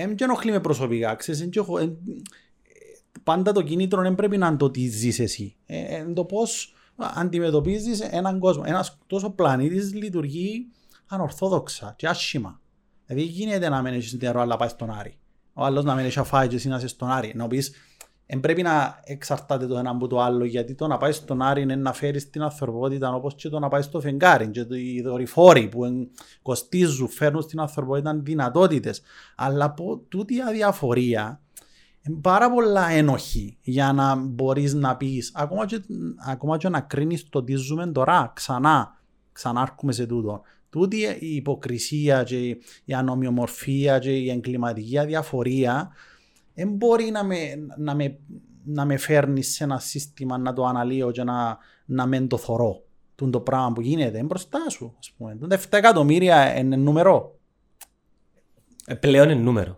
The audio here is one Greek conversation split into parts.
Εμ και ενοχλεί με προσωπικά, ξέρεις, εν και έχω- εν- πάντα το κίνητρο δεν πρέπει να είναι το τι ζεις εσύ. Ε, ε, το πώς αντιμετωπίζεις έναν κόσμο. Ένας τόσο πλανήτης λειτουργεί ανορθόδοξα και άσχημα. Δηλαδή γίνεται να μην έχεις νερό αλλά πάει στον Άρη. Ο άλλος να μην έχει αφάει και εσύ να είσαι στον Άρη. Να πεις, δεν πρέπει να εξαρτάται το ένα από το άλλο γιατί το να πάει στον Άρη είναι να φέρεις την ανθρωπότητα όπως και το να πάει στο φεγγάρι και το- οι δορυφόροι που εν- κοστίζουν, φέρνουν στην ανθρωπότητα δυνατότητες. Αλλά από τούτη η αδιαφορία είναι πάρα πολλά ένοχη για να μπορείς να πεις ακόμα και, ακόμα και να κρίνεις το τι ζούμε τώρα ξανά ξανά έρχομαι σε τούτο τούτη η υποκρισία και η ανομοιομορφία και η εγκληματική αδιαφορία δεν μπορεί να με, να με, να με φέρνει σε ένα σύστημα να το αναλύω και να, να μεν το θωρώ τούν το πράγμα που γίνεται είναι μπροστά σου ας πούμε. Τούν τα 7 εκατομμύρια είναι νούμερο Ε, Πλέον είναι νούμερο.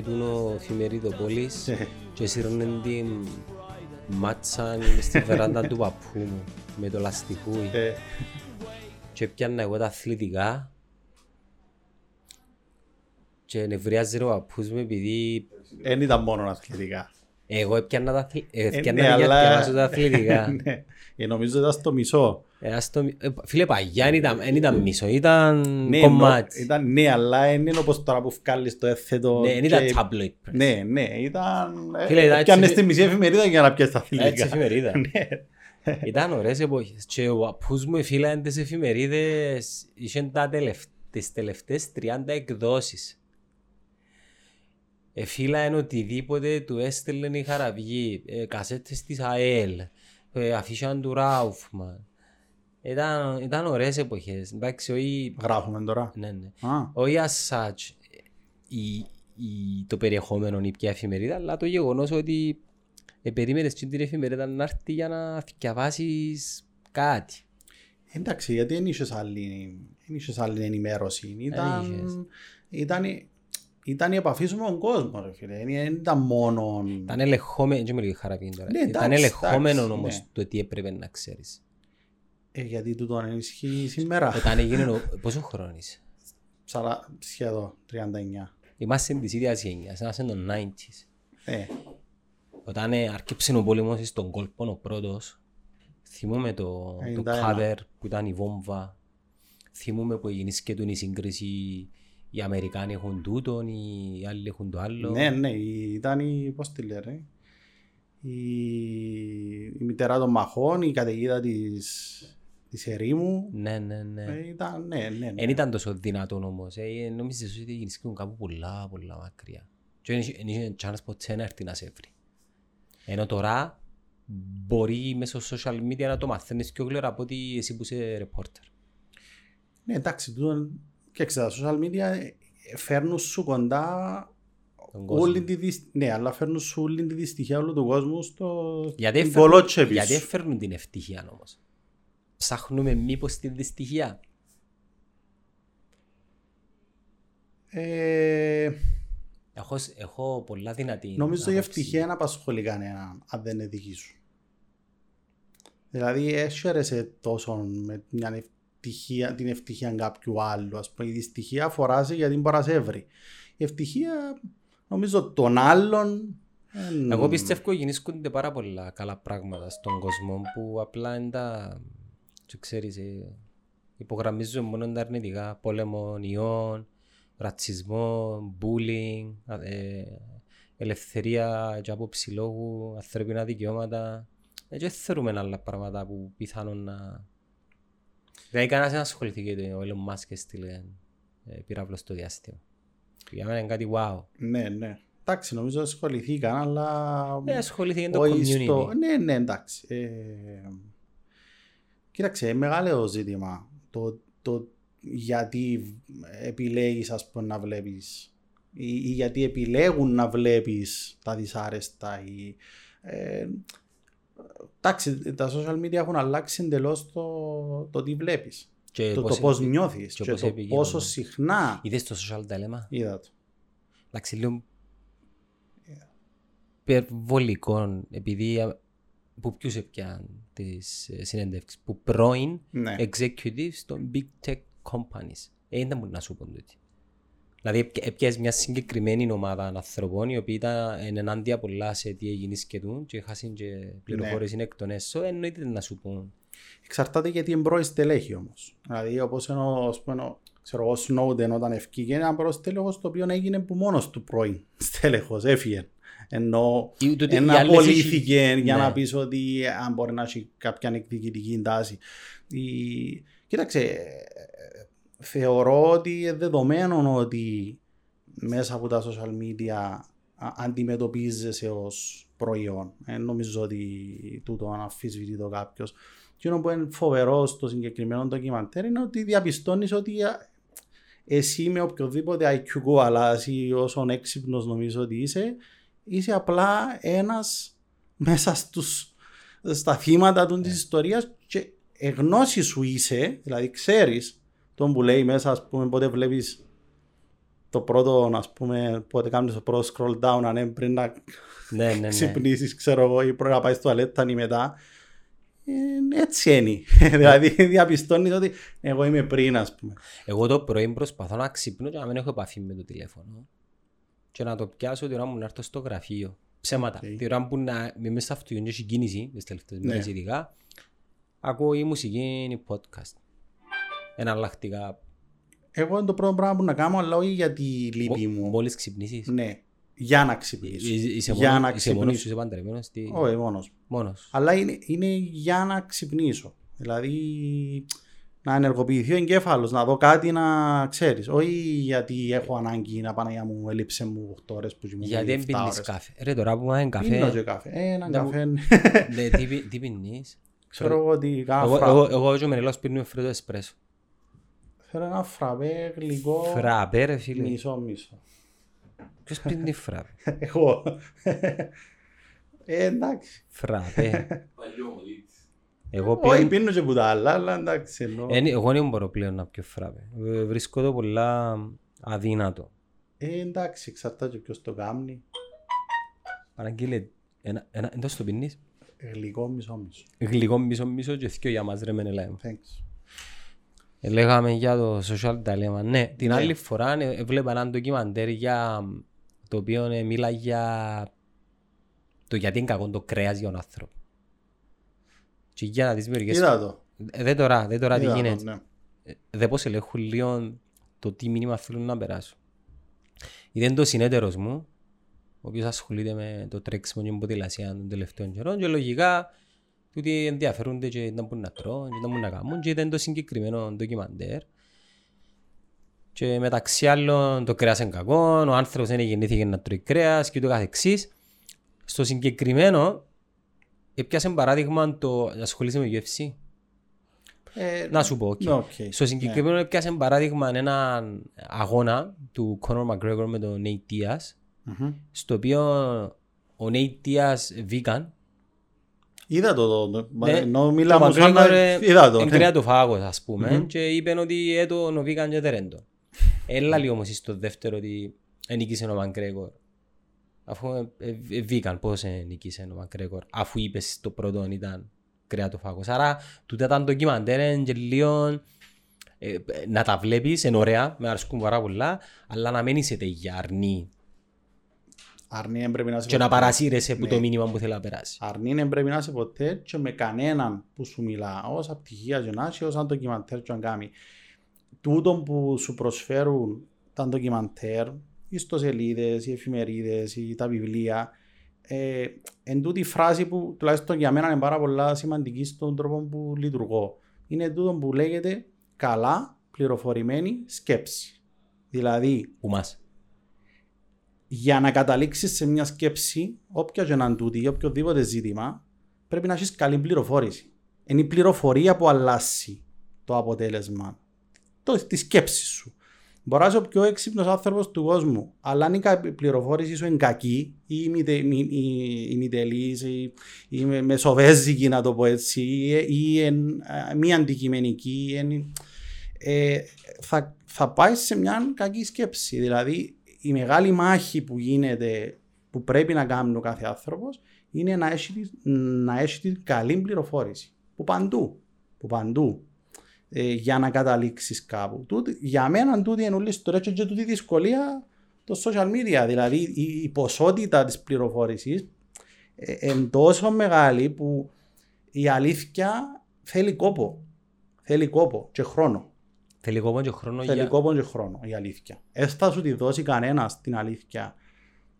Που έρχεται ο εφημερίδοπολης και σύρνε την μάτσα στη βεράντα του παππού μου με το λαστιχούι. Ε, και πιάνα εγώ τα αθλητικά. Και νευριάζει ο παππούς μου επειδή δεν ήταν μόνο αθλητικά εγώ έπιανα τα αθλη- ε, Ε, έπιανα ναι, για αλλά- διαβάσω τα αθλητικά. Ναι. Ε, νομίζω ήταν στο μισό. Ε, ας το μι- ε, Φίλε παγιά δεν ήταν, δεν ήταν μισό, ήταν Ναι, κομμάτι. εννο- ήταν, ναι, αλλά δεν είναι όπως τώρα που βγάλεις το έθετο. Ναι, δεν ήταν και- tabloid press. Ναι, ναι, ήταν... ε, Φίλε, ήταν Πιάνες έτσι- τη μισή εφημερίδα για να πιάσεις τα αθλητικά. Έτσι εφημερίδα. Ναι. Ήταν ωραίες εποχές και ο παππούς μου εφήλανε τις εφημερίδες είχαν τα τελευ... τις τελευταίες 30 εκδόσεις. Εφήλανε οτιδήποτε του έστελνε η Χαραυγή, ε, κασέτες της ΑΕΛ, ε, αφήσαν του Ράουφμαν. Ήταν, ήταν ωραίες εποχές. Εντάξει, όχι... Γράφουμε τώρα. Ναι, ναι. Α, Όχι as such η, η, το περιεχόμενο ή ποια εφημερίδα, αλλά το γεγονός ότι ε, περίμενες την εφημερίδα να έρθει για να διαβάσεις κάτι. Εντάξει, γιατί δεν είχες άλλη, δεν είχες άλλη ενημέρωση. Ήταν, είχες. ήταν, ήταν η επαφή σου με τον κόσμο, ρε φίλε. Δεν δεν ήταν μόνο... Ήταν ελεγχόμενο, δεν μιλώ χαραπίν τώρα, Ναι, ήταν εντάξει, ελεγχόμενο εντάξει, όμως ναι. το τι έπρεπε να ξέρεις. Ε, γιατί τούτο αν ισχύει σήμερα. Όταν έγινε, ο- πόσο χρόνο είσαι; Σαρα, σχεδόν 39. Είμαστε της ίδιας γενιάς, είμαστε των 90s. Ε, Όταν ε, άρκεψε ο πόλεμος στον κόλπο ο πρώτος, θυμούμαι το, το 91. cover που ήταν η βόμβα, θυμούμαι που έγινε σκέτον η σύγκριση οι Αμερικάνοι έχουν τούτον, οι άλλοι έχουν το άλλο. ναι, ναι, η- ήταν η, πώς τη λένε, η, η μητέρα των μαχών, η καταιγίδα της, της ερήμου. ναι, ναι. ναι. Ε, ήταν, ναι, ναι, ναι. Δεν ήταν τόσο δυνατό όμως. Ε, νόμιζες ότι γίνησκαν κάπου πολλά, πολλά μακριά. Και δεν είχε chance ποτέ να έρθει να σε βρει. Ενώ τώρα μπορεί μέσω social media να το μαθαίνεις πιο γλυόρα από ότι εσύ που είσαι reporter. Ναι, εντάξει, τούτο, και τα social media ε, φέρνουν σου κοντά Τον κόσμο. όλη τη δυσ... Ναι, αλλά φέρνουν σου όλη τη δυστυχία όλου του κόσμου στο Γιατί στην έφερνουν, κολότσεπη γιατί σου. έφερνουν την ευτυχία όμως; Ψάχνουμε μήπως την δυστυχία; Ε, Έχω, έχω πολλά δυνατή νομίζω η άποψη. ευτυχία δεν απασχολεί κανέναν αν δεν είναι δική σου. Δηλαδή έσχερεσαι τόσο με μια ευτυχία, την ευτυχία κάποιου άλλου. Ας πούμε, η δυστυχία αφορά σε γιατί μπορεί να σε βρει. Η ευτυχία νομίζω των άλλων εν- Εγώ πιστεύω ότι γεννήσκονται πάρα πολλά καλά πράγματα στον κόσμο που απλά είναι τα... Και ξέρεις, ε, υπογραμμίζουν μόνο τα αρνητικά. Πόλεμο ιών, ρατσισμό, bullying, α- ε, ελευθερία και άποψη λόγου, ανθρώπινα δικαιώματα. Ε, και δεν θεωρούμε άλλα πράγματα που πιθανόν να... Δηλαδή κανένας δεν ασχοληθήκε το ο Elon Musk έστειλε ε, πυράβλο στο διάστημα. Για μένα είναι κάτι wow. Ναι, ναι. Εντάξει, νομίζω ασχοληθήκαν, αλλά... Ε, ασχοληθήκε το όχι community. στο- Ναι, ναι, εντάξει. Ε, Κοίταξε, είναι μεγάλο ζήτημα το, το γιατί επιλέγεις ας πούμε να βλέπεις ή, ή γιατί επιλέγουν να βλέπεις τα δυσάρεστα ή, ε, εντάξει, τα social media έχουν αλλάξει εντελώς το, το τι βλέπεις. Και το, το πώς επι- νιώθεις και και, πώς το επικοινωνείς. πόσο συχνά Είδες το social dilemma; είδα το. Εντάξει, λίγο υπερβολικό, επειδή α, που ποιους έπιαν τις ε, συνέντευξεις, που πρώην Ναι. executives των big tech companies. Ε, δεν μπορεί να σου πούν τούτοι. Δηλαδή έπια- έπιασες μια συγκεκριμένη ομάδα ανθρώπων οι οποίοι ήταν εν- ενάντια πολλά σε τι έγινε σκετούν και χάσουν και πληροφορίες είναι εκ των έσω, εννοείται να σου πούν. Εξαρτάται γιατί είναι πρώην στελέχη όμως. Δηλαδή, όπως ενώ, ας πούμε, ο- ξέρω εγώ, Snowden όταν ευκήγε, ένα πρώην στέλεχο το οποίο έγινε που μόνος του πρώην στέλεχο, έφυγε. Ενώ Ή τούτοι- εν οι άλλες απολύθηκε έχει- για Ναι. να πεις ότι ε, αν μπορεί να έχει κάποια εκδικητική τάση. Η... Κοίταξε, ε, θεωρώ ότι είναι δεδομένο ότι μέσα από τα social media α- αντιμετωπίζεσαι ως προϊόν. Δεν νομίζω ότι τούτο αναφυσβητεί το κάποιος. Και ono που είναι φοβερό στο συγκεκριμένο ντοκιμαντέρ είναι ότι διαπιστώνεις ότι α, εσύ με οποιοδήποτε IQ κουβαλάς ή όσον έξυπνος νομίζω ότι είσαι, είσαι απλά ένας μέσα στους, στα θύματα του της ιστορίας και εγνώση σου είσαι, δηλαδή ξέρεις τον που λέει μέσα, ας πούμε, πότε βλέπεις το πρώτο, ας πούμε, πότε κάνεις το πρώτο scroll down, αν είναι πριν να Ναι, ναι, ναι. ξυπνήσεις, ξέρω εγώ, ή πρέπει να πάεις στο τουαλέτα ή μετά. Ε, έτσι είναι. δηλαδή διαπιστώνεις ότι εγώ είμαι πριν, ας πούμε. Εγώ το πρωί προσπαθώ να ξυπνώ και να μην έχω επαφή με το τηλέφωνο. Και να το πιάσω την ώρα μου να έρθω στο γραφείο. Ψέματα. Οκ. Την ώρα που να είμαι μέσα στο αυτοκίνητο και έχει κίνηση, τις τελευταίες Ναι. μέρες ειδικά, ακούω ή μουσική, ή podcast. Εναλλακτικά. Εγώ είναι το πρώτο πράγμα που να κάνω, αλλά όχι για τη λύπη Μο- μου. Μόλις ξυπνήσεις. Ναι, για να ξυπνήσω. Είσαι- Είσαι για μόνος- να είσαι μόνος σου, ξυπνήσω. είσαι παντρεμένος. τι- Όχι, μόνος. μου. Μόνος. Αλλά είναι, είναι για να ξυπνήσω. Δηλαδή να ενεργοποιηθεί ο εγκέφαλος, να δω κάτι να ξέρεις. Όχι γιατί έχω ανάγκη να πάνε για μου, έλειψε μου 8 ώρες που κοιμούμαι. Γιατί δεν 7 πίνεις ώρες. καφέ. Ρε τώρα που είναι Πίνω καφέ. και καφέ. Ε, έναν Να μου- καφέ. Ναι, τι πι- Τι πίνεις; Ξέρω εγώ ότι κάνα Εγώ- φρα- Εγώ εγώ και ο Μενελός πίνουμε φρέτο εσπρέσο. Θέλω ένα φραπέ γλυκό Φραπέ ρε φίλε. μισό μισό. Ποιος πίνει φραπέ; Εγώ. Ε, εντάξει. Φραπέ. Εγώ Όχι, πίνω... πίνω και που τα άλλα, αλλά εντάξει. εννοώ. Εν- Εγώ δεν μπορώ πλέον να πιω φράπε. Ε, Βρίσκω το πολλά αδύνατο. Ε, εντάξει, εξαρτάται και ποιος το κάνει. Παραγγείλε, ένα, ένα, εντός το πίνεις. Γλυκό μισό μισό. Γλυκό μισό μισό και θκιο για μας ρε Μενελάη. Thanks. Ε, Λέγαμε για το social dilemma. Ναι, την Ναι. άλλη φορά ε, έβλεπα ένα ντοκιμαντέρ για το οποίο ε, μίλα για το γιατί είναι κακό το κρέας για τον άνθρωπο. Και για να δεις μερικές... Είδα το. Ε, Δεν τώρα, δεν τώρα τι Είδα το, γίνεται. ναι. Ε, δεν πως ελέγχουν λίγο το τι μήνυμα θέλουν να περάσουν. Είδε το συνέτερος μου, ο οποίος ασχολείται με το τρέξιμο και την ποδηλασία των τελευταίων καιρών και λογικά τούτοι ενδιαφέρονται και να μπορούν να τρώνε και να μπορούν να κάνουν και είδε το συγκεκριμένο ντοκιμαντέρ και μεταξύ άλλων το κρέας είναι κακό, ο άνθρωπος δεν γεννήθηκε να τρώει κρέας και ούτω καθεξής. Στο συγκεκριμένο έπιασε παράδειγμα το ασχολείσαι με UFC. Ε, Να σου πω, οκ. ναι, οκ. Στο συγκεκριμένο έπιασε παράδειγμα έναν αγώνα του Conor McGregor με τον Nate Diaz, Μμμ. στο οποίο ο Nate Diaz vegan, Είδα το εδώ. Ναι. Ενώ ο μιλάμε σαν να... McGregor Είδα το. ναι. εγκρέατοφάγος ας πούμε Μμμ. και είπε ότι έτω ο vegan και τερέντο. Έλα λίγο όμως στο δεύτερο ότι νίκησε ο McGregor. Αφού ε, ε, ε, vegan πώς ε, νίκησε ο McGregor αφού είπες στο πρώτο ήταν κρεατοφάγος. Άρα τούτα τα ντοκιμαντέρ είναι και λίγο ε, ε, να τα βλέπεις, είναι ωραία, με αρέσκουν πάρα πολλά, αλλά να μην είσαι για αρνή Αρνή δεν πρέπει να είσαι και να ποτέ. παρασύρεσαι που Ναι. το μήνυμα που θέλει να περάσει. Αρνή δεν πρέπει να είσαι ποτέ και με κανέναν που σου μιλά. Ως απτυχία και να έχει, ως αν ντοκιμαντέρ και να κάνει. Τούτο που σου προσφέρουν τα ντοκιμαντέρ, οι ιστοσελίδες, οι εφημερίδες, ή τα βιβλία, ε, εν τούτη φράση που τουλάχιστον για μένα είναι πάρα πολλά σημαντική στον τρόπο που λειτουργώ. Είναι τούτο που λέγεται καλά πληροφορημένη σκέψη. Δηλαδή, Που μας. Για να καταλήξεις σε μια σκέψη, όποια και να είναι τούτη ή οποιοδήποτε ζήτημα, πρέπει να έχεις καλή πληροφόρηση. Είναι η πληροφορία που αλλάζει το αποτέλεσμα. Το, τη σκέψης σου. Μπορεί να είσαι ο πιο έξυπνος άνθρωπος του κόσμου, αλλά αν η κα- πληροφόρηση σου είναι κακή ή ημιτε- μη- ή- ημιτελής ή, ή με- μεσοβέζικη, να το πω έτσι, ή, ή εν- α, μη αντικειμενική, ή εν- ε, θα, θα πάεις σε μια κακή σκέψη. Δηλαδή, η μεγάλη μάχη που γίνεται, που πρέπει να κάνει ο κάθε άνθρωπος, είναι να έχει, τη- να έχει την καλή πληροφόρηση. Που παντού. Που παντού ε, για να καταλήξεις κάπου. Τούτη, για μένα τούτη είναι όλη η ιστορία και, και τούτη η δυσκολία το social media. Δηλαδή η, η ποσότητα της πληροφόρησης ε, είναι τόσο μεγάλη που η αλήθεια θέλει κόπο. Θέλει κόπο και χρόνο. Θέλει κόπο και χρόνο Θέλει για... κόπο και χρόνο η αλήθεια. Δεν θα σου τη δώσει κανένας την αλήθεια.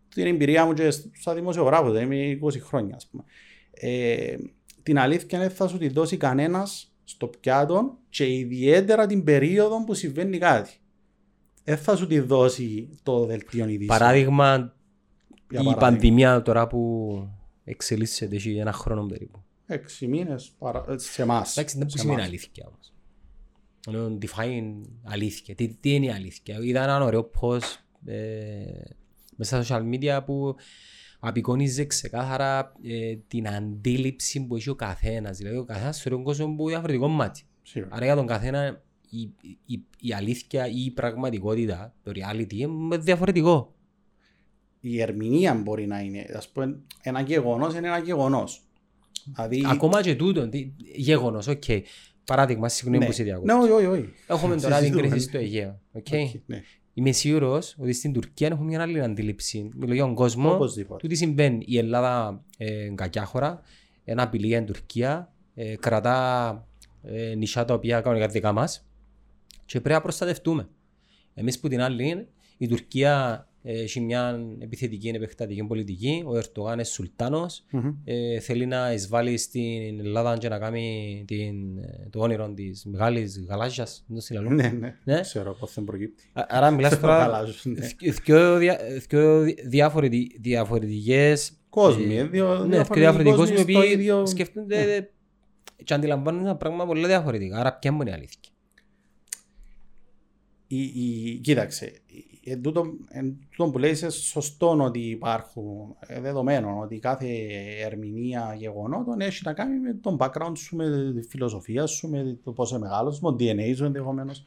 Την εμπειρία μου και σαν δημοσιογράφος, δεν είμαι 20 χρόνια ας πούμε. Ε, την αλήθεια δεν θα σου τη δώσει κανένας στο πιάτο και ιδιαίτερα την περίοδο που συμβαίνει κάτι. Δεν θα σου τη δώσει το δελτίο ειδήσεων. Παράδειγμα, Για η παράδειγμα. πανδημία τώρα που εξελίσσεται έχει ένα χρόνο περίπου. Έξι μήνες παρα... σε εμάς. Εντάξει, δεν σε σημαίνει εμάς. αλήθεια όμως. Ενώ define αλήθεια. Τι, τι είναι η αλήθεια. Είδα έναν ωραίο post ε, μέσα στα social media που απεικόνιζε ξεκάθαρα ε, την αντίληψη που έχει ο καθένας. Δηλαδή ο καθένας θεωρεί τον κόσμο που διαφορετικό μάτι. Σίγουρα. Άρα για τον καθένα η, η, η αλήθεια ή η πραγματικότητα, το reality, είναι διαφορετικό. Η ερμηνεία μπορεί να είναι. Ας πούμε, ένα γεγονός είναι ένα γεγονός. Δηλαδή, Ακόμα και τούτο, τι- γεγονός, οκ. Παράδειγμα, συγγνώμη ναι. που σε διακόπτω. Ναι, όχι, όχι, όχι. Έχουμε τώρα την Συζητούμε. κρίση στο Αιγαίο. OK; OK, ναι. Είμαι σίγουρος ότι στην Τουρκία έχουμε μια άλλη αντίληψη. Μιλώ για τον κόσμος Οπωσδήποτε. του τι συμβαίνει. Η Ελλάδα ε, είναι κακιά χώρα, ένα απειλή για την Τουρκία, ε, κρατά ε, νησιά τα οποία κανονικά δικά μας και πρέπει να προστατευτούμε. Εμείς που την άλλη είναι, η Τουρκία ε, έχει μια επιθετική επεκτατική πολιτική. Ο Ερτογάν είναι σουλτάνος. Μμμ. Ε, θέλει να εισβάλλει στην Ελλάδα και να κάνει την, ε, το όνειρο της μεγάλη γαλάζιας. Δεν το συλλαλώ. Ναι, ναι. Ναι. Ξέρω πώς δεν προκύπτει. Α- Άρα μιλάς τώρα Γαλάζιος, ναι. δυο δια- δυο διάφοροι- διαφορετικές Κόσμοι, ε, ε, δύο ναι, διαφορετικοί δύο διαφορετικοί κόσμοι κόσμοι οι στο οποίοι ίδιο- σκεφτούνται και αντιλαμβάνουν ένα πράγμα πολύ διαφορετικά. Άρα ποια μου είναι η αλήθεια; η, η, κοίταξε, εν τούτο, εν τούτο που λέει είσαι σωστό ότι υπάρχουν ε, δεδομένο ότι κάθε ερμηνεία γεγονότων έχει να κάνει με τον background σου, με τη φιλοσοφία σου, με το πόσο μεγάλο με το DNA σου ενδεχομένως.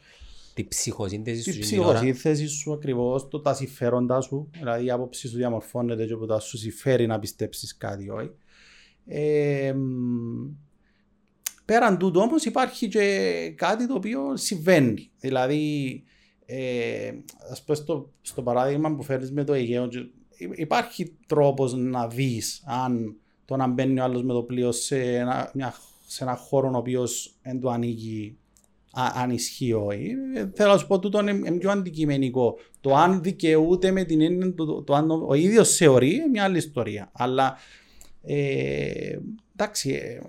Τη ψυχοσύνθεση Τη σου την ώρα. ψυχοσύνθεση σου ακριβώς, το τα συμφέροντά σου. Δηλαδή η άποψη σου διαμορφώνεται και από τα σου συμφέρει να πιστέψεις κάτι, όχι. Ε, μ, πέραν τούτου όμως υπάρχει και κάτι το οποίο συμβαίνει. Δηλαδή, ε, ας πω στο, στο παράδειγμα που φέρνεις με το Αιγαίο, και υπάρχει τρόπος να δεις αν το να μπαίνει ο άλλος με το πλοίο σε ένα, μια, σε ένα χώρο ο οποίος δεν του ανήκει α- αν ισχύει ή όχι. Ε, Θέλω να σου πω τούτο είναι, είναι πιο αντικειμενικό. Το αν δικαιούται με την έννοια του, το, το αν ο, ο ίδιος θεωρεί είναι μια άλλη ιστορία. Αλλά ε, εντάξει, ε,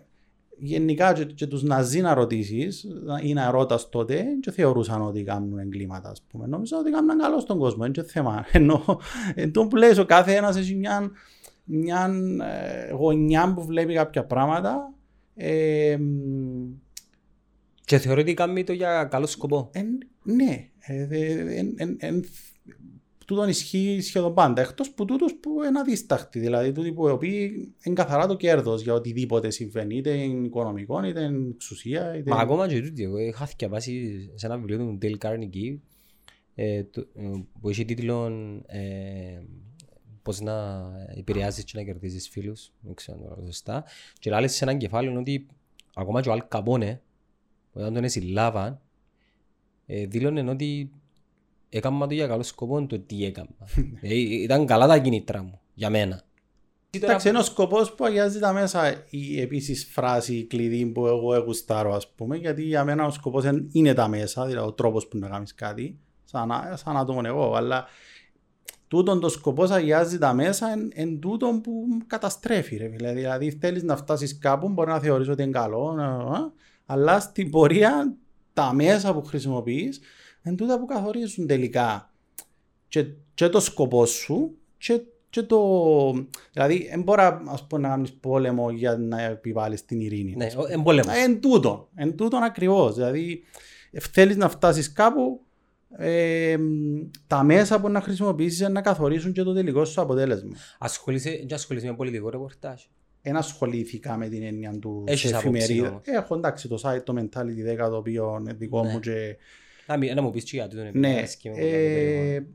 γενικά και, και τους Ναζί να ρωτήσεις ή να ρωτάς τότε και θεωρούσαν ότι κάνουν εγκλήματα ας πούμε. Νομίζω ότι κάνουν καλό στον κόσμο, είναι και θέμα. Ενώ εν τω που λες ο κάθε ένας έχει μια, μια ε, γωνιά που βλέπει κάποια πράγματα ε, μ, Και θεωρώ ότι κάνει το για καλό σκοπό. Εν, ναι, ε, δε- εν, εν, εν, τούτον ισχύει σχεδόν πάντα. Εκτός που τούτου που είναι αδίστακτοι, δηλαδή τούτοι που οι οποίοι είναι καθαρά το κέρδος για οτιδήποτε συμβαίνει, είτε είναι οικονομικό, είτε είναι εξουσία. Είτε... Μα ακόμα και τούτοι, εγώ είχα διαβάσει σε ένα βιβλίο του Dale Carnegie ε, το- ε, που έχει τίτλο ε, πώς να επηρεάζεις και να κερδίζεις φίλους, δεν ξέρω αν το λέω σωστά. Και λέει σε έναν κεφάλαιο ότι ακόμα και ο Αλ Καπόνε, όταν τον συλλάβαν, ε, δήλωνε ότι έκανα το για καλό σκοπό το τι έκανα. Ε, ήταν καλά τα κινήτρα μου, για μένα. Εντάξει, είναι ο σκοπός που αγιάζει τα μέσα η επίσης φράση η κλειδί που εγώ εγουστάρω, ας πούμε, γιατί για μένα ο σκοπός είναι τα μέσα, δηλαδή ο τρόπος που να κάνεις κάτι, σαν, να- σαν άτομο εγώ. Αλλά τούτον το σκοπός αγιάζει τα μέσα εν, εν τούτον που καταστρέφει. Ρε, φίλε. δηλαδή θέλεις να φτάσεις κάπου, μπορεί να θεωρήσει ότι είναι καλό, να- α, αλλά στην πορεία τα μέσα που χρησιμοποιείς είναι τούτα που καθορίζουν τελικά και, και το σκοπό σου και, και το... Δηλαδή, δεν μπορεί ας πούμε, να κάνεις πόλεμο για να επιβάλλεις την ειρήνη. Ναι, ο- εμπόλεμο. Ε, Εν τούτο, εν τούτο ακριβώς. Δηλαδή, θέλεις να φτάσεις κάπου, ε, τα μέσα που να χρησιμοποιήσεις είναι να καθορίσουν και το τελικό σου αποτέλεσμα. Ασχολείσαι, και ασχολείσαι με πολιτικό ρεπορτάζ. Εν ασχολήθηκα με την έννοια του Έχεις σε άποψη εφημερίδα. όμως. Έχω εντάξει το site, το Mentality 10, το οποίο είναι δικό Ναι. μου και Να, μην- να μου πεις και γιατί τον Ναι, αρέσκει με το περιεχόμενο. ε,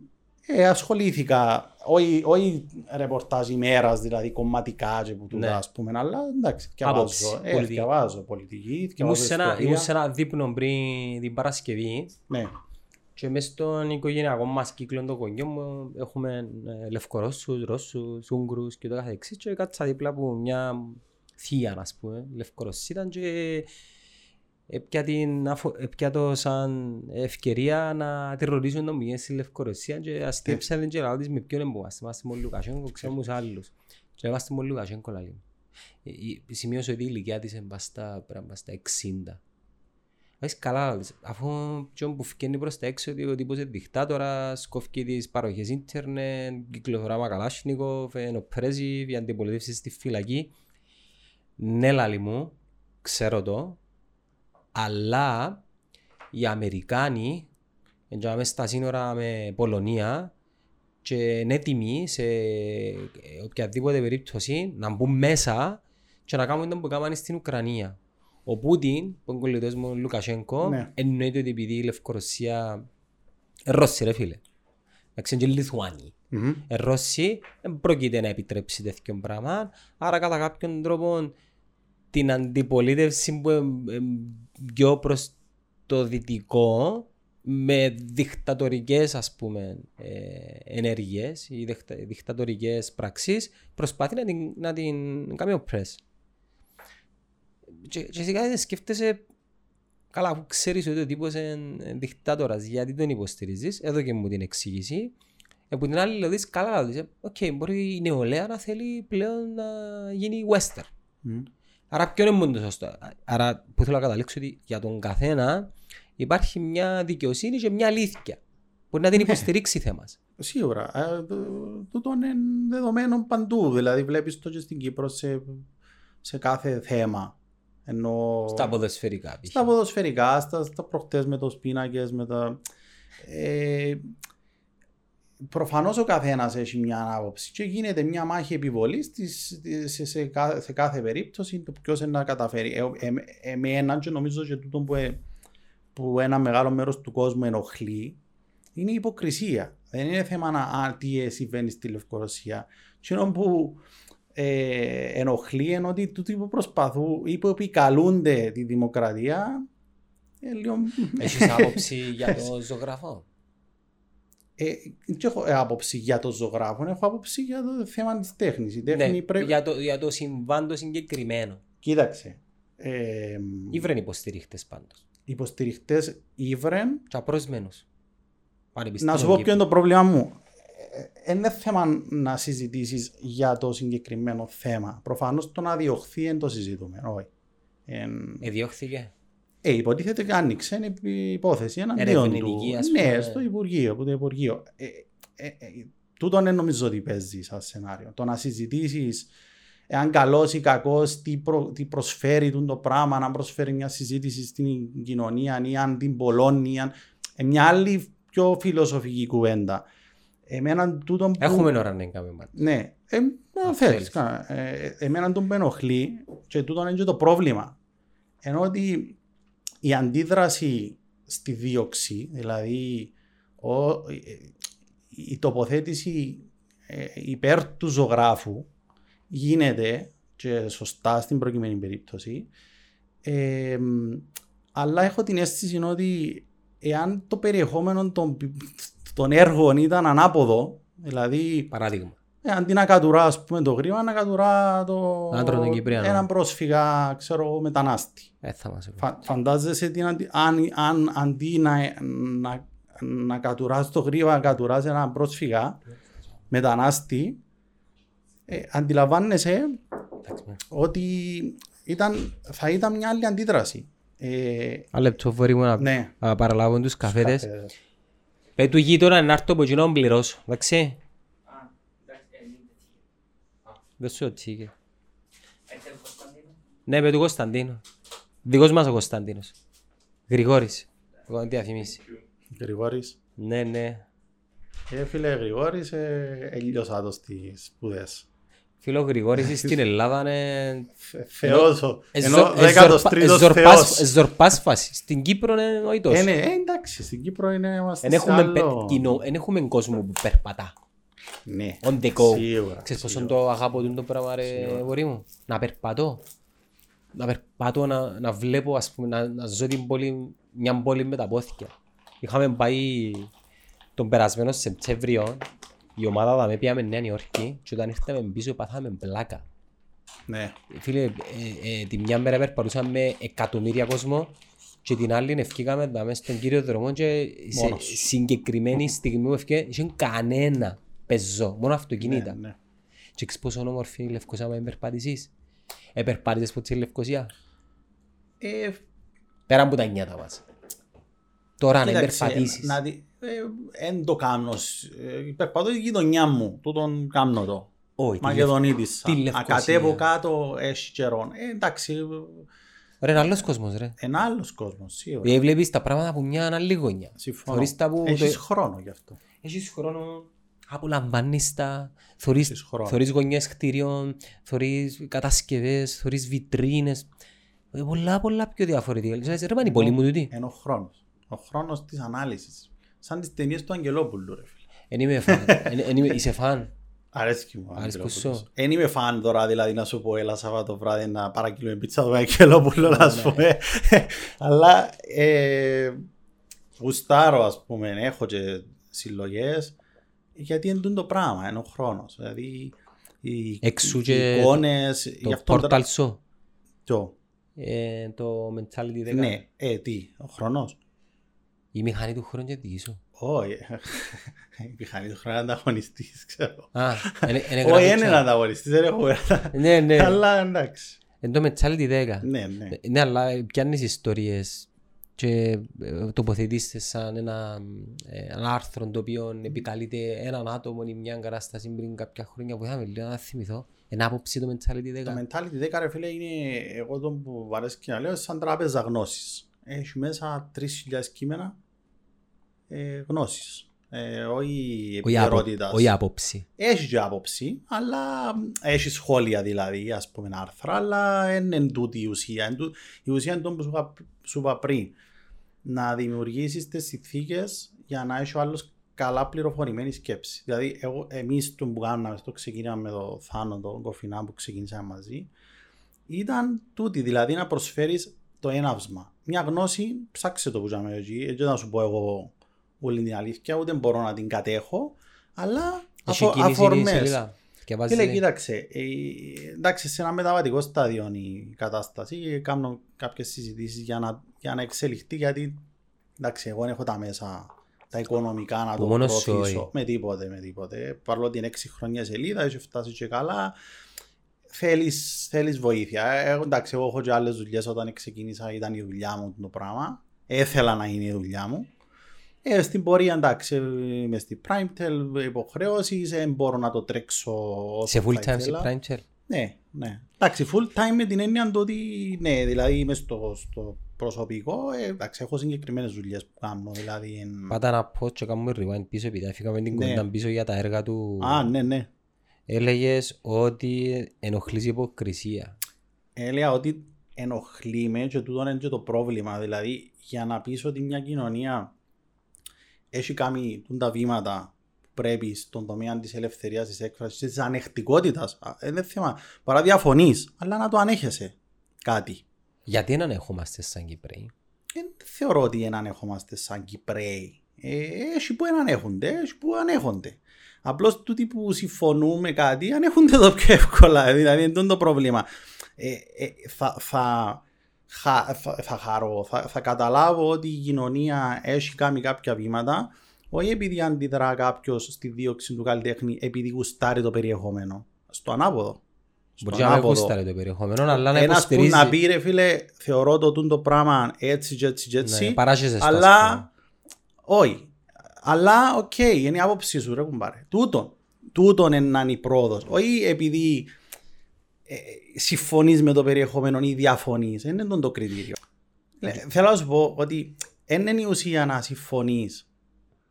ε, ασχολήθηκα, όχι, όχι ρεπορτάζ ημέρας, δηλαδή κομματικά και που τούτα, Ναι. ας πούμε, αλλά εντάξει, Άποψη, διαβάζω, ε, πολιτική. διαβάζω πολιτική, Ήμουν διαβάζω σε, ένα, ιστορία. ήμουν σε ένα δείπνο πριν την Παρασκευή Ναι, και μες στον οικογενειακό μας κύκλο των γονιών μου έχουμε ε, Λευκορώσους, Ρώσους, Ούγγρους και το καθεξής και κάτσα δίπλα από μια θεία, ας πούμε, Λευκορωσή ήταν και έπια, την, αφο- έπια το σαν ευκαιρία να τερρορίζουν τον πηγαίνει στη Λευκορωσία και αστέψαν και λαό της με ποιον εμπομαστε. Είμαστε με τον Λουκασέγκο, ξέρουμε τους άλλους. Και είμαστε με τον Λουκασέγκο λαλή. Ε, η- Σημείωσε ότι η ηλικία της είναι πας στα- πρέπει να πας στα 60. Έχεις καλά, λες. αφού και που φκένει προς τα έξω ότι ο τύπος είναι δικτάτορα, σκόφηκε τις παροχές ίντερνετ, κυκλοφοράμα Καλάσνικοφ, είναι ο Πρέζιβ, η αντιπολίτευση στη φυλακή. Ναι, λαλή μου, ξέρω το, αλλά οι Αμερικάνοι εντιαμε στα σύνορα με Πολωνία και είναι έτοιμοι σε οποιαδήποτε περίπτωση να μπουν μέσα και να κάνουν το που κάνανε στην Ουκρανία. Ο Πούτιν, που είναι κολλητός μου ο Λουκασέγκο, Ναι. εννοείται ότι επειδή η Λευκορωσία ε, Ρώσοι ρε φίλε. Εντάξει, είναι και Λιθουάνοι. Μμμ. Ε, Ρώσοι δεν πρόκειται να επιτρέψει τέτοιο πράγμα. Άρα κατά κάποιον τρόπο την αντιπολίτευση που ε, ε, πιο προς το δυτικό με δικτατορικές ας πούμε ε, ενέργειες ή διχτα, δικτατορικές πραξίες προσπαθεί να την, να την κάνει oppress. Και, και σιγά σκέφτεσαι καλά αφού ξέρεις ότι ο τύπος είναι δικτάτορας γιατί τον υποστηρίζεις εδώ και μου την εξήγηση από την άλλη δηλαδή καλά δηλαδή οκ μπορεί η νεολαία να θέλει πλέον να γίνει western Μμ. Άρα ποιο είναι μόνο το σωστό. Άρα που θέλω να καταλήξω ότι για τον καθένα υπάρχει μια δικαιοσύνη και μια αλήθεια. Μπορεί να την υποστηρίξει θέμα. Σίγουρα. Ε, το- Τούτο είναι δεδομένο παντού. Δηλαδή βλέπεις το και στην Κύπρο σε, σε κάθε θέμα. Ενώ Στα ποδοσφαιρικά. π.χ. στα ποδοσφαιρικά, στα, στα προχτές με τους πίνακες, με τα... Ε, προφανώς ο καθένας έχει μια άποψη και γίνεται μια μάχη επιβολής της, της- σε, σε, κάθε, σε κάθε περίπτωση το ποιος είναι να καταφέρει. Ε, ε, ε, εμένα και νομίζω και τούτο που, ε, που ένα μεγάλο μέρος του κόσμου ενοχλεί είναι η υποκρισία. Δεν είναι θέμα να α, τι συμβαίνει στη Λευκορωσία. Τι είναι που ε, ενοχλεί είναι ότι τούτοι που προσπαθούν ή που επικαλούνται τη δημοκρατία ε, λίγο... Έχεις άποψη για το ζωγραφό; Ε, δεν έχω ε, άποψη για το ζωγράφο, έχω άποψη για το θέμα της τέχνης. Η τέχνη ναι, πρέπει... για, το, για το συμβάν το συγκεκριμένο. Κοίταξε. Ε, Ήβρεν υποστηρίχτες πάντως. υποστηριχτές ήβρεν Και απρόσμενους. Να σου πω ποιο είναι το πρόβλημα μου. Ε, Είναι θέμα να συζητήσεις για το συγκεκριμένο θέμα. Προφανώς το να διωχθεί δεν το συζητούμε. Όχι. Εν- Εδιώχθηκε. Ε, υποτίθεται ότι άνοιξε είναι η υπόθεση εναντίον του. Ερευνητική, ας Ναι, πούμε. στο Υπουργείο, από το Υπουργείο. Ε, ε, ε, τούτο δεν νομίζω ότι παίζει σαν σενάριο. Το να συζητήσεις εάν καλός ή κακός, τι, προ, τι προσφέρει τούτο το πράγμα, αν προσφέρει μια συζήτηση στην κοινωνία ή αν την πολλώνει. Αν... Ε, μια άλλη πιο φιλοσοφική κουβέντα. Εμένα τούτο που... Έχουμε ώρα να κάνουμε πάντα. Ναι, ε, να Αν θέλεις. θέλεις. κα- Ε, εμένα τον με ενοχλεί και τούτο είναι και το πρόβλημα. Ενώ ότι η αντίδραση στη δίωξη, δηλαδή ο, η- η τοποθέτηση ε, υπέρ του ζωγράφου γίνεται και σωστά στην προκειμένη περίπτωση ε, αλλά έχω την αίσθηση ότι εάν το περιεχόμενο των, των έργων ήταν ανάποδο δηλαδή Παράδειγμα. Ε, αντί να κατουρά ας πούμε, το γρήμα, να κατουρά το... Άντρα των Κυπρίων. έναν πρόσφυγα, ξέρω εγώ, μετανάστη. Ε, θα μας Φα, φαντάζεσαι την αντι... αν, αν αντί να, να, να κατουράς το γρήμα, να κατουράς έναν πρόσφυγα, μετανάστη, ε, αντιλαμβάνεσαι Εντάξει, ναι. ότι ήταν, θα ήταν μια άλλη αντίδραση. Ε, Ένα λεπτό φορεί μου να ναι. να παραλάβω τους καφέτες. Καφέδες. Πες του γείτονα να έρθω από κοινό να πληρώσω. Εντάξει. Δεν σου οτσίγε. Ναι, με του Κωνσταντίνου. Δικός μας ο Κωνσταντίνος. Γρηγόρης. Εγώ να διαφημίσει. Γρηγόρης. Ναι, ναι. Ε, φίλε Γρηγόρης, ε, έλειωσα το στις σπουδές. Φίλο Γρηγόρης στην Ελλάδα είναι... Θε- Θεός, ο- Ε, ενώ ζω- ε, δέκατος ζορπα- τρίτος ε, ζορπάς- Θεός. ε, Ζορπάς φάση. Στην Κύπρο είναι όχι Ε, τόσο. ναι, ε, εντάξει, στην Κύπρο είναι είμαστε Εν σε έχουμε, πε- άλλο... κοινό, εν έχουμε κόσμο που περπατά. Ναι, On the go. σίγουρα. Ξέρεις πόσο σίγουρα. το αγαπώ τούτο πράγμα ρε βορή μου; Να περπατώ. Να περπατώ, να, να βλέπω, ας πούμε, να, να ζω την πόλη, μια πόλη με τα πόθηκια. Είχαμε πάει τον περασμένο Σεπτέμβριο, η ομάδα θα με πήγαμε Νέα Νιόρκη και όταν ήρθαμε πίσω πάθαμε πλάκα. Ναι, Φίλε, ε, ε, τη μια μέρα περπατούσαμε εκατομμύρια κόσμο και την άλλη ευκήκαμε να μέσα στον κύριο δρόμο και σε Μόνος. συγκεκριμένη στιγμή που ευκήκαμε είχε κανένα πεζό, μόνο αυτοκίνητα. ναι, ναι. Και ξέρεις πόσο όμορφη η Λευκοσία με περπατήσεις. Επερπάτησες ποτέ στη Λευκοσία; Ε, Πέρα από τα νιάτα μας. Τώρα να κοίταξε, περπατήσεις. να δει- ε, Εν το κάνω. ε, Περπατώ η γειτονιά μου, τούτον κάνω το. Όχι, τη Μακεδονίτης. τη Λευκοσία. Ακατέβω κάτω, έχει καιρό. Ε, εντάξει, Ρε, είναι άλλος κόσμος ρε. ένα άλλος κόσμος, σίγουρα. Δηλαδή βλέπεις τα πράγματα από μια άλλη γωνιά. Συμφωνώ. Θωρείς τα που... Έχεις το- χρόνο γι' αυτό. Έχεις χρόνο, απολαμβάνεις τα, θωρείς, Έχεις χρόνο. θωρείς γωνιές κτίριων, θωρείς κατασκευές, θωρείς βιτρίνες. Ε, Πολλά, πολλά πιο διαφορετικά. Λες, Ρε, πάνε η πόλη μου τούτη. Είναι ο χρόνος. Ο χρόνος της ανάλυσης. Σαν τις ταινίες του Αγγελόπουλου, ρε φίλε. Εν είμαι φαν. Εν- εν είμαι- Είσαι φαν. Αρέσκει μου. ο Αρέσκει Αγγελόπουλος. σου. Εν είμαι φαν τώρα, δηλαδή να σου πω έλα Σαββάτο βράδυ να παρακυλούμε πίτσα του Αγγελόπουλου, Ναι, να σου πούμε. Αλλά ε, γουστάρω, ας πούμε, έχω και συλλογές, γιατί είναι τούτο το πράγμα, είναι ο χρόνος. Δηλαδή, οι, Εξού οι και εικόνες, γι' Το αυτό τώρα- Portal Show. Ποιο; Ε, Το Mentality 10. Ναι, ε, τι, ο χρόνος. Η μηχανή του χρόνου και δική σου. Όχι, η μηχανή του χρόνου είναι ανταγωνιστής, ξέρω. Α, είναι είναι Όχι, γραφή είναι chat. ανταγωνιστής, δεν έχω γραφτά. Ναι, ναι. Αλλά εντάξει. Εν το Mentality 10. Ναι, ναι. Ναι, αλλά πιάνεις ιστορίες και ε, τοποθετήσετε σαν ένα, ε, ένα άρθρο το οποίο επικαλείται έναν άτομο ή μια κατάσταση πριν κάποια χρόνια που είχαμε λίγο να θυμηθώ. Ένα άποψη το mentality 10. Το mentality 10 ρε φίλε είναι εγώ το που μου αρέσει και να λέω σαν τράπεζα γνώσης. Έχει μέσα 3.000 κείμενα ε, γνώσης. Ε, όχι Όχι άπο- επικαιρότητας. Όχι άποψη. Έχει και άποψη, αλλά έχει σχόλια δηλαδή, ας πούμε άρθρα, αλλά δεν είναι τούτη η ουσία. Εν τού- Η ουσία είναι το που σου είπα- σου είπα πριν. Να δημιουργήσεις τις συνθήκες για να έχει ο άλλος καλά πληροφορημένης σκέψης. Δηλαδή, εγώ, εμείς το που κάναμε στο ξεκίνημα με το Θάνο, τον Κοφινά που ξεκίνησαμε μαζί, ήταν τούτη, δηλαδή να προσφέρεις το έναυσμα. Μια γνώση, ψάξε το που είχαμε εκεί, έτσι να σου πω εγώ όλη την αλήθεια, ούτε μπορώ να την κατέχω, αλλά Έχει αφο, κίνηση η αφορμές. σελίδα. Και βάζει Φίλε, κοίταξε, ε, εντάξει, σε ένα μεταβατικό στάδιο είναι η κατάσταση. Κάνω κάποιες συζητήσεις για να, για να εξελιχθεί, γιατί εντάξει, εγώ δεν έχω τα μέσα τα οικονομικά να Που το μόνος σου, προωθήσω. όχι. Με τίποτε, με τίποτε. Παρόλο ότι είναι έξι χρόνια σελίδα, έχει φτάσει και καλά. Θέλεις, θέλεις βοήθεια. Ε, Εγώ, εντάξει, εγώ έχω και άλλες δουλειές όταν ξεκίνησα, ήταν η δουλειά μου το πράγμα. Έθελα να είναι η δουλειά μου. Ε, στην πορεία εντάξει, είμαι στη Primetel, υποχρεώσεις, δεν μπορώ να το τρέξω όσο Σε full θα time σε ήθελα. prime chair. Ναι, ναι. Εντάξει, full time με την έννοια του ότι ναι, δηλαδή είμαι στο, στο προσωπικό, ε, εντάξει, έχω συγκεκριμένες δουλειές που κάνω, δηλαδή... εν- Πάτα να πω και κάνουμε rewind πίσω επειδή έφυγαμε την Ναι. κουβέντα πίσω για τα έργα του. Α, ναι, ναι. Έλεγες ότι ενοχλείς η υποκρισία. Έλεγα ότι ενοχλεί με και τούτο είναι και το πρόβλημα, δηλαδή για να πεις ότι μια κοινωνία έχει κάνει τούν τα βήματα που πρέπει στον τομέα της ελευθερίας της έκφρασης, της ανεκτικότητας, Α, δεν είναι θέμα, παρά διαφωνείς, αλλά να το ανέχεσαι κάτι. Γιατί να ανεχόμαστε σαν Κυπρέοι; Δεν θεωρώ ότι έναν έχομαστε σαν Κυπρέοι. Ε, έχει που ανέχονται, έχει που ανέχονται. Απλώς τούτοι που συμφωνούμε κάτι ανέχονται το πιο εύκολα. Δηλαδή, είναι το πρόβλημα. Ε, ε, θα, θα, χα- θα, θα χαρώ, θα, θα καταλάβω ότι η κοινωνία έχει κάνει κάποια βήματα, όχι επειδή αντιδρά κάποιος στη δίωξη του καλλιτέχνη, επειδή γουστάρει το περιεχόμενο. Στο ανάποδο. Στο Μπορεί να μην γούσταρε το περιεχόμενο, αλλά να Ένας που υποστηρίζει. να πει ρε φίλε, θεωρώ το τούτο πράγμα έτσι και έτσι και έτσι. Ναι, παράσχεσαι στο, ας αλλά, όχι. Αλλά, οκ, είναι η άποψή σου ρε κουμπάρε. Τούτον. Τούτον είναι να είναι η πρόοδος. Όχι επειδή ε, συμφωνείς με το περιεχόμενο ή διαφωνείς. Δεν είναι το, το κριτήριο. Ε, θέλω να σου πω ότι δεν είναι η ουσία να συμφωνείς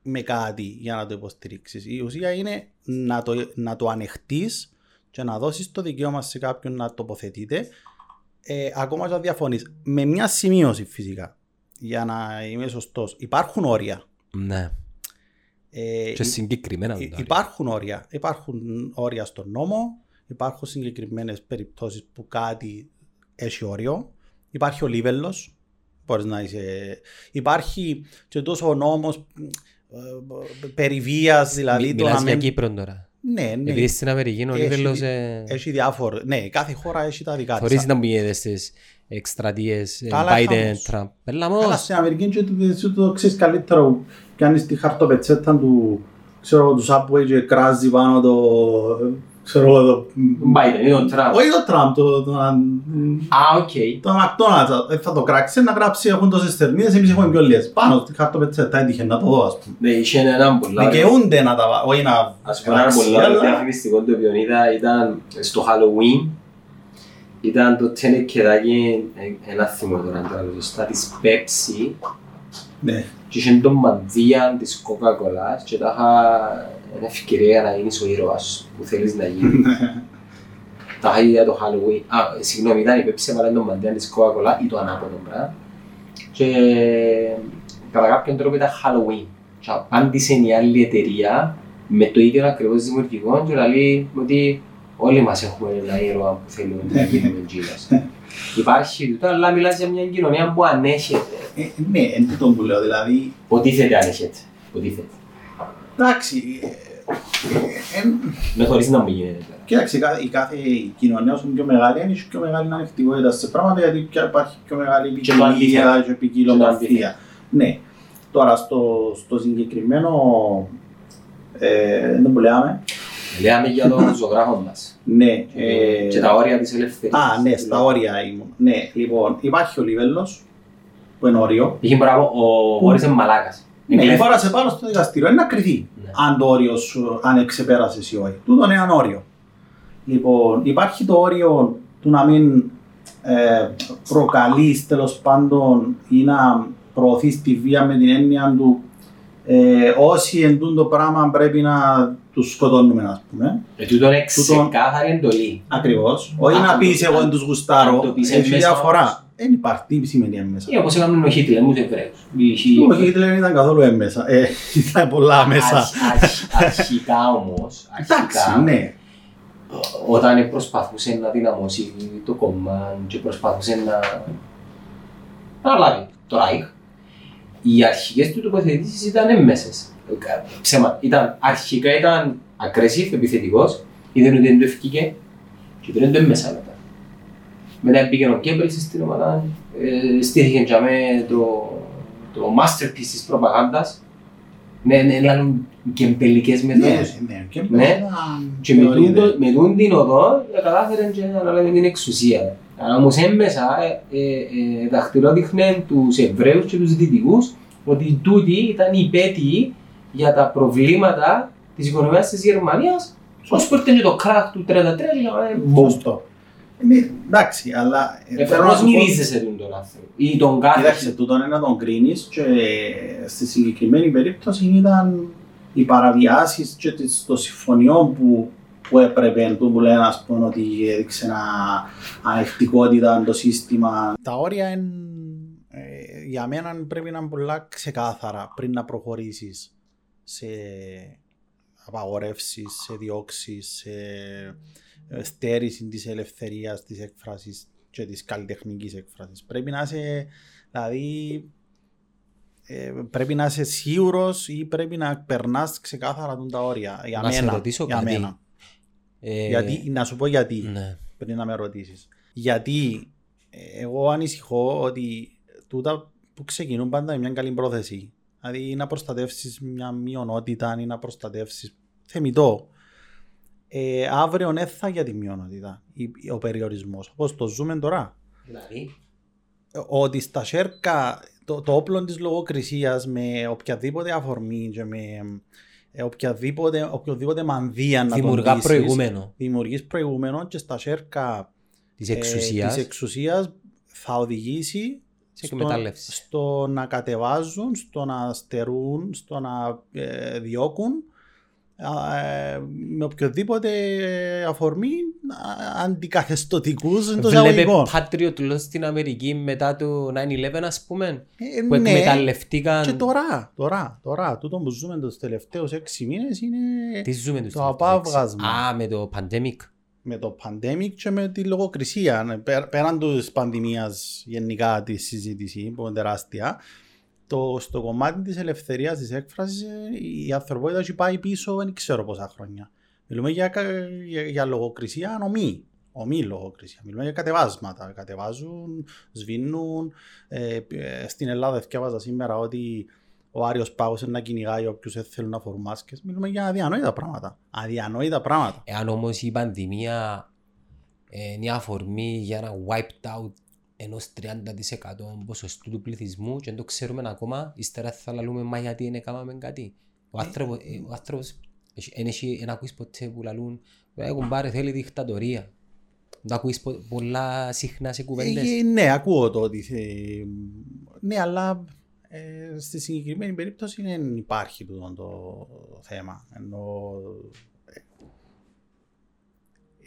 με κάτι για να το υποστηρίξεις. Η ουσία είναι να το, να το ανεχτείς και να δώσεις το δικαίωμα σε κάποιον να τοποθετείται ε, ακόμα και αν διαφωνείς. Με μια σημείωση φυσικά για να είμαι σωστός. Υπάρχουν όρια. Ναι. Ε, Και συγκεκριμένα. Υ- τα όρια. Υπάρχουν όρια. Υπάρχουν όρια στον νόμο. Υπάρχουν συγκεκριμένες περιπτώσεις που κάτι έχει όριο. Υπάρχει ο λίβελος. Μπορείς να είσαι. Υπάρχει και τόσο ο νόμος περί βίας, δηλαδή. Μι- το Μιλάς να για μην- Κύπρο τώρα. Ναι, ναι. Επειδή στην Αμερική ο Έχει- Λίβελος ε, Έχει διάφορα. Ναι, κάθε χώρα έχει τα δικά θωρείς της. να μην γίνεται στις εκστρατείες ε, Καλά, Biden, χαμός. Trump. Έλα Καλά, όμως. στην Αμερική και το- εσύ το ξέρεις καλύτερα που κάνεις τη χαρτοπετσέτα του ξέρω εγώ, του Subway και κράζει πάνω το ξέρω εγώ το Biden ή τον Τραμπ. όχι το Τραμπ το, το, Α, οκ. το McDonald's. Ε, θα το κράξει να γράψει έχουν τόσες θερμίδες εμείς έχουμε πιο λίγες. Πάνω στη χαρτοπετσέτα έτυχε να το δω ας πούμε. Ναι, είχε έναν πολλά... δικαιούνται να τα βα- όχι να Ας πούμε ένα κράξει, πολύ ωραίο αλλά- διαφημιστικό το οποίο είδα ήταν στο Halloween. Ήταν το τενεκεδάκι, ένα θυμό τώρα τώρα το σωστά, της Pepsi. Ναι και είχε τον μανδύα της Coca-Cola και τα είχα ένα ευκαιρία να γίνεις ο ήρωας που θέλεις να γίνεις. Τα είχα για το Halloween. Α, συγγνώμη, ήταν η Pepsi έβαλε τον μανδύα της Coca-Cola ή το ανάποδο πράγμα. Και κατά κάποιον τρόπο ήταν Halloween. Και απάντησε η άλλη εταιρεία με το ίδιο ακριβώς δημιουργικό και λέει ότι όλοι μας έχουμε ένα ήρωα που θέλουμε να γίνουμε τζίλας. Υπάρχει τούτο, αλλά μιλάς για μια κοινωνία που ανέχεται. Ε, ναι είναι τούτο που λέω δηλαδή Υποτίθεται ανέχεται. Υποτίθεται. εντάξει ε, ε, ε, Με χωρίς να μου γίνεται τώρα. Κοίταξε, η κάθε- η κάθε κοινωνία όσο είναι πιο μεγάλη, έχει πιο μεγάλη ανεκτικότητα σε πράγματα γιατί πια υπάρχει πιο μεγάλη Και το ποικιλία αντίθετο. και ποικιλομορφία. αντίθετο. Ναι. Τώρα στο, στο συγκεκριμένο. Ε, δεν που λέμε. Λέμε για τον ζωγράφο μας. Ναι. Ε, Και τα όρια της ελευθερίας. Α, ναι, στα όρια ήμουν. Ναι, λοιπόν, υπάρχει ο Λίβελο που είναι όριο. Είχε πράγμα, ο Χώρης είναι μαλάκας. Ναι, Εγκλέφτης. φόρασε πάνω στο δικαστήριο. Είναι να κρυθεί Ναι. αν το όριο σου, αν ξεπέρασε ή όχι. Τούτο είναι ένα όριο. Λοιπόν, υπάρχει το όριο του να μην ε, προκαλείς τέλος πάντων ή να προωθείς τη βία με την έννοια του ε, όσοι εντούν το πράγμα πρέπει να τους σκοτώνουμε, ας πούμε. Ε, τούτο είναι Τούτο- ξεκάθαρη εντολή. Ακριβώς. Όχι Αν να το- πεις εγώ αν- δεν τους γουστάρω. αν το πεις Έχει έμμεσα διαφορά. Όμως. Δεν υπάρχει. Τι σημαίνει έμμεσα. Ή όπως έκαναν ο Χίτλερ με τους Εβραίους. Είχε- Όχι, γιατί δεν ήταν καθόλου έμμεσα. Ε, ήταν πολλά μέσα. Αρχ- αρχ- Αρχικά όμως, Εντάξει, αρχικά, ναι. όταν προσπαθούσε να δυναμώσει το κόμμα και προσπαθούσε να να λάβει το Ράιχ, οι αρχικές του τοποθετήσεις ήταν έμμεσες. Ε, Ψέμα, ήταν, αρχικά ήταν aggressive, επιθετικός, είδαν ότι δεν το ευκήκε και πήραν το έμμεσα μετά. Μετά πήγε ο Κέμπελς στην ομάδα, ε, στήθηκε για μέ το, το masterpiece της προπαγάνδας. Ναι, ναι, λάλλον κεμπελικές Ναι, μεθόδους. ναι, και Ναι. μετά Και με, θεωρείται. τούτο, με τούν την οδό ε, κατάφερε και να αναλάβει την εξουσία. Αλλά όμως έμμεσα ε, ε, ε, δαχτυλόδειχνε τους Εβραίους και τους Δυτικούς ότι τούτοι ήταν υπέτειοι για τα προβλήματα της οικονομίας της Γερμανίας ως που ήρθε και το κράχ του 33 και λέγαμε μπομ. Σωστό. Ναι, εντάξει, αλλά ε, Ε, θέλω να Πώς σου πω- μυρίζεσαι τον τον άνθρωπο ή τον κάθε Κοίταξε, τούτο είναι να τον κρίνεις και στη συγκεκριμένη περίπτωση ήταν οι παραβιάσεις και τις- των συμφωνιών που, που έπρεπε, που που λένε ας πούμε, ότι έδειξε ένα ανεκτικότητα το σύστημα. Τα όρια εν, ε, για μένα πρέπει να είναι πολλά ξεκάθαρα πριν να προχωρήσεις σε απαγορεύσεις, σε διώξεις, σε ε, στέρησης της ελευθερίας της έκφρασης και της καλλιτεχνικής έκφρασης. Πρέπει να είσαι, δηλαδή, ε, πρέπει να είσαι σίγουρος ή πρέπει να περνάς ξεκάθαρα τον τα όρια. Για Να σε μένα. ρωτήσω για κάτι. μένα. Ε, Γιατί, να σου πω γιατί Ναι. πριν να με ρωτήσεις. Γιατί ε, εγώ ανησυχώ ότι τούτα που ξεκινούν πάντα με μια καλή πρόθεση. Δηλαδή να προστατεύσεις μια μειονότητα ή να προστατεύσεις θεμητό. Ε, αύριο δεν θα για τη μειονότητα η- ο περιορισμός. Όπως το ζούμε τώρα. Δηλαδή, Ότι στα σέρκα το, το όπλο της λογοκρισίας με οποιαδήποτε αφορμή και με ε, οποιαδήποτε, οποιοδήποτε μανδύα να Δημιουργά τον πείσεις, προηγούμενο δημιουργείς προηγούμενο και στα σέρκα της ε, εξουσίας. της εξουσίας θα οδηγήσει Σε στο, εκμετάλλευση. στο να κατεβάζουν, στο να στερούν, στο να ε, διώκουν α, ε, με οποιοδήποτε αφορμή α, αντικαθεστωτικούς εντός Βλέπε εισαγωγικών. Patriot Law στην Αμερική μετά το 9-11 ας πούμε Ε, που ναι. εκμεταλλευτήκαν Και τώρα, τώρα, τώρα, τούτο που ζούμε τους τελευταίους έξι μήνες είναι τι ζούμε τους το τελευταίους απάβγασμα. έξι. Α, με το pandemic. με το pandemic και με τη λογοκρισία. Ναι, πέ- Πέραν της πανδημίας γενικά τη συζήτηση που είναι τεράστια, το, στο κομμάτι της ελευθερίας της έκφρασης ε, η ανθρωπότητα έχει πάει πίσω δεν ξέρω πόσα χρόνια. Μιλούμε για, κα- για, για λογοκρισία ομή. Ομή λογοκρισία. Μιλούμε για κατεβάσματα. Κατεβάζουν, σβήνουν. Ε, ε, στην Ελλάδα διάβαζα σήμερα ότι ο Άριος Πάγος είναι να κυνηγάει όποιους δεν θέλουν να φορούν μάσκες. Μιλούμε για αδιανόητα πράγματα. Αδιανόητα πράγματα. Εάν όμως η πανδημία ε, είναι η αφορμή για ένα wiped out ενός 30% ποσοστού του πληθυσμού και δεν το ξέρουμε ακόμα, ύστερα θα λαλούμε μα γιατί δεν έκαναμε κάτι. Ο άνθρωπος, ε, ο άνθρωπος έχει- εν έχει- εν ακούεις ποτέ που λαλούν έχουν πάρει θέλει δικτατορία. Το ακούεις πο- πολλά συχνά σε κουβέντες. Ε, ναι, ακούω το ότι. ε, ναι, αλλά ε, στη συγκεκριμένη περίπτωση δεν υπάρχει τούτο το θέμα. Ενώ,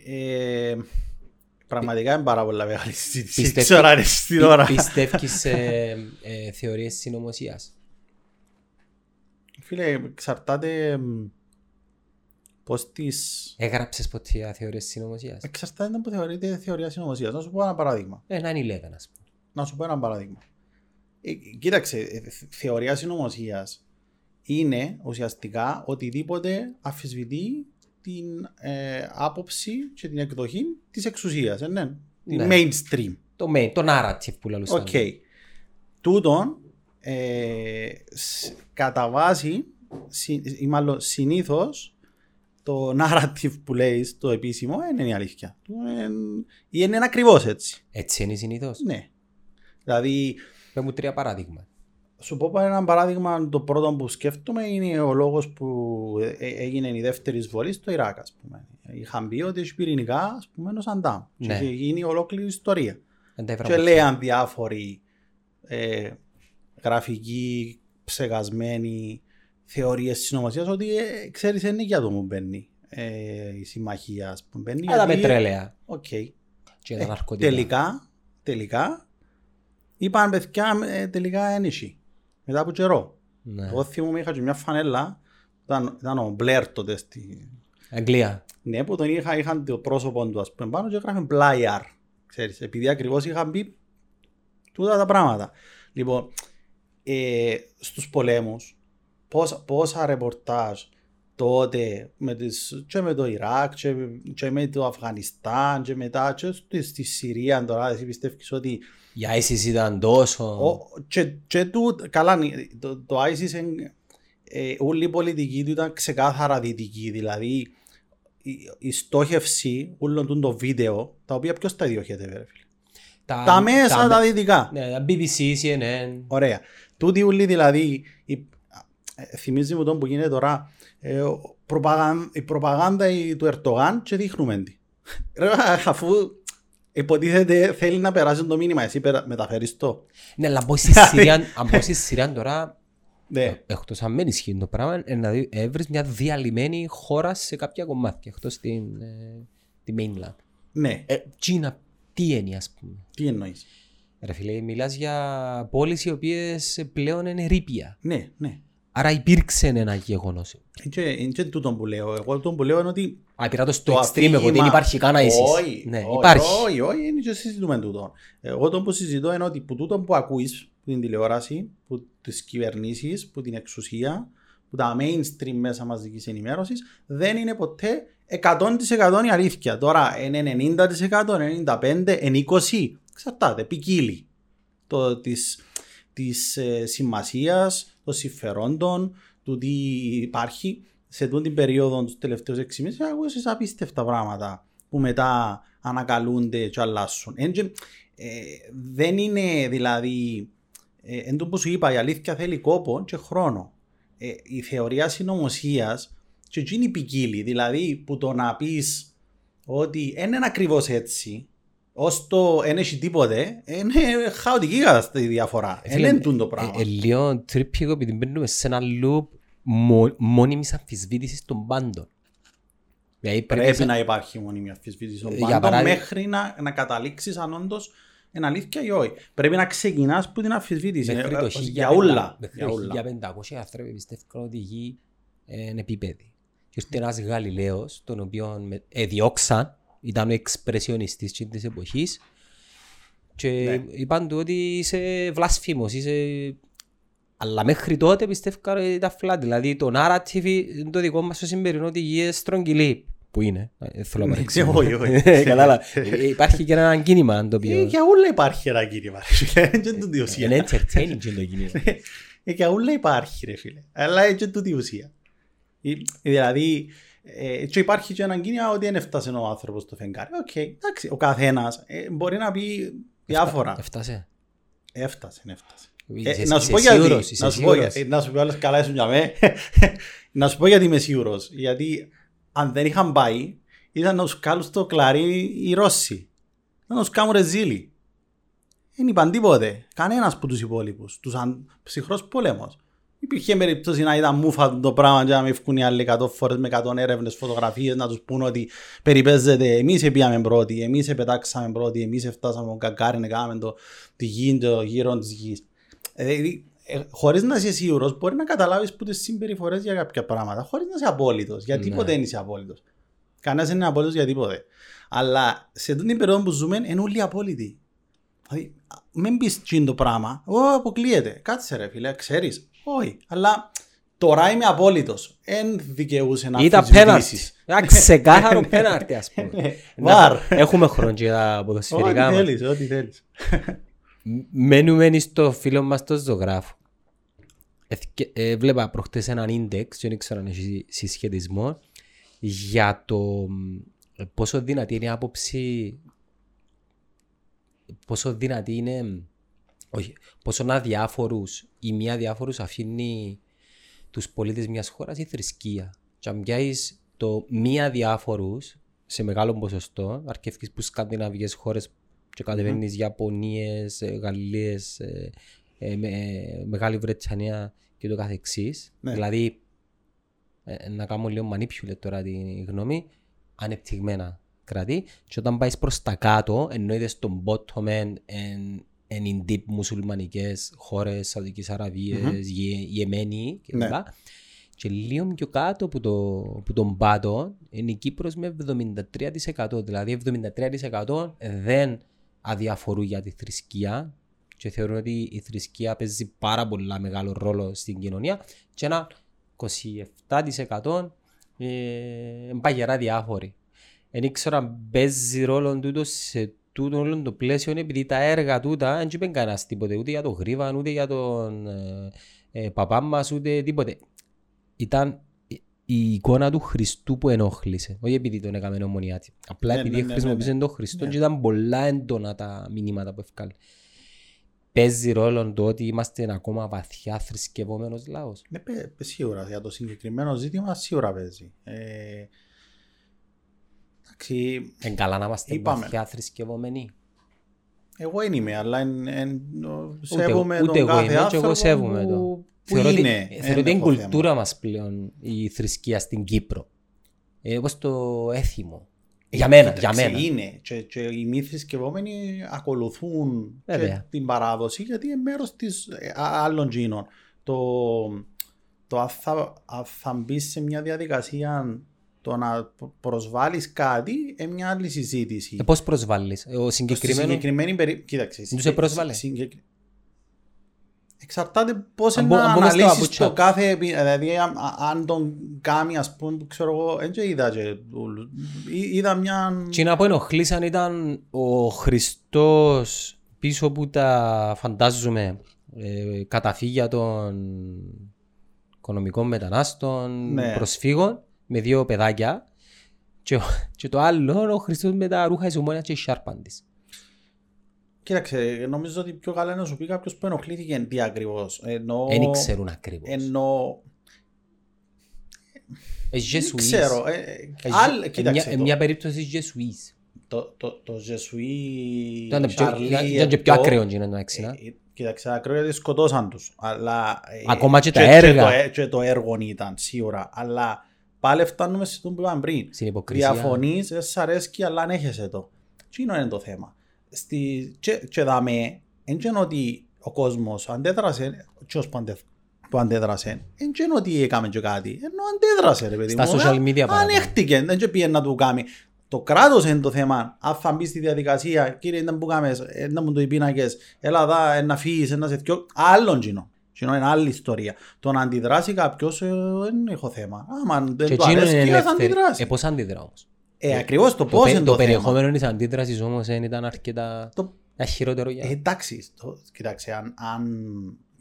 ε, ε, πραγματικά είναι πάρα πολλά μεγάλη συζήτηση. Δεν Πιστεύει- ξέρω αν είναι στην ώρα. Πι- Πιστεύεις σε ε, θεωρίες συνωμοσίας; Φίλε, εξαρτάται μ, πώς τις... Έγραψες ποτέ για θεωρίες συνωμοσίας; Εξαρτάται από θεωρείται θεωρία συνωμοσίας. Να σου πω ένα παράδειγμα. Ε, 9-11 ας πούμε. Να σου πω ένα παράδειγμα. Ε, κοίταξε, ε, θε- θεωρία συνωμοσίας είναι ουσιαστικά οτιδήποτε αμφισβητεί την ε, άποψη και την εκδοχή της εξουσίας. Ε, ναι. Την Ναι. mainstream. Το main, το narrative που λαλούσαν. Οκ. Τούτον ε, σ- κατά βάση, συ- ή μάλλον συνήθως, το narrative που λέεις το επίσημο δεν είναι η αλήθεια. Του εν- Ή είναι ακριβώς έτσι. Έτσι είναι συνήθως. Ναι. Δηλαδή, Πε μου τρία παράδειγμα. Σου πω ένα παράδειγμα, το πρώτο που σκέφτομαι είναι ο λόγος που ε- ε- έγινε η δεύτερη εισβολή στο Ιράκ, ας πούμε. Είχαν πει ότι έχει πυρηνικά, ας πούμε, ο Σαντάμ. Και Ναι. είχε γίνει ολόκληρη ιστορία. Δεν τα Και έβραν. λέγαν διάφοροι ε, γραφικοί, ψεκασμένοι θεωρίες συνωμοσίας ότι ε, ξέρεις δεν είναι για το μου μπαίνει ε, η συμμαχία, ας πούμε. Μπαίνει Αλλά με γιατί- πετρέλαια. Οκ. Και τα Ε, ναρκωτικά. τελικά, τελικά, είπαν παιδιά ε, τελικά εν είχε. Μετά από καιρό. Ναι. Εγώ θυμούμαι είχα και μια φανέλα, ήταν, ήταν ο Μπλερ τότε στη... Αγγλία. Ναι, που τον είχα, είχαν το πρόσωπο του ας πούμε πάνω και έγραφε Μπλάιαρ. Ξέρεις, επειδή ακριβώς είχαν πει τούτα τα πράγματα. Λοιπόν, ε, στους πολέμους, πόσα, πόσα ρεπορτάζ τότε με τις, και με το Ιράκ και, και με το Αφγανιστάν και μετά και στη, στη Συρία τώρα εσύ πιστεύεις ότι Η ISIS ήταν τόσο... ο, και, και του, καλά, το, το ISIS εν- ε, όλη η πολιτική του ήταν ξεκάθαρα δυτική, δηλαδή η, η στόχευση όλων των το βίντεο, τα οποία ποιος τα διοχέτευε ρε φίλε. Τα μέσα τα δυτικά. Ναι, τα BBC, CNN. Ωραία. Τούτη ούλη δηλαδή, η, ε, θυμίζει μου τον που γίνεται τώρα, ε, ο- προπαγαν- η προπαγάνδα η- του Ερτογάν και δείχνουμε τη. Ρε, αφού υποτίθεται θέλει να περάσει το μήνυμα, εσύ περα- μεταφέρεις το. Ναι, αλλά αν πω στη Συρία, αν πω στη Συρία τώρα, Ναι. εκτός αν μην ισχύει το πράγμα, είναι να δει- ε, βρεις μια διαλυμένη χώρα σε κάποια κομμάτια, εκτός την, ε, τη mainland. ναι. Ε, Κίνα, τι είναι ας πούμε; Τι εννοείς; Ρε φίλε, μιλάς για πόλεις οι οποίες πλέον είναι ρήπια. Ναι, ναι. Άρα υπήρξε ένα γεγονός. Είναι και τούτο που λέω. Εγώ το που λέω είναι ότι Α, πήρα το στο το extreme, εγώ δεν αφήγημα- υπάρχει καν ISIS. Όχι, Ναι, όχι, υπάρχει. Όχι, όχι, είναι και συζητούμε τούτο. Εγώ το που συζητώ είναι ότι που τούτο που ακούεις που την τηλεόραση, που τις κυβερνήσεις, που την εξουσία, που τα mainstream μέσα μαζικής ενημέρωσης, δεν είναι ποτέ 100% η αλήθεια. Τώρα είναι 90%, 95%, είναι 20%. Εξαρτάται, ποικίλει. Το της, της ε, σημασίας, των συμφερόντων, του τι υπάρχει σε τούτη την περίοδο τους τελευταίους 6 μήνες ακούσεις απίστευτα πράγματα που μετά ανακαλούνται και αλλάσουν. Εν και, ε, δεν είναι δηλαδή, ε, εν τω που σου είπα η αλήθεια θέλει κόπο και χρόνο. ε, η θεωρία συνωμοσίας και εκείνη ποικίλει. Δηλαδή που το να πεις ότι δεν είναι ακριβώς έτσι, ως το δεν έχει τίποτε, είναι χαοτική η διαφορά. Δεν Φίλε, είναι τούτο το Ε, πράγμα. ε, λίγο τρίπικο επειδή μπαίνουμε σε ένα loop μο- μόνιμης αμφισβήτησης των πάντων. Δηλαδή πρέπει, Πρέπει σε- να υπάρχει μόνιμη αμφισβήτηση των Ε, για πάντων παράδειγμα- μέχρι να, να καταλήξεις αν όντως είναι αλήθεια ή όχι. Πρέπει να ξεκινάς από την αμφισβήτηση. μέχρι Ε, το ε, 1500 για όλα. μέχρι Για το όλα. 1500 άνθρωποι πιστεύουν ότι η γη είναι επίπεδη. Και ήρθε ένας Γαλιλαίος, τον οποίο με- εδιώξαν, ήταν ο εξπρεσιονιστής της εποχής και Ναι. είπαν του ότι είσαι βλάσφημος, είσαι... Αλλά μέχρι τότε πιστεύω ότι ήταν flat. Δηλαδή το narrative είναι το δικό μας το σημερινό ότι η γη είναι στρογγυλή. Που είναι; Ε, Δεν θέλω να Ναι, παρεξηγώ. όχι, όχι. Ε, Κατάλαβα. Ε, Υπάρχει και ένα κίνημα το Ε, οποίο... Για όλα υπάρχει ένα κίνημα. ρε φίλε. Δεν είναι τούτη η ουσία. Είναι entertaining και το κίνημα. Ε, Για όλα υπάρχει ρε φίλε. Αλλά είναι τούτη η ουσία. Ε, Δηλαδή, ε, και υπάρχει και ένα κίνημα ότι δεν έφτασε ο άνθρωπος στο φεγγάρι. Οκ, εντάξει, ο καθένας μπορεί να πει διάφορα. Έφτασε. Έφτασε, έφτασε. Είσαι- Ε, να σου είσαι πω γιατί. σίγουρος, είσαι Να σου πω, σίγουρος. για- να σου πω άλλες καλά ήσουν για με. Να σου πω γιατί είμαι σίγουρος. Γιατί αν δεν είχαν πάει, ήταν να τους κάλουν στο κλαρί οι Ρώσοι. Να τους κάνουν ρεζίλι. Δεν είπαν τίποτε. Κανένας από τους υπόλοιπους. Τους αν... ψυχρός πόλεμος. Υπήρχε περίπτωση να ήταν μούφα το πράγμα και να μην βγουν οι άλλοι 100 φορές με 100 έρευνες, φωτογραφίες να τους πούν ότι περιπέζεται εμείς πήγαμε πρώτοι, εμείς επετάξαμε πρώτοι, εμείς φτάσαμε τον Καγκάριν, έκαναμε το, τη γη, το γύρο της γης. Ε, Δηλαδή, ε, χωρίς να είσαι σίγουρος, μπορεί να καταλάβεις που τις συμπεριφορές για κάποια πράγματα, χωρίς να είσαι απόλυτος. Γιατί Ναι. ποτέ δεν είσαι απόλυτος. Κανένας δεν είναι απόλυτος για τίποτε. Αλλά σε αυτή την περίοδο που ζούμε, είναι όλοι απόλυτοι. Δηλαδή, α, μην πεις τι είναι το πράγμα. Ω, αποκλείεται. Κάτσε ρε φίλε, ξέρεις. Όχι. Αλλά τώρα είμαι απόλυτος. Εν δικαιούσε να Ήταν πέναρτη. αμφισβητήσεις. Ένα ξεκάθαρο πέναρτη ας πούμε. Ναι, Βαρ. Να- Έχουμε χρόνο και τα Ό,τι ποδοσφαιρικά μας. θέλεις, ό,τι θέλεις. Μένουμε στο φίλο μας τον ζωγράφο. Εθκε- ε, Βλέπα προχτές έναν ίντεξ, δεν ήξερα αν έχει συσχετισμό, για το μ, πόσο δυνατή είναι η άποψη, πόσο δυνατή είναι, μ, όχι, πόσο αδιάφορους ή μη αδιάφορους αφήνει τους πολίτες μιας χώρας η θρησκεία. Και αν πιάσεις το μη αδιάφορους σε μεγάλο ποσοστό, αρκεύκεις που σκανδιναβικές χώρες και κατεβαίνεις Ιαπωνίες, ε, Γαλλίες, ε, ε, με- ε, Μεγάλη Βρετανία και το καθεξής. Ναι. Δηλαδή, ε, να κάνω λίγο manipulate τώρα τη γνώμη, ανεπτυγμένα κράτη και όταν πάεις προς τα κάτω, εννοείται στον bottom end εν, εν in deep μουσουλμανικές χώρες, Σαουδικής Αραβίας, Γε- Ιεμένη κλπ. Ναι. Και λίγο πιο κάτω από, το, από τον πάτο είναι η Κύπρος με 73%. Δηλαδή 73% δεν αδιαφορούν για τη θρησκεία και θεωρούν ότι η θρησκεία παίζει πάρα πολύ μεγάλο ρόλο στην κοινωνία και ένα 27% ε, είναι παγερά διάφοροι. Δεν ήξερα αν παίζει ρόλο τούτος σε τούτο όλο το πλαίσιο επειδή τα έργα τούτα δεν είπε κανένας τίποτε ούτε για τον Γρίβαν ούτε για τον ε, ε, παπά μας ούτε τίποτε. Ήταν η- η εικόνα του Χριστού που ενόχλησε. Όχι επειδή τον έκαμε ομονιάτη. Απλά Ναι, επειδή ναι, ναι, ναι, χρησιμοποίησε ναι. τον Χριστό Ναι. και ήταν πολλά έντονα τα μηνύματα που έφκαλε. Παίζει ρόλο το ότι είμαστε ένα ακόμα βαθιά θρησκευόμενος λαός. Ναι, παι- παι- σίγουρα για το συγκεκριμένο ζήτημα σίγουρα παίζει. Ε, εντάξει, Εν καλά να είμαστε Είπαμε. βαθιά θρησκευόμενοι. εγώ δεν είμαι, αλλά εν, εν, σέβομαι ούτε τον εγώ κάθε είμαι και άνθρωπο εγώ σέβομαι που, το. που Θεωρώ ότι- είναι. ε, Εν Θεωρώ ότι είναι έχω θέμα. κουλτούρα μας πλέον η θρησκεία στην Κύπρο. Ε, όπως το έθιμο. Για μένα, για Κοίταξε, μένα. Είναι και, και οι μη θρησκευόμενοι ακολουθούν και Βέβαια. την παράδοση γιατί είναι μέρος της ε, α- άλλων τζίνων. Το, το αν θα, αν θα μπεις σε μια διαδικασία το να προσβάλλεις κάτι είναι μια άλλη συζήτηση. Ε, πώς προσβάλλεις; Ε, Ο Στη συγκεκριμένο... συγκεκριμένη περίπτωση. Κοίταξε. Δεν τους συγκε- επρόσβαλες. συγκεκ- Εξαρτάται πώς Αν είναι μπο- να αν μπούμε στο αναλύσεις αμπούτσια. το κάθε. επι- Δηλαδή, αν, αν τον κάνει, ας πούμε, ξέρω εγώ, δεν και είδα και ούλους. Εί- Είδα μια. Τι να πω ενοχλήσαν ήταν ο Χριστός πίσω που τα φαντάζομαι ε, καταφύγια των οικονομικών μετανάστων, Ναι. προσφύγων με δύο παιδάκια και, και το άλλο ο Χριστός με τα ρούχα της ομόνιας και η σάρπαν της. Κοίταξε, νομίζω ότι πιο καλά είναι να σου πει κάποιος που ενοχλήθηκε τι ακριβώς. Ενώ, Δεν ξέρουν ακριβώς. ενώ Ε, Δεν Jesuits. ξέρω. ε, Ε, άλλ- ε, μια- Κοίταξε ε, το. μια περίπτωση Jesuits. Το- το- Το Ζεσουί, Ήταν το πιο- Charlie ήταν- ήταν και πιο Hebdo, ακραίο εκείνο, εντάξει, να. ε, ε, Κοίταξε, ακραίο γιατί σκοτώσαν τους. Αλλά, ε, Ακόμα και τα Και έργα. το, ε- και το έργο ήταν, σίγουρα. Αλλά πάλι φτάνουμε σε αυτό που είπαμε πριν. Στην υποκρισία. Διαφωνείς, δεν σ' αρέσκει, αλλά αν έχεσαι το. Τι είναι το θέμα. Στη, και, και δαμε, δεν είναι ότι ο κόσμος αντέδρασε, ποιος που, αντε, που αντέδρασε, δεν είναι ότι έκαμε και κάτι, ενώ αντέδρασε ρε παιδί Στα μου. social Ε, media παραπάνω. Ανέχτηκε, δεν και πήγε να του κάνει. Το κράτος είναι το θέμα. Αν θα μπεις στη διαδικασία, κύριε, δεν που κάμες, ε, να μου το οι πίνακες, έλα δά, ε, να φύγεις, ε, να σε θυκιώ. Άλλον κοινό. Κοινό είναι άλλη ιστορία. Το να αντιδράσει κάποιος ε, δεν έχω θέμα. Άμα Και δεν του εκείνο είναι αρέσει, ας ελεύθερη. αντιδράσει. Ε, πώς αντιδρά όμως; Ε, ακριβώς το Το, πώς πε- είναι το το θέμα. περιεχόμενο της αντίδρασης όμως δεν ήταν αρκετά Το- ε, χειρότερο για... Ε, εντάξει, το, κοιτάξτε, αν, αν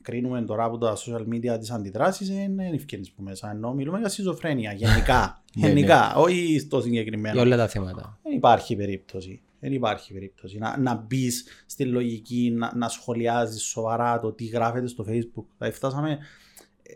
κρίνουμε τώρα από τα social media τις αντιδράσεις, ε, είναι ευκαιρίες που μέσα. Ενώ μιλούμε για σχιζοφρένεια, γενικά. Ναι, γενικά, όχι στο συγκεκριμένο. για όλα τα θέματα. Δεν υπάρχει περίπτωση. Δεν υπάρχει περίπτωση να, να μπεις στη λογική, να, να σχολιάζεις σοβαρά το τι γράφεται στο Facebook. Δηλαδή, φτάσαμε, ε,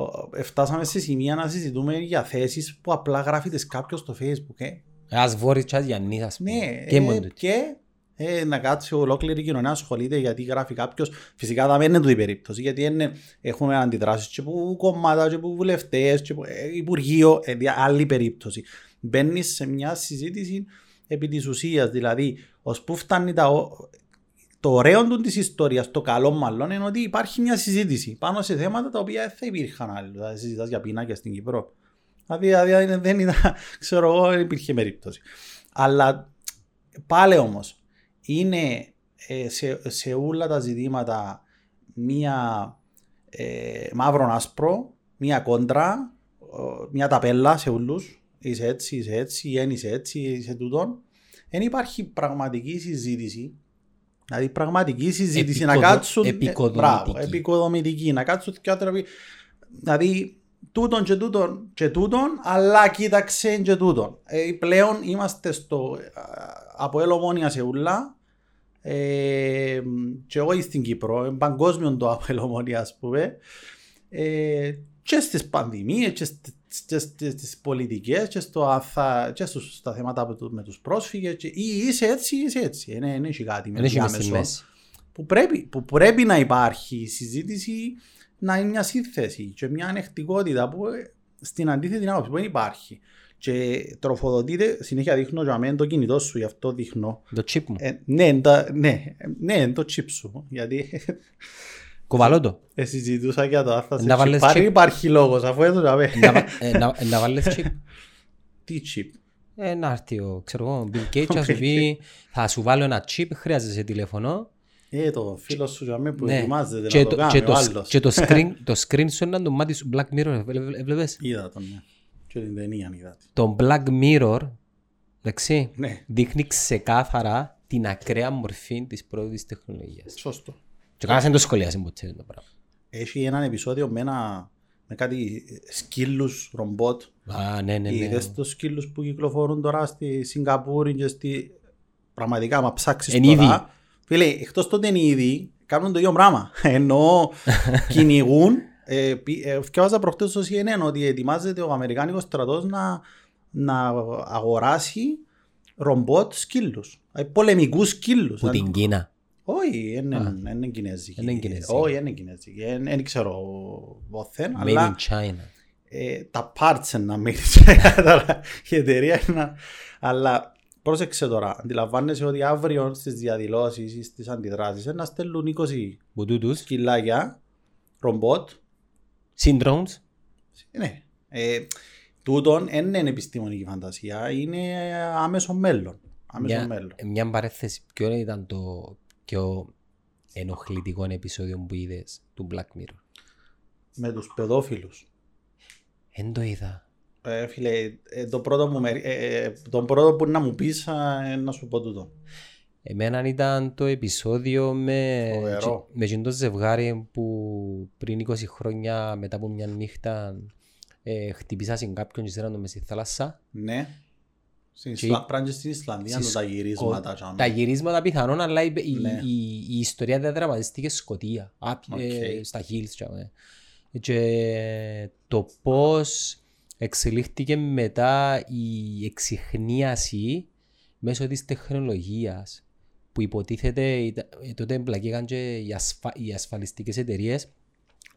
ο- ε, φτάσαμε σε σημεία να συζητούμε για θέσεις που απλά γράφεται κάποιος στο Facebook. Ε. Ας βόρεις και ας Γιάννης, ας πούμε. Ναι, Και ε, μόνος τούτοι. και ε, να κάτσει ολόκληρη η κοινωνία να ασχολείται γιατί γράφει κάποιος. Φυσικά δεν είναι τούτη η περίπτωση, γιατί είναι, έχουμε αντιδράσεις και από κομμάτα, και από βουλευτές, και από ε, υπουργείο, ε, δια- άλλη περίπτωση. Μπαίνεις σε μια συζήτηση επί της ουσίας, δηλαδή, ως πού φτάνει τα, ο- το ωραίο του της ιστορίας, το καλό μάλλον, είναι ότι υπάρχει μια συζήτηση πάνω σε θέματα τα οποία δεν θα υπήρχαν άλλοι. Δηλαδή, συζητάς για πίνακα στην Κύπρο. Δηλαδή, δηλαδή δεν ήταν, ξέρω εγώ, δεν υπήρχε περίπτωση. Αλλά πάλι όμως είναι ε, σε, σε όλα τα ζητήματα μία ε, μαύρο άσπρο, μία κόντρα, ο, μία ταπέλα σε όλους. Είσαι έτσι, είσαι έτσι, ή εν είσαι έτσι, είσαι τούτον. Δεν υπάρχει πραγματική συζήτηση. Δηλαδή πραγματική συζήτηση να Επικοδο- κάτσουν. ε, επικοδομητική. μπράβο, επικοδομητική. Να κάτσουν και άτροποι. Δηλαδή τούτον και τούτον και τούτον, αλλά κοίταξε και τούτον. Ε, πλέον είμαστε στο α, από ελομόνια σε ούλα ε, και εγώ στην Κύπρο, ε, παγκόσμιο το από ελομόνια ας πούμε ε, και στις πανδημίες και στις, και στις, στις πολιτικές και, στο, αν θα- και στους, στα θέματα με, του- με τους πρόσφυγες και, ή είσαι έτσι ή είσαι έτσι. Ε, ναι, δεν έχει κάτι με Δεν έχει μες στη διάμεσο μέση. που πρέπει, που πρέπει να υπάρχει συζήτηση να είναι μια σύνθεση και μια ανεκτικότητα που ε, στην αντίθετη άποψη που δεν υπάρχει. Και τροφοδοτείται, συνέχεια δείχνω για μένα το κινητό σου, γι' αυτό δείχνω. Το chip μου. Ε, ναι, τα, ναι, ε, ναι, είναι το chip σου, γιατί Κουβαλώ το. ε, συζητούσα για το αν θα σε Να βάλεις chipάρει, chip. υπάρχει λόγος, αφού εδώ για μένα. Ε, να βα- ε, να- ε, Να βάλεις chip. Τι chip; Ε, Να έρθει ο, ξέρω εγώ, Bill Gates και να σου πει θα σου βάλω ένα chip, χρειάζεσαι τηλέφωνο Ε, το φίλο σου για μένα που Ναι. ετοιμάζεται και να το το, κάνει και ο το, άλλος. και το screen, το screen σου είναι το μάτι σου Black Mirror, έβλε- έβλε- έβλεπες. Είδα τον, ναι. Και την ταινία είδα. τη. Το Black Mirror, εντάξει, Ναι, δείχνει ξεκάθαρα την ακραία μορφή της πρώτης τεχνολογίας. σωστό. Και κανένας δεν το σχολιάζει ποτέ το πράγμα. Έχει έναν επεισόδιο με, ένα, με κάτι σκύλους ρομπότ. Α, ναι, ναι, ναι. Είδες τους σκύλους που κυκλοφορούν τώρα στη Σιγκαπούρη και στη... Πραγματικά, άμα ψάξεις Εν τώρα... είδη. Φίλε, εκτός τότε είναι ήδη, κάνουν το ίδιο πράγμα. Ενώ κυνηγούν... Ε, πι- ε, Θυκεύαζα προχτές στο CNN ότι ετοιμάζεται ο Αμερικάνικος στρατός να, να αγοράσει ρομπότ σκύλους. Ε, πολεμικούς σκύλους. Που την Κίνα. Όχι, δεν Α. είναι- δεν είναι κινέζικη. Δεν είναι κινέζικη. Όχι, δεν είναι κινέζικη. Δεν δεν ξέρω πόθεν, Made αλλά in China. ε, τα parts είναι να μην τώρα η εταιρεία είναι να- Αλλά πρόσεξε τώρα, αντιλαμβάνεσαι ότι αύριο στις διαδηλώσεις ή στις αντιδράσεις να στέλνουν 20 Μπουτούτους. σκυλάκια, ρομπότ. Syndromes. Ναι. Ε, τούτον δεν είναι επιστημονική φαντασία, είναι άμεσο μέλλον. Άμεσο Μια, μέλλον. μια παρέθεση. Ποιο ήταν το πιο ενοχλητικό επεισόδιο που είδες του Black Mirror; Με τους παιδόφιλους. Δεν το είδα. Ε, φίλε, ε, το πρώτο που, με, ε, ε, το πρώτο που να μου πεις α, ε, να σου πω τούτο. Εμένα ήταν το επεισόδιο με, Φοβερό. με εκείνο το ζευγάρι που πριν 20 χρόνια μετά από μια νύχτα ε, χτυπήσασαν κάποιον και στέλναν το μες στη θάλασσα. Ναι. Στην Και- Ισλα... Πράγματι στην Ισλανδία Στις το τα γυρίσματα. σκο- τζάμε. Τα γυρίσματα πιθανόν, αλλά η, η, Ναι. η, η ιστορία δεν δραματίστηκε Σκοτία, άπ- ε, Οκ. στα Hills. τζάμε. Και το πώς εξελίχθηκε μετά η εξυχνίαση μέσω της τεχνολογίας που υποτίθεται ήταν- ε, τότε εμπλακήκαν και οι, ασφα, οι ασφαλιστικές εταιρείες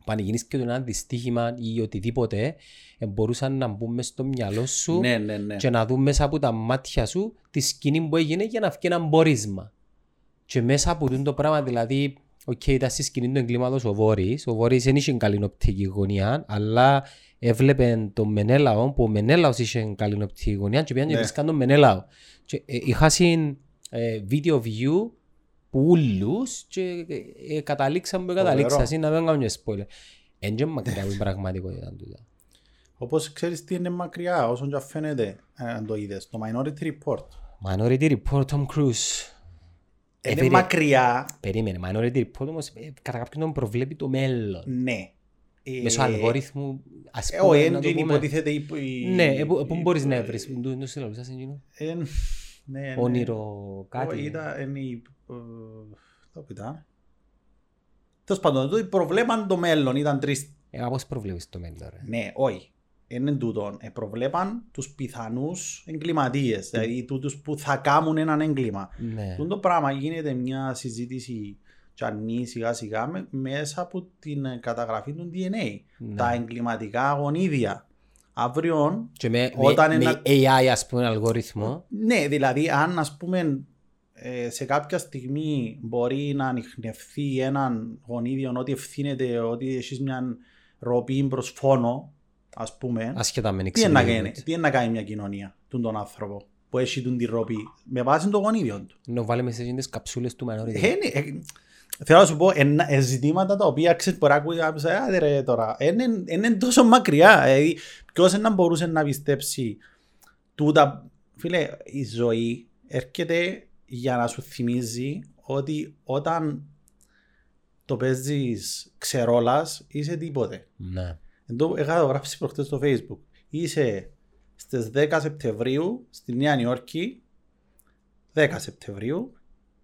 που αν γίνεις και το ένα δυστύχημα ή οτιδήποτε ε, μπορούσαν να μπουν μες στο μυαλό σου Ναι, ναι, ναι. και να δουν μέσα από τα μάτια σου τη σκηνή που έγινε για να βγει ένα πόρισμα. Και μέσα από τούτο το πράγμα, δηλαδή, οκ, ήταν στη σκηνή του εγκλήματος ο Βόρης. Ο Βόρης δεν είχε καλή οπτική γωνία, αλλά έβλεπε τον Μενέλαο, που ο Μενέλαος είχε καλή οπτική γωνία και πήγαν και Ναι. βρίσκαν τον Μενέλαο. Και ε, είχα συν ε, video view που ούλους και ε, ε, καταλήξαμε που Φοβερό. καταλήξαμε, να μην κάνουμε spoiler. Εν και μακριά από την πραγματικότητα τούτα. Όπως ξέρεις τι είναι μακριά, όσον και φαίνεται, ε, αν το είδες, το Minority Report. Minority Report Tom Cruise. Είναι Έφερε- μακριά, Περίμενε, Minority Report όμως ε, κατά κάποιον τρόπο προβλέπει το μέλλον. ναι. Ε, Μέσω αλγόριθμου, ας ε, πούμε, Ο να το engine πούμε. υποτίθεται... η- η- Ναι, ε, πού- πού η- μπορείς να βρεις, το το σε λαλούσας εκείνο. Ε, ναι, ναι. Όνειρο κάτι. Όχι, Ήταν είναι η... ε, Το που ήταν. Τέλος πάντων, το προβλέπαν το μέλλον, ήταν τρεις... Ε, μα πώς προβλέπεις το μέλλον, ρε. Ναι, όχι. Είναι τούτο. Ε, προβλέπαν τους πιθανούς εγκληματίες, δηλαδή τούτους που θα κάνουν έναν έγκλημα. Ναι. Αυτό το πράγμα γίνεται μια συζήτηση τσανή σιγά σιγά με- μέσα από την ε, καταγραφή του DNA. Ναι. Τα εγκληματικά αγωνίδια. Αύριο, Και με, Όταν με, ένα- με AI, ας πούμε, αλγόριθμο, ναι, δηλαδή αν ας πούμε ε, σε κάποια στιγμή μπορεί να ανοιχνευθεί έναν γονίδιο ότι ευθύνεται ότι έχεις μια ροπή προς φόνο, ας πούμε, ασχετά με τι είναι να εξελίγματα. κάνει, τι είναι να κάνει μια κοινωνία, τον, τον άνθρωπο που έχει τον τη ροπή, με βάση το γονίδιο του. Να βάλουμε σε εκείνες καψούλες του Minority. Ε, ναι, ε, Θέλω να σου πω, εν- ε, ζητήματα τα οποία ξέρεις μπορεί να ακούει κάποιος, «Ε, άντε ρε τώρα, είναι είναι τόσο μακριά. Δηλαδή, ποιος να μπορούσε να πιστέψει τούτα. Φίλε, η ζωή έρχεται για να σου θυμίζει ότι όταν το παίζεις ξερόλας είσαι τίποτε. Ναι. Εν τω- Είχα το γράψει προχτές στο facebook. Είσαι στις 10 Σεπτεμβρίου στη Νέα Υόρκη, 10 Σεπτεμβρίου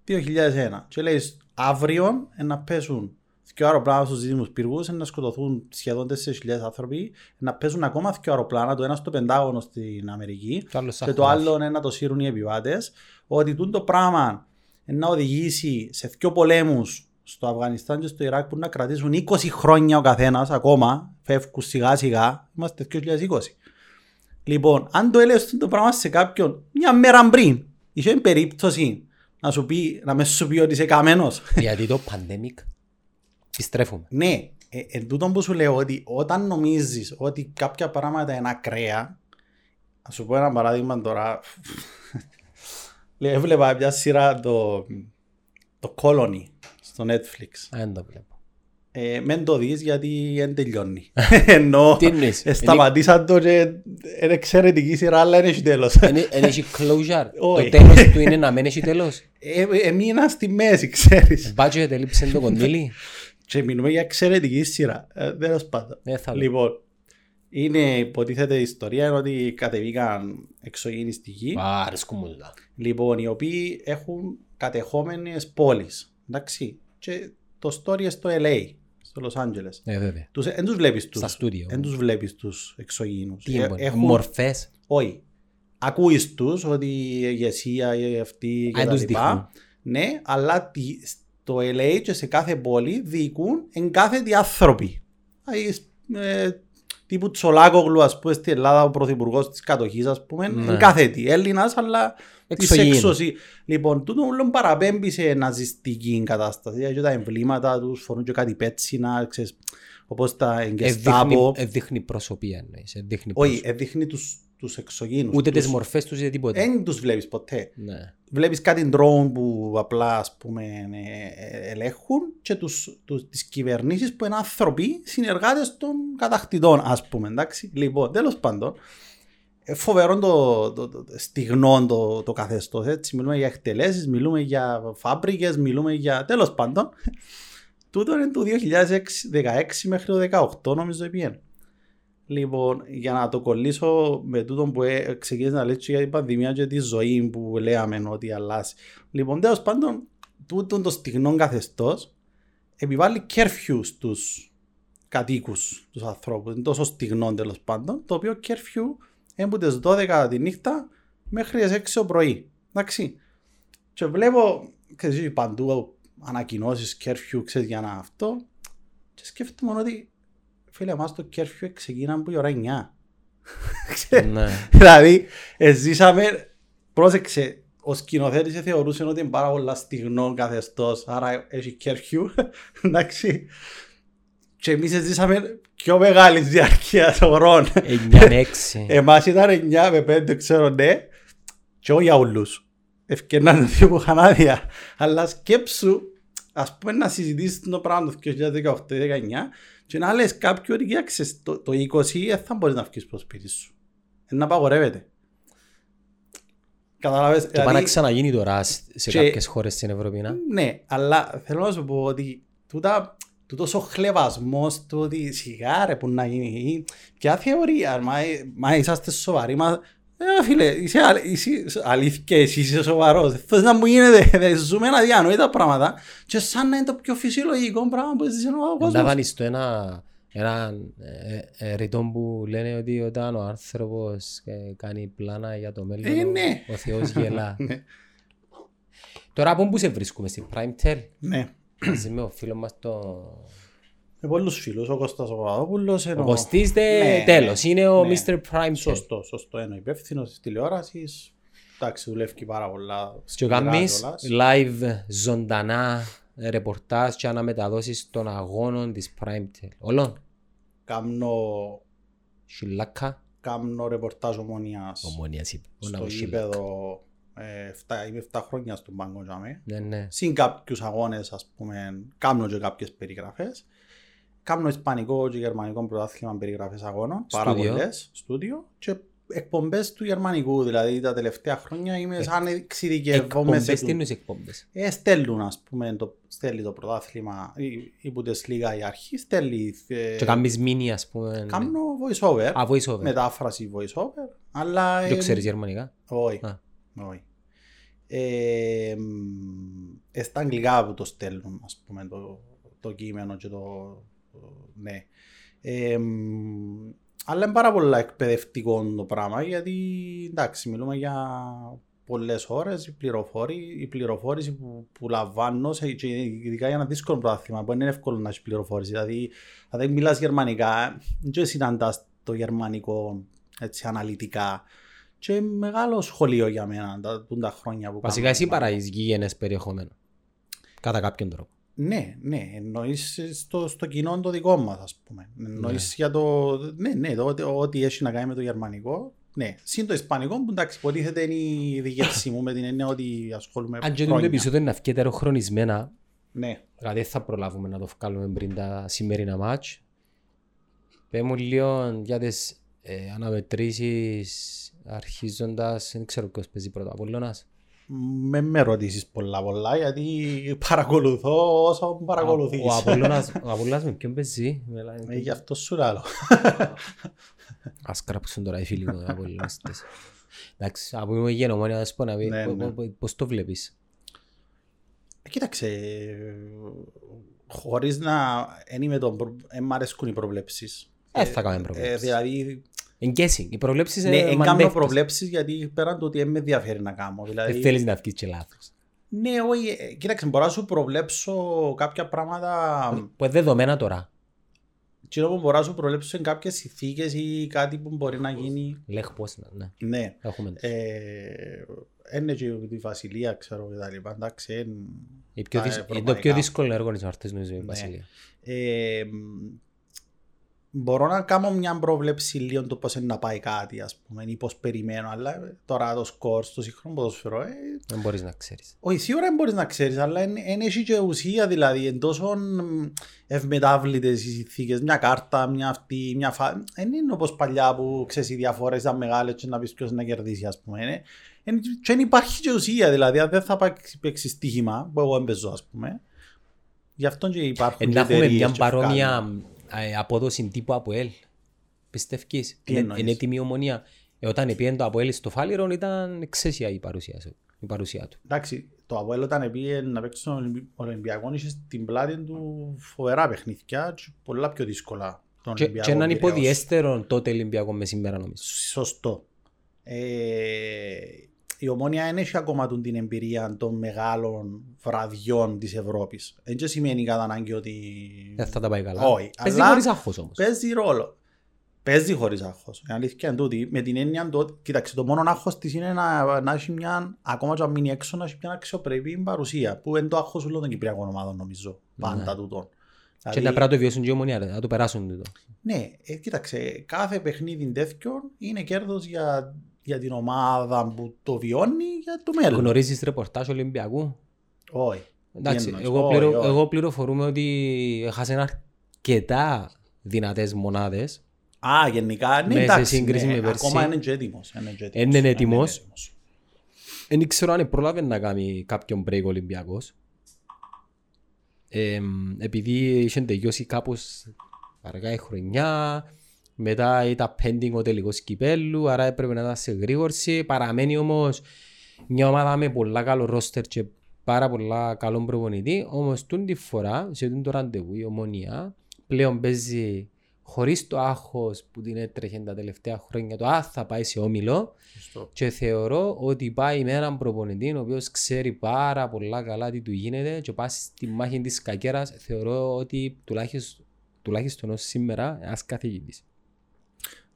2001. Και λέει αύριο ε, να πέσουν δύο αεροπλάνα στους δίδυμους πύργους, ε, να σκοτωθούν σχεδόν 4.000 άνθρωποι, ε, να πέσουν ακόμα δύο αεροπλάνα, το ένας στο Πεντάγωνο στην Αμερική Το άλλο και σαν το άλλο είναι να το σύρουν οι επιβάτες, ότι τούτο το πράγμα ε, να οδηγήσει σε δύο πολέμους στο Αφγανιστάν και στο Ιράκ που να κρατήσουν 20 χρόνια ο καθένας ακόμα, φεύγουν σιγά σιγά, είμαστε 2020. Λοιπόν, αν το έλεγες αυτό το πράγμα σε κάποιον μια μέρα πριν, είχε περίπτωση να σου πει, να μες σου πει ότι είσαι καμένος. Γιατί το pandemic επιστρέφουμε. Ναι, ε, εν τούτον που σου λέω ότι όταν νομίζεις ότι κάποια πράγματα είναι ακραία, να σου πω ένα παράδειγμα τώρα. Λέει, Έβλεπα μια σειρά το, το Colony στο Netflix. Α, Δεν το βλέπω. Ε, μεν το δεις γιατί δεν τελειώνει. Ενώ Τι εννοείς, ε, σταματήσαν το και είναι εξαιρετική σειρά αλλά δεν έχει τέλος. Δεν έχει closure. Όχι. Το τέλος του είναι να μην έχει τέλος; Ε, Έμεινα στη μέση, ξέρεις. Budget έλειψε το κονδύλι; Και μιλούμε για εξαιρετική σειρά. Ε, Τέλος πάντων. Δεν θα λέω. Λοιπόν, είναι υποτίθεται η ιστορία είναι ότι κατεβήκαν εξωγήινοι στη γη. Α, αρέσκουν μου τα. Λοιπόν, οι οποίοι έχουν κατεχόμενες πόλεις. Εντάξει. Και το story είναι στο LA, στο Los Angeles. Ε, βέβαια. Τους, δεν τους βλέπεις τους. Στα στούντιο. Δεν τους βλέπεις τους εξωγήινους. Τι Ε, είναι, έχουν- μορφές. Όχι. Ακούεις τους ότι η ηγεσία, η αυτή Α, και τα τους λοιπά. δείχνουν. Ναι, αλλά τι- στο LA και σε κάθε πόλη διοικούν εν κάθε τι άνθρωποι. Δηλαδή, ε, τύπου Τσολάκογλου, ας πούμε, στην Ελλάδα, ο πρωθυπουργός της κατοχής, ας πούμε, Ναι. εν κάθε τι. Έλληνας, αλλά της Εξωγήινου. έξωση. Λοιπόν, τούτο όλο παραπέμπει σε ναζιστική κατάσταση. Δηλαδή, τα εμβλήματα τους φορούν και κάτι πέτσινα, ξέρεις, όπως τα Ε, εγκεστάπο. δείχνει- ε, δείχνει προσωπία εννοείς. ε, δείχνει Όχι, προσωπία. έδειχνει τους, τους εξωγήινους. Ούτε τους- τις μορφές τους ή τίποτα. Δεν τους βλέπεις ποτέ. Ναι. Βλέπεις κάτι drone που απλά ας πούμε ε, ε, ελέγχουν και τους, τους, τις κυβερνήσεις που είναι άνθρωποι συνεργάτες των κατακτητών ας πούμε εντάξει. Λοιπόν, τέλος πάντων ε, φοβερό το, το, το, το στιγνό το, το καθεστώς έτσι. Μιλούμε για εκτελέσεις, μιλούμε για φάμπρικες, μιλούμε για τέλος πάντων. Τούτο είναι το 2016 μέχρι το 2018 νομίζω πήγαινε. Λοιπόν, για να το κολλήσω με τούτο που ε, ξεκίνησε να λέει και για την πανδημία και τη ζωή που λέμε ότι αλλάζει. Λοιπόν, τέλος πάντων, τούτο το στιγνό καθεστώς επιβάλλει curfew στους κατοίκους τους ανθρώπους, είναι τόσο στιγνών τέλος πάντων, το οποίο κέρφιου είναι από τις 12 τη νύχτα μέχρι τις 6 το πρωί. Εντάξει. Και βλέπω, ξέρεις, παντού ανακοινώσεις κέρφιου, ξέρεις, για να αυτό. Και σκέφτομαι ότι, φίλε, εμάς το κέρφιου ξεκίναμε που η ώρα 9. Ξέρεις, Ναι. Δηλαδή, ε, ζήσαμε, πρόσεξε, ο σκηνοθέτης θεωρούσε ότι είναι πάρα πολλά στιγνό καθεστώς, άρα έχει κέρφιου, εντάξει. Και εμείς ζήσαμε πιο μεγάλη διάρκεια ώρων. 9 με 6. Εμάς ήταν 9 με 5, ξέρω ναι, και όχι για όλους. Ευκαιρνάνε δύο που είχαν άδεια. Αλλά σκέψου, ας πούμε να συζητήσεις το πράγμα το 2018-2019 και να λες κάποιου ότι κοίταξε το, το 20 δεν θα μπορείς να βγεις προς σπίτι σου. Είναι να απαγορεύεται. Καταλάβες. Και πάει να δηλαδή- ξαναγίνει τώρα σε Και- κάποιες χώρες στην Ευρώπη. να. ναι, αλλά θέλω να σου πω ότι τούτα, τούτος ο χλεβασμός του ότι σιγά ρε που να γίνει ποια θεωρία, μα, μα είσαστε σοβαροί, μα ε, φίλε, είσαι, αλ- είσαι αλήθεια, εσύ είσαι σοβαρός, θες να μου γίνεται, δε, ζούμε αδιανόητα πράγματα και σαν να είναι το πιο φυσιολογικό πράγμα που ζήσει ο Να κόσμος. δανειστώ ένα, ένα ε, ε, ρητό που λένε ότι όταν ο άνθρωπος ε, κάνει πλάνα για το μέλλον, Ε, ο- ναι. ο Θεός γελά. Ναι. Τώρα από πού σε βρίσκουμε, στην Prime Tel, Ναι, μαζί με ο φίλος μας το... με πολλούς φίλους, ο Κώστας ο Παπαδόπουλος, Ο ενώ- Κωστής δε Ναι, τέλος, ναι, είναι ο ναι. Mr. Prime Tel. Σωστό, σωστό, είναι ο υπεύθυνος της τηλεόρασης, εντάξει δουλεύει πάρα πολλά. Και σκληρά κάνεις κιόλας. live ζωντανά ρεπορτάζ και αναμεταδόσεις των αγώνων της Prime Tel. Όλων. Κάμνω, Σιλάκα. κάμνω ρεπορτάζ ομονίας Ομόνιας είπε. Ο στο ναός Σιλάκα. γήπεδο ε, εφτά- είμαι 7 χρόνια στον πάγκο τζάμε. Ναι, ναι. Συν κάποιους αγώνες ας πούμε, κάμνω και κάποιες περιγραφές. Κάμνω ισπανικό και γερμανικό πρωτάθλημα περιγραφές αγώνων, πάρα Στούντιο. πολλές, στούντιο και εκπομπές του γερμανικού, δηλαδή τα τελευταία χρόνια είμαι σαν εξειδικευόμενος σε Εκπομπές, τι τούτο. εννοείς εκπομπές. Ε, στέλνουν, ας πούμε, το, στέλνει το πρωτάθλημα η, η Bundesliga η αρχή, στέλνει... Ε, Και κάνεις μίνι ας πούμε. κάνω voice over, Α, voice over. μετάφραση voice over, αλλά... Το ε, ξέρεις γερμανικά; Όχι, Α. όχι. Ε, μ, ε, στα αγγλικά που το στέλνουν, ας πούμε, το, το κείμενο και το... ναι. Ε, μ, αλλά είναι πάρα πολλά εκπαιδευτικό το πράγμα, γιατί, εντάξει, μιλούμε για πολλές ώρες, η, πληροφόρη, η πληροφόρηση που, που λαμβάνω, σε, και ειδικά για ένα δύσκολο πρόθυμα, που είναι εύκολο να έχεις πληροφόρηση. Δηλαδή, αν δεν μιλάς γερμανικά, δεν συναντάς το γερμανικό έτσι, αναλυτικά. Και μεγάλο σχολείο για μένα τα, τα χρόνια που Βασικά κάνω. εσύ παράγεις γηγενές περιεχόμενο. Κατά κάποιον τρόπο. Ναι, ναι, εννοείς στο, στο κοινό το δικό μας, ας πούμε. Εννοείς για το... Ναι, ναι, το, ότι- ό,τι έχει να κάνει με το γερμανικό. Ναι, συν το ισπανικό που εντάξει, υποτίθεται είναι η διοίκηση μου με την έννοια ότι ασχολούμαι Αν και το χρόνια. επεισόδιο είναι αυκέτερο χρονισμένα, Ναι, δηλαδή δεν θα προλάβουμε να το βγάλουμε πριν τα σημερινά μάτς. Πες μου λίγο για τις ε, αναμετρήσεις αρχίζοντας, δεν ξέρω ποιος παίζει πρώτα, Απολλώνας. Με, με ρωτήσεις πολλά πολλά γιατί παρακολουθώ όσο παρακολουθείς. Ο Απολλώνας, ο Απολλώνας με ποιον παίζει; με λένε- Ε, γι' αυτό σου λέω. Ας κράψουν τώρα οι φίλοι μου οι Απολλωνιστές. Εντάξει, από είμαι γενομόνια να σου πω να πει Ναι, πο- ναι. πο- πώς το βλέπεις; Ε, Κοίταξε, χωρίς να εν είμαι τον προ... εν μ' αρέσκουν οι προβλέψεις. Ε, θα κάνουμε Ε, προβλέψεις. δηλαδή, Εν guessing, οι προβλέψεις ναι, είναι εν κάνω μαντεύτες. προβλέψεις γιατί πέραν του ότι δεν με ενδιαφέρει να κάνω. Δηλαδή, Δεν θέλεις να βγεις και λάθος. ναι, όχι, ε, κοίταξε, μπορώ να σου προβλέψω κάποια πράγματα Που είναι δεδομένα τώρα. κοινό που μπορώ να σου προβλέψω σε κάποιες συνθήκες ή κάτι που μπορεί να γίνει. Λέγ πώς να, ναι. Ναι. Έχουμε. Ε, είναι και τη Βασιλεία, ξέρω και τα λοιπά. Εντάξει, εν- Η πιο τα δυσ- Είναι το ευρωπαϊκά. πιο δύσκολο έργο της αρτές νομίζω η Ναι. Βασιλεία. Ε, μ, μπορώ να κάνω μια πρόβλεψη λίγο το πώς είναι να πάει κάτι, ας πούμε, ή πώς περιμένω, αλλά ε, τώρα το σκορ στο σύγχρονο ποδοσφαιρό, ε, Δεν μπορείς να ξέρεις. όχι, σίγουρα δεν μπορείς να ξέρεις, αλλά δεν έχει και ουσία, δηλαδή, εν τόσο μ, ευμετάβλητες οι συνθήκες, μια κάρτα, μια αυτή, μια φα... Δεν είναι όπως παλιά που ξέρεις οι διαφορές ήταν μεγάλες και να πεις ποιος να κερδίσει, ας πούμε. Είναι, εν- και δεν υπάρχει και ουσία, δηλαδή, αν δεν θα παίξει- παίξεις στοίχημα, που εγώ έμπαιζω, ας πούμε, γι' αυτό και υπάρχουν Ε, και Να έχουμε εταιρείες μια και βγάλουν. παρόμοια ε, απόδοση τύπου Αποέλ. Πιστεύεις. Τι Είναι- εννοείς; Είναι έτοιμη η ομονία. Ε, Όταν πήγαινε το Αποέλ στο Φάλιρον ήταν εξαίσια η παρουσία, σου- η παρουσία του. Εντάξει, το Αβουέλ όταν πήγε να παίξει στον Ολυμπι- Ολυμπιακό είχες στην πλάτη του φοβερά παιχνίδια και πολλά πιο δύσκολα τον Και, Ολυμπιακό και έναν Πειραιώς. υποδιέστερο τότε Ολυμπιακό μες σήμερα νομίζω. Σωστό. Ε, η Ομόνια δεν έχει ακόμα τον την εμπειρία των μεγάλων βραδιών της Ευρώπης. Δεν και σημαίνει κατά ανάγκη ότι Δεν θα τα πάει καλά. Όχι, Παίζει αλλά- χωρίς άγχος όμως. παίζει ρόλο. Παίζει χωρίς άγχος. Η αλήθεια είναι τούτη. Με την έννοια του ότι, κοίταξε, το μόνο άγχος της είναι να, να έχει μια, ακόμα και αν μείνει έξω, να έχει μια αξιοπρεπή παρουσία. Που είναι το άγχος όλων των Κυπριακών ομάδων, νομίζω. Πάντα Ναι. τούτον. Και Δηλαδή, να πρέπει να το βιώσουν και οι ομονία, ρε, να το περάσουν τούτο. ναι, ε, κοίταξε, κάθε παιχνίδι τέτοιο είναι κέρδος για, για την ομάδα που το βιώνει για το μέλλον. Γνωρίζεις ρεπορτάζ Ολυμπιακού; Όχι. Εντάξει, εννοείς, εγώ, όχι, πληρω, όχι. εγώ πληροφορούμε ότι έχασε αρκετά δυνατές μονάδες. Α, γενικά, ναι, Με σε εντάξει, σύγκριση ναι, με πέρσι. ακόμα είναι και έτοιμος. Είναι και έτοιμος. Είναι Είναι έτοιμος. έτοιμος. Δεν ξέρω αν πρόλαβε να κάνει κάποιον break ο Ολυμπιακός. Ε, επειδή είχε τελειώσει κάπως αργά η χρονιά, μετά ήταν pending ο τελικός κυπέλου, άρα έπρεπε να ήταν σε γρήγορση. Παραμένει όμως μια ομάδα με πολλά καλό ρόστερ και πάρα πολλά καλό προπονητή. Όμως τούν τη φορά, σε τούν το ραντεβού, η ομονία πλέον παίζει χωρίς το άγχος που την έτρεχε τα τελευταία χρόνια, το «Α, θα πάει σε όμιλο». Σωστό. Και θεωρώ ότι πάει με έναν προπονητή ο οποίος ξέρει πάρα πολλά καλά τι του γίνεται και πάει στη μάχη της κακέρας. Θεωρώ ότι τουλάχιστον, τουλάχιστον ως σήμερα ένας καθηγητής.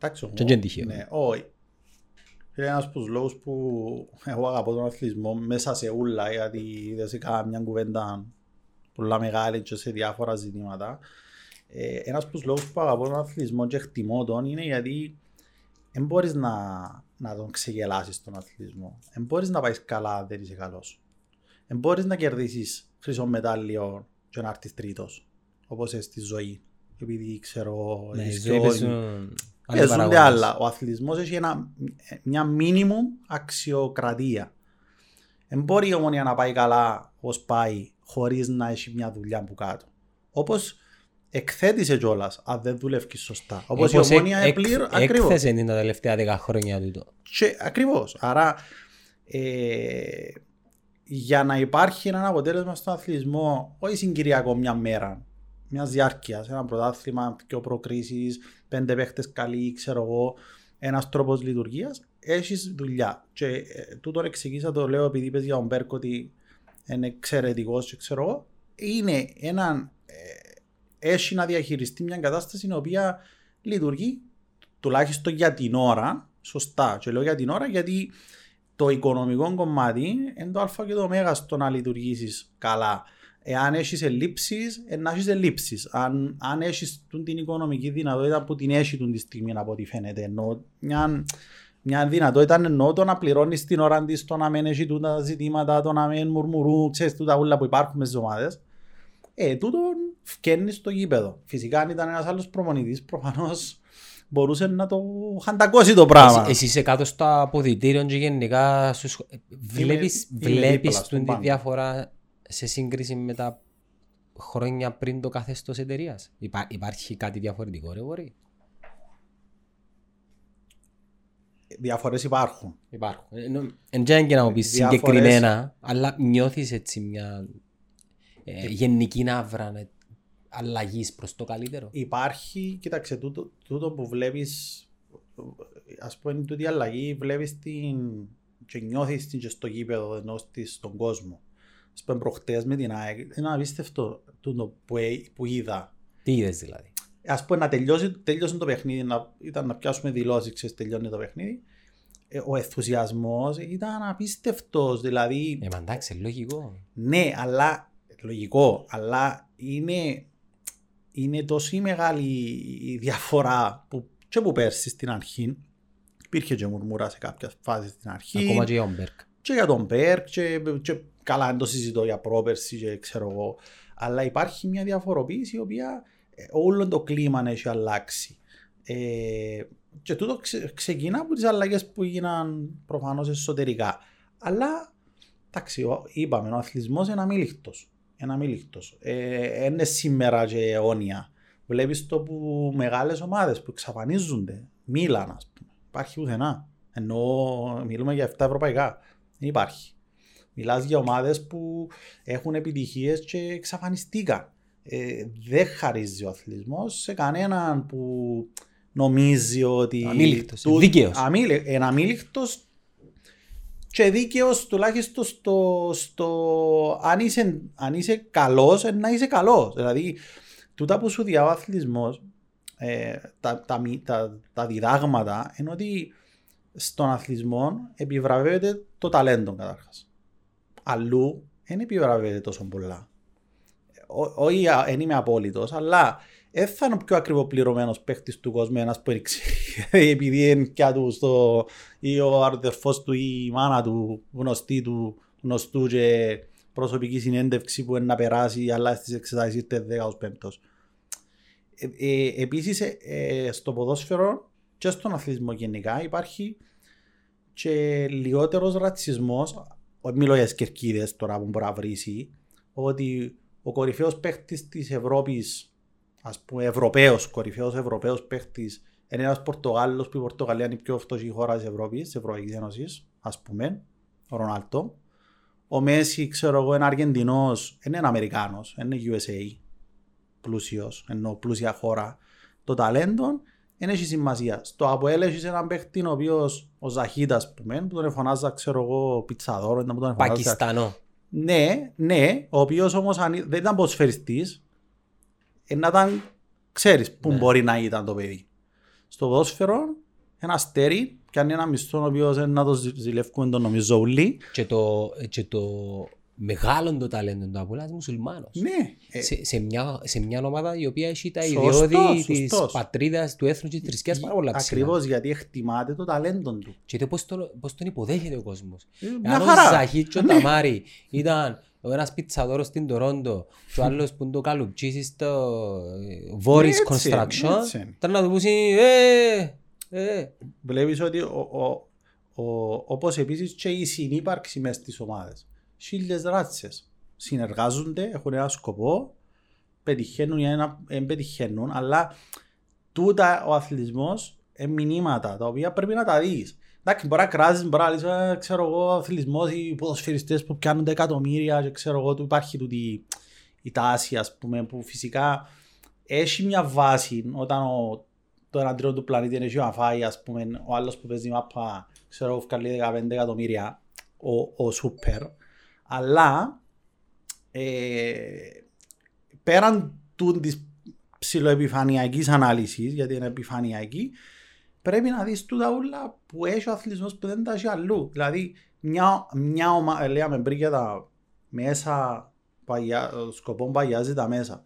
Εντάξει, Και δεν είναι τυχαίο. Ναι, όχι. Είναι ένας από τους λόγους που εγώ αγαπώ τον αθλητισμό μέσα σε ούλα γιατί δεν σε κάνω μια κουβέντα πολλά μεγάλη και σε διάφορα ζητήματα. Ε, ένας από τους λόγους που αγαπώ τον αθλητισμό και εκτιμώ τον είναι γιατί δεν μπορείς να, να τον ξεγελάσεις τον αθλητισμό. Δεν μπορείς να πάεις καλά αν δεν είσαι καλός. Δεν μπορείς να κερδίσεις χρυσό μετάλλιο και να έρθεις τρίτος όπως στη ζωή. Επειδή ξέρω... Ναι, η έχεις ζωή πιο- παίζουν άλλοι Παίζονται παράγοντες. άλλα. Ο αθλητισμός έχει ένα, μια μίνιμουμ αξιοκρατία. Δεν μπορεί η ομονία να πάει καλά ως πάει χωρίς να έχει μια δουλειά που κάτω. Όπως εκθέτησε κιόλας αν δεν δουλεύει σωστά. Όπως η Όπως ομονία εκ- επλήρω. εκ- Ακριβώς. έκθεσε την τα τελευταία δέκα χρόνια τούτο. Και, ακριβώς. Άρα ε, για να υπάρχει ένα αποτέλεσμα στον αθλητισμό, όχι συγκυριακό μια μέρα, μιας διάρκειας, ένα πρωτάθλημα, δύο προκρίσεις, πέντε παίχτες καλοί, ξέρω εγώ, ένας τρόπος λειτουργίας, έχεις δουλειά. Και ε, τούτον εξηγήσα το λέω επειδή είπες για τον Μπέρκο ότι είναι εξαιρετικός, και ξέρω εγώ. Είναι ένα. Ε, έχει να διαχειριστεί μια κατάσταση η οποία λειτουργεί τουλάχιστον για την ώρα, σωστά. Και λέω για την ώρα γιατί το οικονομικό κομμάτι είναι το α και το ω στο να λειτουργήσεις καλά. Εάν έχεις ελλείψεις, να έχεις ελλείψεις. Αν, αν έχεις την οικονομική δυνατότητα που την έχει την τη στιγμή από ό,τι φαίνεται, ενώ μια, μια δυνατότητα εννοώ το να πληρώνεις την ώρα της, το να μην έχει τούτα τα ζητήματα, το να μην μουρμουρού, ξέρεις τούτα όλα που υπάρχουν μες τι ομάδες. Ε, τούτο φκένεις στο γήπεδο. Φυσικά, αν ήταν ένας άλλος προμονητή, προφανώς μπορούσε να το χαντακώσει το πράγμα. Εσύ, εσύ είσαι κάτω στο αποδητήριο και γενικά σου σχ- βλέπεις, είμαι βλέπεις δίπλα στον τον τη πάγκο. διαφορά σε σύγκριση με τα χρόνια πριν το καθεστώς εταιρείας. Υπά, υπάρχει κάτι διαφορετικό ρε μπορεί. Διαφορές υπάρχουν. Υπάρχουν. Εν τζέν και να μου πεις Διάφορες- συγκεκριμένα, αλλά νιώθεις έτσι μια ε, γενική ναύρα ε, αλλαγής προς το καλύτερο; Υπάρχει, κοίταξε, τούτο, τούτο που βλέπεις, ας πούμε, τούτη η αλλαγή βλέπεις την. και νιώθεις την και στο γήπεδο ενώ της στον κόσμο. Α πούμε, προχτές με την ΑΕΚ, είναι απίστευτο τούτο που, ε- που είδα. Τι είδες δηλαδή; Α πούμε, να τελειώσει, τελειώσει το παιχνίδι, να, ήταν να πιάσουμε δηλώσεις, ξέρεις, τελειώνει το παιχνίδι. Ε, ο ενθουσιασμός ήταν απίστευτος. Δηλαδή, Ε, μα εντάξει, λογικό. ναι, αλλά λογικό, αλλά είναι, είναι τόσο μεγάλη η διαφορά που και που πέρσι στην αρχή υπήρχε και μουρμούρα σε κάποια φάση στην αρχή Ακόμα και ο Όμπερκ. και για τον Πέρκ και, και καλά δεν το συζητώ για πρόπερση και ξέρω εγώ αλλά υπάρχει μια διαφοροποίηση η οποία ε, όλο το κλίμα έχει αλλάξει. Ε, και τούτο ξε, ξεκινά από τις αλλαγές που έγιναν προφανώς εσωτερικά. Αλλά εντάξει ο- είπαμε ο αθλητισμός είναι αμήλικτος είναι αμήλικτος. Ε, είναι σήμερα και αιώνια. Βλέπεις το που μεγάλες ομάδες που εξαφανίζονται Μίλαν ας πούμε υπάρχει πουθενά. Ενώ μιλούμε για 7 ευρωπαϊκά. Δεν υπάρχει Μιλάς για ομάδες που έχουν επιτυχίες και εξαφανιστήκαν. Ε, δεν χαρίζει ο αθλητισμός σε κανέναν που νομίζει ότι... Αμήλικτος, του- δίκαιος. αμήλι- Εν αμήλικτος και δίκαιος τουλάχιστον στο, στο αν, είσαι, αν είσαι καλός, ε, να είσαι καλός. Δηλαδή, τούτα που σου διά ο αθλητισμός, ε, τα, τα, μη- τα, τα διδάγματα, είναι ότι στον αθλητισμό επιβραβεύεται το ταλέντο καταρχάς. Αλλού δεν επιβραβεύεται τόσο πολλά. Ό- Όχι, α, δεν είμαι απόλυτος, αλλά δεν θα είναι ο πιο ακριβοπληρωμένος παίχτης του κόσμου ένας που δεν ξέρει, επειδή είναι πια του στο, ή ο αδερφό του ή η μάνα του, γνωστή του, γνωστού και προσωπική συνέντευξη που είναι να περάσει, αλλά στις εξετάσεις ήρθε 15ο. Ε, ε, Επίσης, στο ποδόσφαιρο και στον αθλητισμό γενικά υπάρχει και λιγότερος ρατσισμός, όχι μιλώ για σκερκίδες τώρα που μπορεί να βρήσει, ότι ο κορυφαίος παίχτης της Ευρώπης, ας πούμε Ευρωπαίος, κορυφαίος Ευρωπαίος παίχτης, είναι ένας Πορτογάλος που η Πορτογαλία είναι η πιο φτωχή χώρα της Ευρώπης, της Ευρωπαϊκής Ένωσης, ας πούμε, ο Ρονάλτο. Ο Μέση, ξέρω εγώ, είναι Αργεντινός, είναι ένα Αμερικάνος, είναι USA, πλούσιος, ενώ πλούσια χώρα. Το ταλέντο δεν έχει σημασία. Στο Αποέλ έχεις έναν παίχτη ο οποίος, ο Ζαχίτα, ας πούμε, που τον φωνάζα, ξέρω εγώ, πιτσαδόρο, ήταν που τον φωνάζα. Πακιστανό. Ναι, ναι, ο οποίος όμως αν, ή- δεν ήταν ποδοσφαιριστής, ε, να ήταν, ξέρεις, που Ναι. μπορεί να ήταν το παιδί. Στο ποδόσφαιρο, ένα αστέρι, κάνει ένα μισθό ο οποίος ε, να το ζη- ζηλεύκουμε τον νομίζω όλοι. Και το, και το μεγάλο το ταλέντο του Απόλλωνα είναι μουσουλμάνος. Ναι, ε, σε, σε, μια, σε μια ομάδα η οποία έχει τα Σωστός, ιδιώδη της σωστός. πατρίδας, του έθνους και της θρησκείας πάρα πολλά ψηλά. ακριβώς γιατί εκτιμάται το ταλέντο του. Και το πώς, τον, πώς τον υποδέχεται ο κόσμος. Ε, Μια Αν ο χαρά. Ζαχίτ και ο Ναι. Ταμάρι ήταν ο ένας πιτσαδόρος στην Τορόντο και ο άλλος που είναι το καλουπτσίσι στο ε, Βόρης Έτσι, Construction έτσι είναι. ήταν να του πούσει ε, ε, Βλέπεις ότι ο, ο, ο, όπως επίσης και η συνύπαρξη μες στις ομάδες. Χίλιες ράτσες. Συνεργάζονται, έχουν ένα σκοπό, πετυχαίνουν ή ένα, δεν πετυχαίνουν, αλλά τούτα ο αθλητισμός είναι μηνύματα τα οποία πρέπει να τα δεις. Εντάξει, μπορεί να κράζεις, μπορεί να λες, «Ε, ξέρω εγώ, ο αθλητισμός, οι ποδοσφαιριστές που πιάνουν τα εκατομμύρια και ξέρω εγώ, του υπάρχει τούτη η τάση, ας πούμε, που φυσικά έχει μια βάση όταν ο, το ένα τρίτο του πλανήτη είναι να φάει, ας πούμε, ο άλλος που παίζει μάπα, ξέρω εγώ, βγάλει 15 εκατομμύρια, ο, ο σούπερ, αλλά ε, πέραν του της ψηλοεπιφανειακής ανάλυσης, γιατί είναι επιφανειακή, πρέπει να δεις τούτα ούλα που έχει ο αθλητισμός που δεν τα έχει αλλού. Δηλαδή, μια, μια ομάδα, λέγαμε πριν για τα μέσα, παγιά, σκοπό παγιάζει τα μέσα.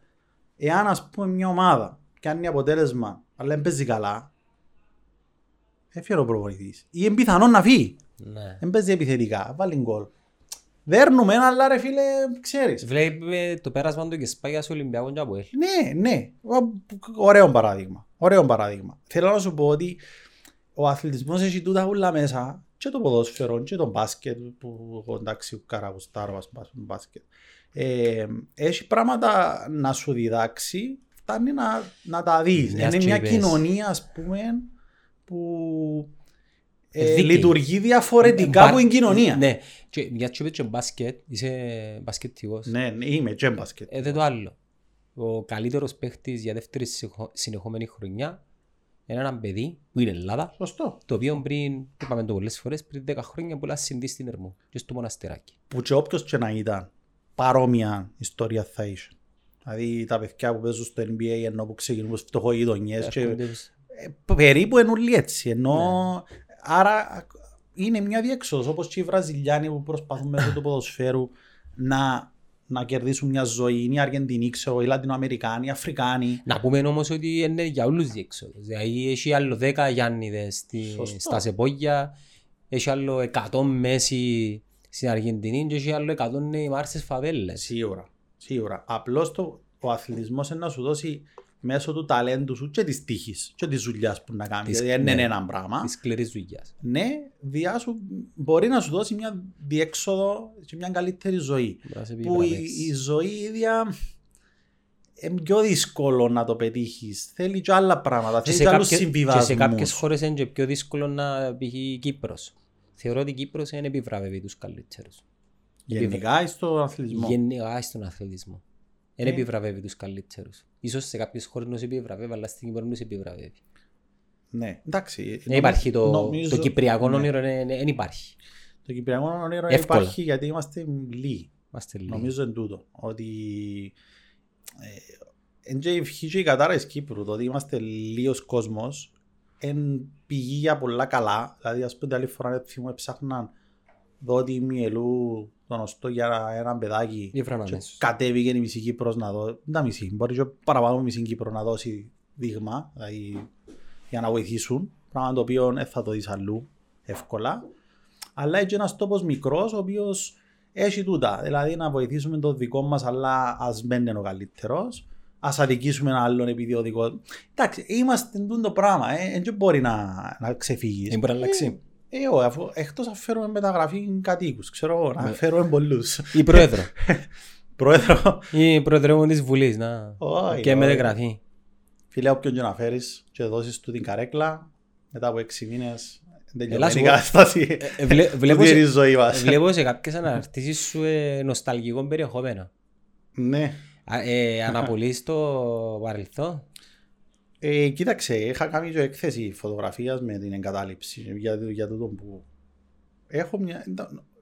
Εάν ας πούμε μια ομάδα κάνει αποτέλεσμα, αλλά δεν παίζει καλά, έφερε ο προπονητής. Ή είναι πιθανό να φύγει. ναι. Δεν παίζει επιθετικά, βάλει γκολ. Δέρνουμε, αλλά ρε φίλε, ξέρεις. Βλέπει το πέρασμα του και σπάγια στο Ολυμπιακό και από ελ. Ναι, ναι. Ο- Ωραίο παράδειγμα. Ωραίο παράδειγμα. Θέλω να σου πω ότι ο αθλητισμός έχει τούτα ούλα μέσα και το ποδόσφαιρο και το μπάσκετ που εγώ εντάξει καραγουστάρω ας πούμε μπάσκετ. Ε, έχει πράγματα να σου διδάξει φτάνει να, να τα δεις. Μιας Είναι και μια είπες. κοινωνία ας πούμε που ε, Δίκαιη. λειτουργεί διαφορετικά Μπα- από την κοινωνία. Ναι. Και μια και είπες και μπάσκετ, είσαι μπασκετικός. ναι, ναι, είμαι και μπάσκετ. Ε, δεν το άλλο. Ο καλύτερος παίχτης για δεύτερη συνεχο- συνεχόμενη χρονιά είναι ένα παιδί που είναι Ελλάδα, Σωστό. το οποίο πριν, είπαμε το πολλές φορές, πριν 10 χρόνια πολλά συνδύει στην Ερμού και στο μοναστεράκι. που και όποιος και να ήταν παρόμοια ιστορία θα είχε. Δηλαδή τα παιδιά που παίζουν στο NBA ενώ που ξεκινούν στις φτωχογειτονιές και Έρχονται- ε, περίπου είναι όλοι έτσι. Ενώ, Ναι. Άρα είναι μια διέξοδος όπως και οι Βραζιλιάνοι που προσπαθούν μέσω του ποδοσφαίρου να, να κερδίσουν μια ζωή. Είναι οι Αργεντινοί, ξέρω, οι Λατινοαμερικάνοι, οι Αφρικάνοι. Να πούμε όμως ότι είναι για όλους διέξοδος. Δηλαδή έχει άλλο 10 Γιάννηδες στη, Σωστό. στα Σεπόγια, έχει άλλο 100 Μέση στην Αργεντινή και έχει άλλο 100 Νεϊμάρ στις φαβέλες. Σίγουρα. Σίγουρα. Απλώς το, ο αθλητισμός είναι να σου δώσει μέσω του ταλέντου σου και της τύχης και της δουλειάς που να κάνεις. Της- Δηλαδή δεν είναι ναι. ένα πράγμα. Της σκληρής δουλειάς. ναι, διά σου μπορεί να σου δώσει μια διέξοδο και μια καλύτερη ζωή. Μπορεί να σε Που η, επιβραβεύσει. η ζωή ίδια είναι πιο δύσκολο να το πετύχεις. Θέλει και άλλα πράγματα, Και θέλει σε, και άλλους κάποιες, και συμβιβασμούς. σε κάποιες χώρες είναι και πιο δύσκολο να π.χ. η Κύπρος. Θεωρώ ότι η Κύπρος είναι επιβραβεύει τους καλύτερους. Γενικά στον αθλητισμό; Γενικά στον αθλητισμό. Δεν Ε. επιβραβεύει τους καλύτερους. Ίσως σε κάποιες χώρες να σε επιβραβεύει, αλλά στην Κύπρο να σε επιβραβεύει. Ναι, εντάξει. Δεν υπάρχει το, νομίζω- το κυπριακό ναι. όνειρο, δεν υπάρχει. Το κυπριακό όνειρο Εύκολα. υπάρχει γιατί είμαστε λίγοι. Είμαστε λίγοι. Νομίζω εν τούτο. Ότι ε, εν και ευχή και η κατάρα της Κύπρου, το ότι είμαστε λίγος κόσμος, εν πηγή για πολλά καλά. Δηλαδή, ας πούμε, άλλη φορά δεν θυμούμαι ψάχναν δότη μυελού τον οστό για ένα παιδάκι Ήβραν και αμέσως. κατέβηκε η μισή Κύπρος να δώσει, δεν τα μισή, μπορεί και παραπάνω η μισή Κύπρο να δώσει δείγμα, δηλαδή για να βοηθήσουν, πράγμα το οποίο δεν θα το δεις αλλού εύκολα, αλλά έχει ένας τόπος μικρός ο οποίος έχει τούτα, δηλαδή να βοηθήσουμε τον δικό μας αλλά ας μην είναι ο καλύτερος, ας αδικήσουμε έναν άλλον επειδή ο δικός... Εντάξει, είμαστε τούτο το πράγμα, ε, δεν μπορεί να, να ξεφύγεις. Δεν μπορεί να αλλάξει. Ε, όχι, αφού, εκτός αν φέρουμε μεταγραφή κατοίκους, ξέρω εγώ, να φέρουμε πολλούς. Ή πρόεδρο. Πρόεδρο, Ή πρόεδρο της Βουλής. Να. Όχι, Και με όχι. γραφή. φίλε, όποιον και να φέρεις και δώσεις του την καρέκλα, μετά από έξι μήνες, Έλα σου τελειωμένη η πω. κατάσταση. Ε, βλέ- Βλέπω Τούτη είναι η σε- ζωής μας. βλέπω σε κάποιες αναρτήσεις σου ε, νοσταλγικό περιεχόμενο. Ναι. Α, ε, Αναπολύεις το παρελθόν. Ε, κοίταξε, είχα κάνει και έκθεση φωτογραφίας με την εγκατάλειψη για, το- για τούτο που έχω μια...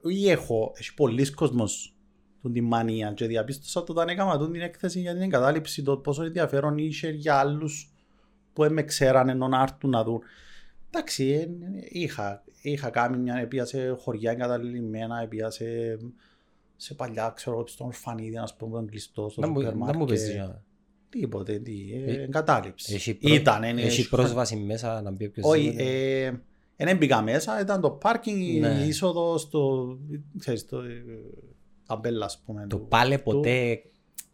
ή έχω, έχει πολλοί κόσμος του την μανία και διαπίστωσα το όταν έκανα τούτη την έκθεση για την εγκατάλειψη το πόσο ενδιαφέρον είχε για άλλους που δεν με ξέραν ενώ να έρθουν να δουν. Εντάξει, ε, είχα, είχα κάνει μια, επία σε χωριά εγκαταλειμμένα, επία σε, σε παλιά, ξέρω εγώ, στον ορφανίδι, ας πούμε, τον κλειστός, στο Να μου- σούπερ Να μου πεις. Μάρκετ. για- Τίποτε, τι, ε, Ε, εγκατάλειψη. Έχει πρό- Ήταν, είναι, Έχει πρόσβαση μέσα να μπει όποιος όχι, θέλει. ε, δεν μπήκα μέσα, ήταν το πάρκινγκ, Ναι. η είσοδο στο, ξέρεις, το ε, ταμπέλα, ας πούμε. Το του- πάλε του- ποτέ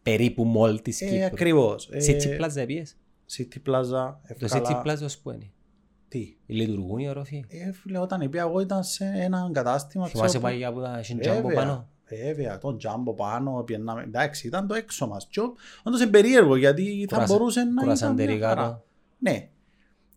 περίπου μόλ της Ε, Κύπρου. ακριβώς. Ε, City Plaza πήγες. City Plaza, Το εύκολα. City Plaza ως που είναι; Τι; Λειτουργούν οι ορόφοι. Ε, φίλε, όταν είπα εγώ ήταν σε ένα κατάστημα. Θυμάσαι ξέρω, πάλι που τα έχει τζάμπο Βέβαια, πάνω; Βέβαια, τον τζάμπο πάνω, πιέναμε. Εντάξει, ήταν το έξω μας. Και ο- όντως είναι περίεργο γιατί θα Κουρασα- μπορούσε να ήταν μια Κουρασαντερικά χαρά. το. Ναι.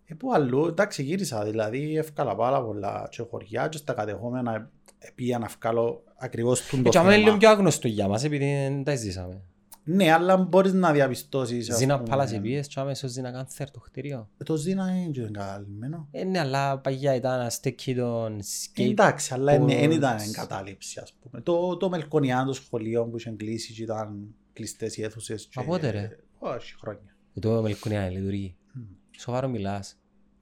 Ε, που αλλού, εντάξει, γύρισα, δηλαδή εύκολα πάρα πολλά και χωριά και στα κατεχόμενα πήγα να βγάλω ακριβώς τον το Έτσι, άμα είναι λίγο θέμα. πιο άγνωστο για μας, επειδή δεν τα ζήσαμε. Ναι, αλλά μπορείς να διαπιστώσεις. ας Ζήνα πούμε, πάλασε πήγες και άμεσος ζήνα κάνθερ το κτίριο. ε, Το Ζήνα είναι και εγκαταλειμμένο. Ε, ναι, αλλά παγιά ήταν στέκει τον σκέιτ. Εντάξει, αλλά δεν boards. ήταν εγκατάλειψη, ας πούμε. Το, το Μελκονιάν, το σχολείο που είχε κλείσει και ήταν κλειστές οι αίθουσες. και- Από πότε, ρε; Όχι, χρόνια. Το Μελκουνιά λειτουργεί. Μμ. Σοβαρό μιλάς.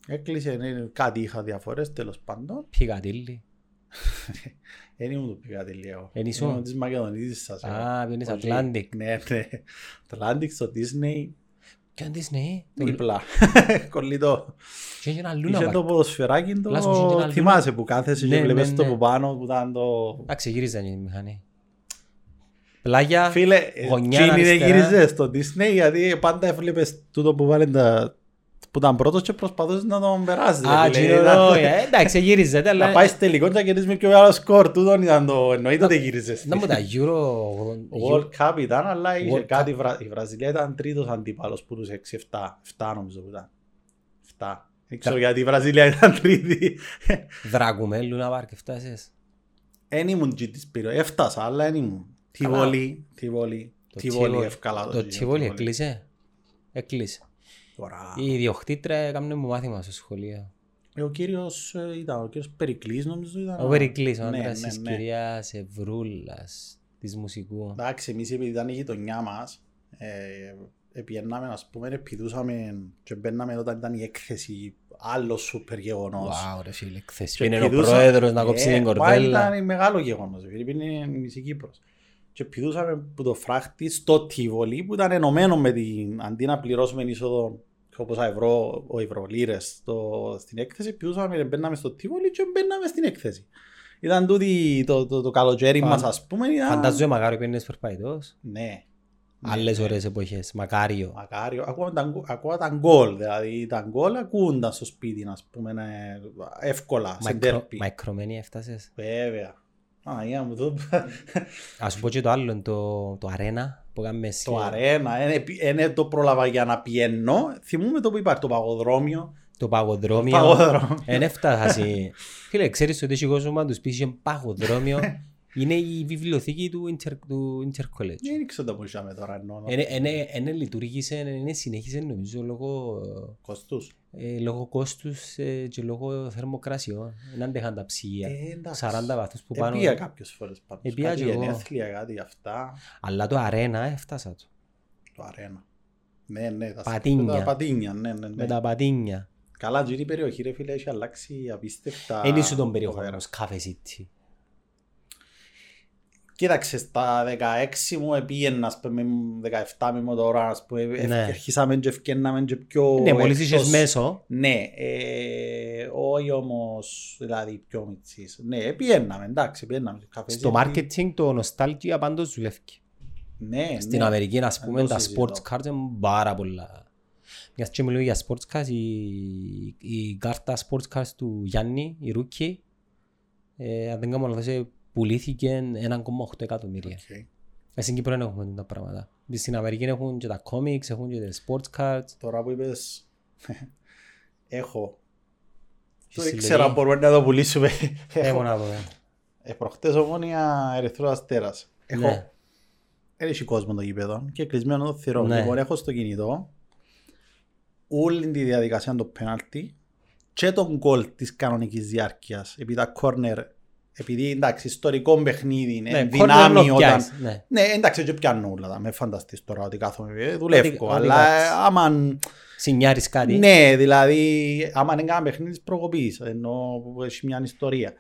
Έκλεισε, ναι, κάτι είχα διαφορές, τέλος πάντων. Πηγατήλη. Δεν ήμουν το πήγατε λίγο. Εν ήσουν; Ήμουν της Μακεδονίδης σας. εγώ. Α, πήγαινες Όχι. Atlantic. Ναι, ναι. Atlantic στο Disney, Ποιο είναι Disney; Το- δίπλα. Κολλητό. Και είχε ένα Είχε Luna το Park. ποδοσφαιράκι Λάσο, είχε και το ένα θυμάσαι που κάθεσαι Ναι, και βλέπεις ναι, το ναι. από πάνω που ήταν το... Εντάξει, γύριζαν η μηχανή. Πλάγια, Φίλε, γωνιά εκείνη δεν αριστερά. γύριζες στο Disney γιατί πάντα έβλεπες τούτο που βάλε τα... που ήταν πρώτος και προσπαθούσες να τον περάσεις. ρε Α, φίλε. τζίνο, Ήταν- ε, εντάξει, γύριζε. Να αλλά- πάει στο τελικό και να κερδίσεις με πιο μεγάλο σκορ. Τούτον ήταν το... Εννοείται ότι γύριζες. Να μου τα Euro... Ο World Cup ήταν, αλλά είχε World κάτι. Βρα- Η Βραζιλία ήταν τρίτος αντίπαλος που τους 6-7. 7 νομίζω που ήταν. 7. Δεν ξέρω γιατί η Βραζιλία ήταν τρίτη. Δράκουμε, Luna Park, φτάσεις. Εν ήμουν και της πήρω. Έφτασα, αλλά εν ήμουν. Τιβολί, Τιβολί. Το Τιβολί Tivoli- ευκαλά Το Τσιβόλι έκλεισε; Έκλεισε. Τώρα. Η διοχτήτρια έκανε μου μάθημα στο σχολείο. Ε, Ο κύριος ε, ήταν, ο κύριος Περικλής νομίζω ήταν. Ο Περικλής, ο Ναι, άντρας ναι, της ναι. κυρίας Ευρούλας, της μουσικού. Εντάξει, εμείς επειδή ήταν η γειτονιά μας, ε, επιέναμε, ας πούμε, επιδούσαμε και μπαίναμε όταν ήταν η έκθεση άλλο σούπερ γεγονός. Wow, ρε φίλε, χθες Και πήγαινε ο πηδούσα- πρόεδρος να κόψει Ε, την μα κορδέλα. Ήταν μεγάλο γεγονός, επειδή είναι η μισή Κύπρος. Και πηδούσαμε που το φράχτη στο Τιβολί που ήταν ενωμένο με την, αντί να πληρώσουμε είσοδο όπως ευρώ, ο ευρωλίρες στο, στην έκθεση, πηδούσαμε και μπαίναμε στο Τιβολί και μπαίναμε στην έκθεση. Ήταν τούτη το, το, το καλοκαίρι Φαν- μας ας πούμε. Ήταν... Φαντάζομαι μακάριο πήγαινες περπαϊτός. Ναι. Άλλες ναι. ωραίες εποχές, μακάριο. Μακάριο, ακούω τα, ακούω τα γκολ, δηλαδή τα γκολ ακούνταν στο σπίτι, ας πούμε, ναι, εύκολα, σε Μικρο- ντέρπι. Μικρομένη έφτασες. Βέβαια. Α, για μου το... Ας σου πω και το άλλο, το, το αρένα που κάνουμε εσύ. το αρένα, είναι το πρόλαβα για να πιένω. Θυμούμε το που υπάρχει, το παγοδρόμιο. Το παγοδρόμιο. Παγοδρόμιο. Εν έφτασα. Φίλε, ξέρεις ότι έχει κόσμο να τους πεις είχε παγοδρόμιο Είναι η βιβλιοθήκη του Inter, του Intercollege. Δεν ξέρω τα πουλήσαμε τώρα εννοώ. Είναι, είναι, είναι λειτουργήσε, είναι συνέχισε νομίζω λόγω, Κοστούς. Ε, λόγω κόστους ε, και λόγω θερμοκρασιών. Δεν αντέχαν τα ψυγεία. Ε, εντάξει. 40 βαθμούς που πάνω. Επία κάποιες φορές πάνω. Επία Κάτι κι εγώ. γενέθλια, κάτι γι' αυτά. Αλλά το αρένα έφτασα το. Το αρένα. Ναι, ναι. τα Πατίνια. Τα πατίνια, ναι, ναι, ναι. Με τα πατίνια. Καλά, και η περιοχή ρε φίλε έχει αλλάξει απίστευτα. Δεν είσαι τον περιοχό πέρα. όμως, Cafe City. Κοίταξε, στα 16 μου επίαινα, ας πούμε, 17 με μοτορά, ας πούμε, Ναι. αρχίσαμε και ευκαινάμε και πιο Ναι, μόλις εκτός. είχες μέσο, Ναι, ε, όχι όμως, δηλαδή πιο μητσής. Ναι, επίαιναμε, εντάξει, επίαιναμε. Καφέ στο City. marketing το nostalgia πάντως δουλεύει. Ναι, Στην ναι. Αμερική, ας πούμε, Δεν το τα συζητώ. sports cards είναι πάρα πολλά. Μιας και μιλούμε για sports cards, η, η κάρτα sports cards του Γιάννη, η Rookie, ε, αν δεν κάνω λάθος, ε, πουλήθηκε 1,8 εκατομμύρια. Οκ. Ε, Στην Κύπρο δεν έχουμε τα πράγματα. Στην Αμερική έχουν και τα comics, έχουν και τα sports cards. Τώρα που είπες, έχω. Το συλλογή. ήξερα μπορούμε να το πουλήσουμε. Έχω να δω. Ε, προχτές Ομόνοια Ερυθρός Αστέρας. Έχω, Ναι. δεν έχει κόσμο το γήπεδο και κλεισμένο το θηρό. Ναι. Λοιπόν, έχω στο κινητό όλη τη διαδικασία του πέναλτι και τον γκολ της κανονικής διάρκειας. Επειδή τα κόρνερ, επειδή εντάξει, ιστορικό παιχνίδι είναι, Ναι, δυνάμει corner να όταν... πιάσεις, ναι. Ναι, εντάξει, και πιάνω όλα τα. Με φανταστείς τώρα ότι κάθομαι, ε, δουλεύω. Ότι- Αλλά ότι ε, κάτσεις. άμα... Συνιάρεις κάτι. Ναι, δηλαδή, άμα είναι κάνα παιχνίδι της προκοπής, ενώ που έχει μια ιστορία.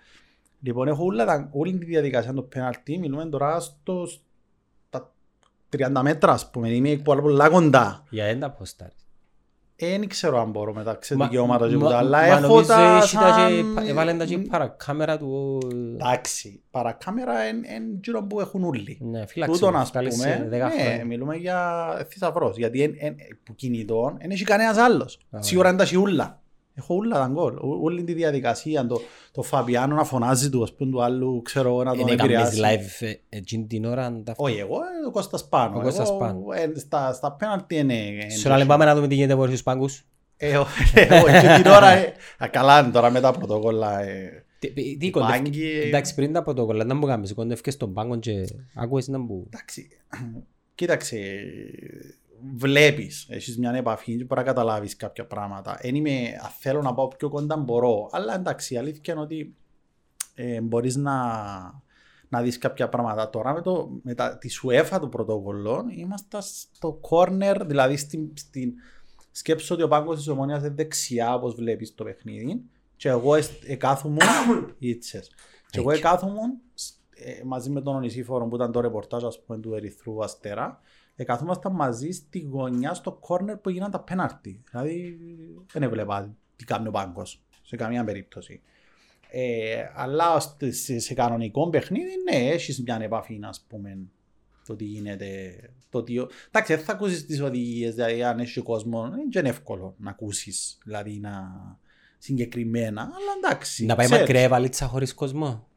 Λοιπόν, έχω όλα τα, όλη τη διαδικασία του πέναλτι, μιλούμε τώρα στο, στα 30 μέτρα, ας πούμε, είμαι πολλά, πολλά κοντά. Για ένα ποστάρι. Ε, Δεν ξέρω αν μπορώ μεταξύ Μα- δικαιώματα και μα- ούτα, αλλά μα έχω νομίζω τα έχει τα και- σαν... Έβαλαν τα και παρακάμερα του... Εντάξει, παρακάμερα είναι γύρω που έχουν όλοι. Ναι, φύλαξε. Τούτον με, ας βγάλε σε πούμε, δέκα ναι, χρόνια. μιλούμε για θησαυρός, γιατί εν, εν, που κινητών δεν έχει κανένας άλλος. Α, Σίγουρα είναι τα σιούλα. Έχω όλα τα γκολ, Ό- όλη τη διαδικασία, το, το Φαβιάνο να φωνάζει του, ας πούμε, του άλλου, ξέρω εγώ, να τον Είναι έκαμες επηρεάσει. live ε, εκείνη την ώρα. τα- Όχι, εγώ, ε, ο Κώστας Πάνο. Ο Κώστας Εγώ, Πάνο. ε, στα, στα πέναλτι είναι... Σε να πάμε να δούμε τι γίνεται από τους πάγκους. Ε, ο- ε, όχι, και την ώρα, ε, α, καλά είναι τώρα με τα πρωτοκόλλα. ε, Τι- Τι οι κοντεύκε. πάγκοι, ε, Εντάξει, πριν τα πρωτοκόλλα, να μου κάνεις, κοντεύκες στον πάγκο και άκουες να μου... Εντάξει, κοίταξε, βλέπεις, έχεις μια επαφή και μπορεί να καταλάβεις κάποια πράγματα. Εν είμαι, αν θέλω να πάω πιο κοντά μπορώ, αλλά εντάξει, η αλήθεια είναι ότι ε, μπορείς να, να δεις κάποια πράγματα. Τώρα με, το, με τα, τη σουέφα του πρωτοκολλών είμαστε στο corner, δηλαδή στην, στην σκέψω ότι ο πάγκος της ομόνιας είναι δεξιά όπως βλέπεις το παιχνίδι και εγώ εσ- εκάθομαι ήτσες. Και εγώ Έτσι. εκάθομαι ε, μαζί με τον Ονισίφορο που ήταν το ρεπορτάζ ας πούμε, του Ερυθρού Αστέρα εκαθόμασταν μαζί στη γωνιά στο κόρνερ που έγιναν τα πέναρτι. Δηλαδή δεν έβλεπα τι κάνει ο πάγκος σε καμία περίπτωση. Ε, αλλά στε- σε, σε κανονικό παιχνίδι, ναι, έχεις μια επαφή, ας πούμε, το τι γίνεται. Το ότι... Εντάξει, δεν θα ακούσεις τις οδηγίες, δηλαδή αν έχει κόσμος, δεν είναι εύκολο να ακούσεις, δηλαδή να συγκεκριμένα, αλλά εντάξει. Να πάει ξέρεις. μακριά βαλίτσα χωρίς κόσμο.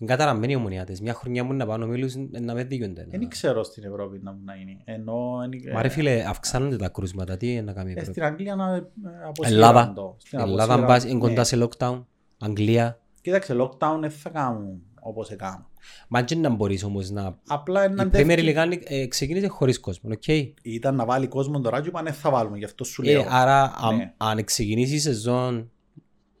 Είναι καταραμένοι οι ομονιάτες. Μια χρονιά μου να πάω ομίλους να με δίγονται. Δεν ξέρω στην Ευρώπη να, να είναι. Ενώ, εν- Μα ρε φίλε, αυξάνονται τα κρούσματα. Τι είναι να κάνει η ε, Ευρώπη; στην Αγγλία να ε, αποσύραν Ελλάδα. το. Στην Ελλάδα αποσύραν- μπας, είναι κοντά ναι. σε lockdown. Αγγλία. Κοίταξε, lockdown δεν θα κάνουν όπως έκαναν. Μα και να μπορείς όμως να... Απλά Η είναι Premier League ε, ξεκίνησε χωρίς κόσμο, οκ. Ήταν να βάλει κόσμο τώρα και είπαν δεν θα βάλουμε, γι' αυτό σου Ε, λέω. άρα, αν- Ναι. αν ξεκινήσει η σεζόν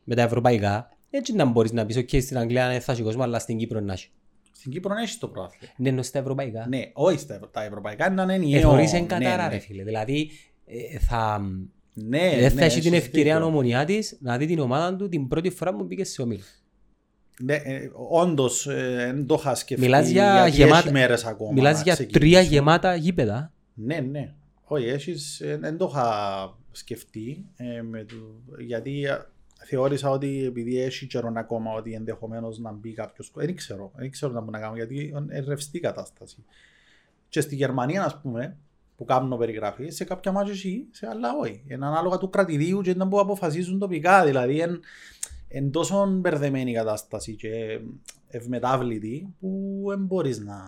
με τα ευρωπαϊκά, έτσι να μπορείς να πεις, οκ, στην Αγγλία δεν θα έχει κόσμο, αλλά στην Κύπρο να έχει. Στην Κύπρο έχεις το πρόθυμο. Ναι, ενώ στα ευρωπαϊκά. Ναι, όχι στα ευρω- τα ευρωπαϊκά είναι Ε, ενιαίο. θωρείς εν Ναι, κατάρα, ναι. ρε φίλε. Δηλαδή, ε, θα... Ναι, δεν ναι, θα έχεις την έχεις ευκαιρία δίκιο. ομονιά της να δει την ομάδα του την πρώτη φορά που μπήκες σε ομίλ. Ναι, ε, όντως ε, δεν το είχα σκεφτεί. Μιλάς για γιατί γεμάτα- έχει μέρες ακόμα Μιλάς να για ξεκινήσουν. τρία γεμάτα γήπεδα. Ναι, ναι. Όχι, έχεις, ε, δεν το είχα σκεφτεί, ε, με το, γιατί ε, θεώρησα ότι επειδή έχει καιρό ακόμα ότι ενδεχομένως να μπει κάποιος, δεν ξέρω, δεν ξέρω να μπορώ να κάνω, γιατί είναι ρευστή η κατάσταση. Και στη Γερμανία, ας πούμε, που κάνουν περιγραφή, σε κάποια μάτια έχει, σε άλλα όχι. Είναι ανάλογα του κρατηδίου και ήταν που αποφασίζουν τοπικά, δηλαδή εν, εν τόσο μπερδεμένη η κατάσταση και ευμετάβλητη που δεν μπορείς να,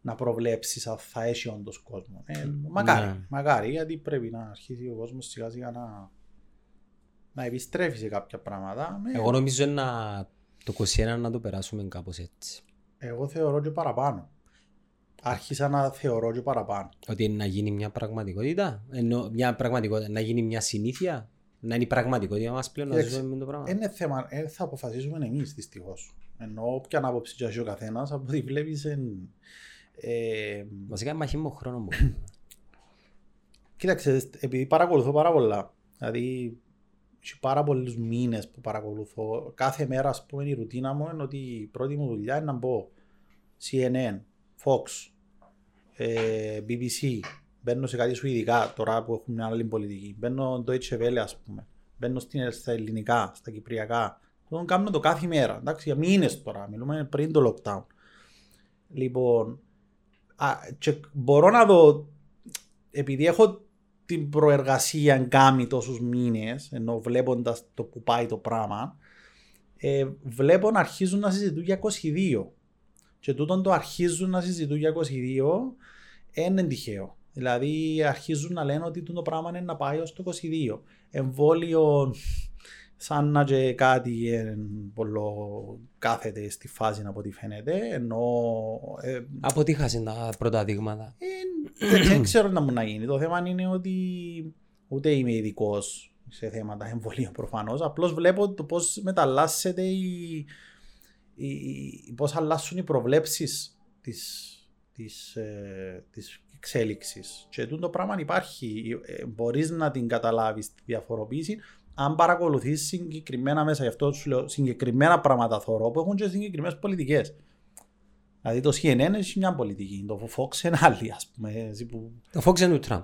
να προβλέψεις αν θα έχει όντως κόσμο. Ε, μακάρι, Ναι. μακάρι, γιατί πρέπει να αρχίσει ο κόσμος σιγά σιγά να, να επιστρέφει σε κάποια πράγματα. Ναι. Εγώ νομίζω να Το 21 να το περάσουμε κάπως έτσι. Εγώ θεωρώ και παραπάνω. Άρχισα να θεωρώ και παραπάνω. Ότι να γίνει μια πραγματικότητα, ενώ μια πραγματικότητα, να γίνει μια συνήθεια, να είναι η πραγματικότητα μας πλέον να Κοίταξε, ζούμε με το πράγμα. Είναι θέμα, ε, θα αποφασίσουμε εμείς δυστυχώς. Ενώ όποια άποψη και έχει ο καθένας, από ό,τι βλέπεις. Ε, Βασικά μαχή μου χρόνος μου. κοίταξε, επειδή παρακολουθώ πάρα πολλά, δηλαδή έχει πάρα πολλούς μήνες που παρακολουθώ. Κάθε μέρα, ας πούμε, η ρουτίνα μου είναι ότι η πρώτη μου δουλειά είναι να μπω CNN, Fox, ε, BBC. Μπαίνω σε κάτι σου ειδικά τώρα που έχουν μια άλλη πολιτική. Μπαίνω Deutsche Welle, ας πούμε. Μπαίνω στην, στα ελληνικά, στα κυπριακά. Το κάνω το κάθε μέρα. Εντάξει, για μήνες τώρα. Μιλούμε πριν το lockdown. Λοιπόν, α, και μπορώ να δω, επειδή έχω την προεργασία κάνει τόσους μήνες, ενώ βλέποντας το που πάει το πράγμα, ε, βλέπω να αρχίζουν να συζητούν για 22. Και τούτον το αρχίζουν να συζητούν για 22 είναι τυχαίο. Δηλαδή αρχίζουν να λένε ότι το πράγμα είναι να πάει ως το 22. Εμβόλιο σαν να και κάτι ε, πολλό κάθεται στη φάση από ό,τι φαίνεται, ενώ ε, Από τι χάσαν τα πρώτα δείγματα; ε, δεν- δεν ξέρω να μου να γίνει. Το θέμα είναι ότι ούτε είμαι ειδικός σε θέματα εμβολίων προφανώς. Απλώς βλέπω το πώς μεταλλάσσεται η, η, η- πώς αλλάσουν οι προβλέψεις της, της, ε, της εξέλιξης. Και τούτο πράγμα υπάρχει. Ε, μπορείς να την καταλάβεις τη διαφοροποίηση αν παρακολουθείς συγκεκριμένα μέσα. Γι' αυτό σου λέω συγκεκριμένα πράγματα θωρώ που έχουν και συγκεκριμένες πολιτικές. Δηλαδή το CNN έχει μια πολιτική, το Fox είναι άλλη ας πούμε. έτσι που... Το Fox είναι του Τραμπ.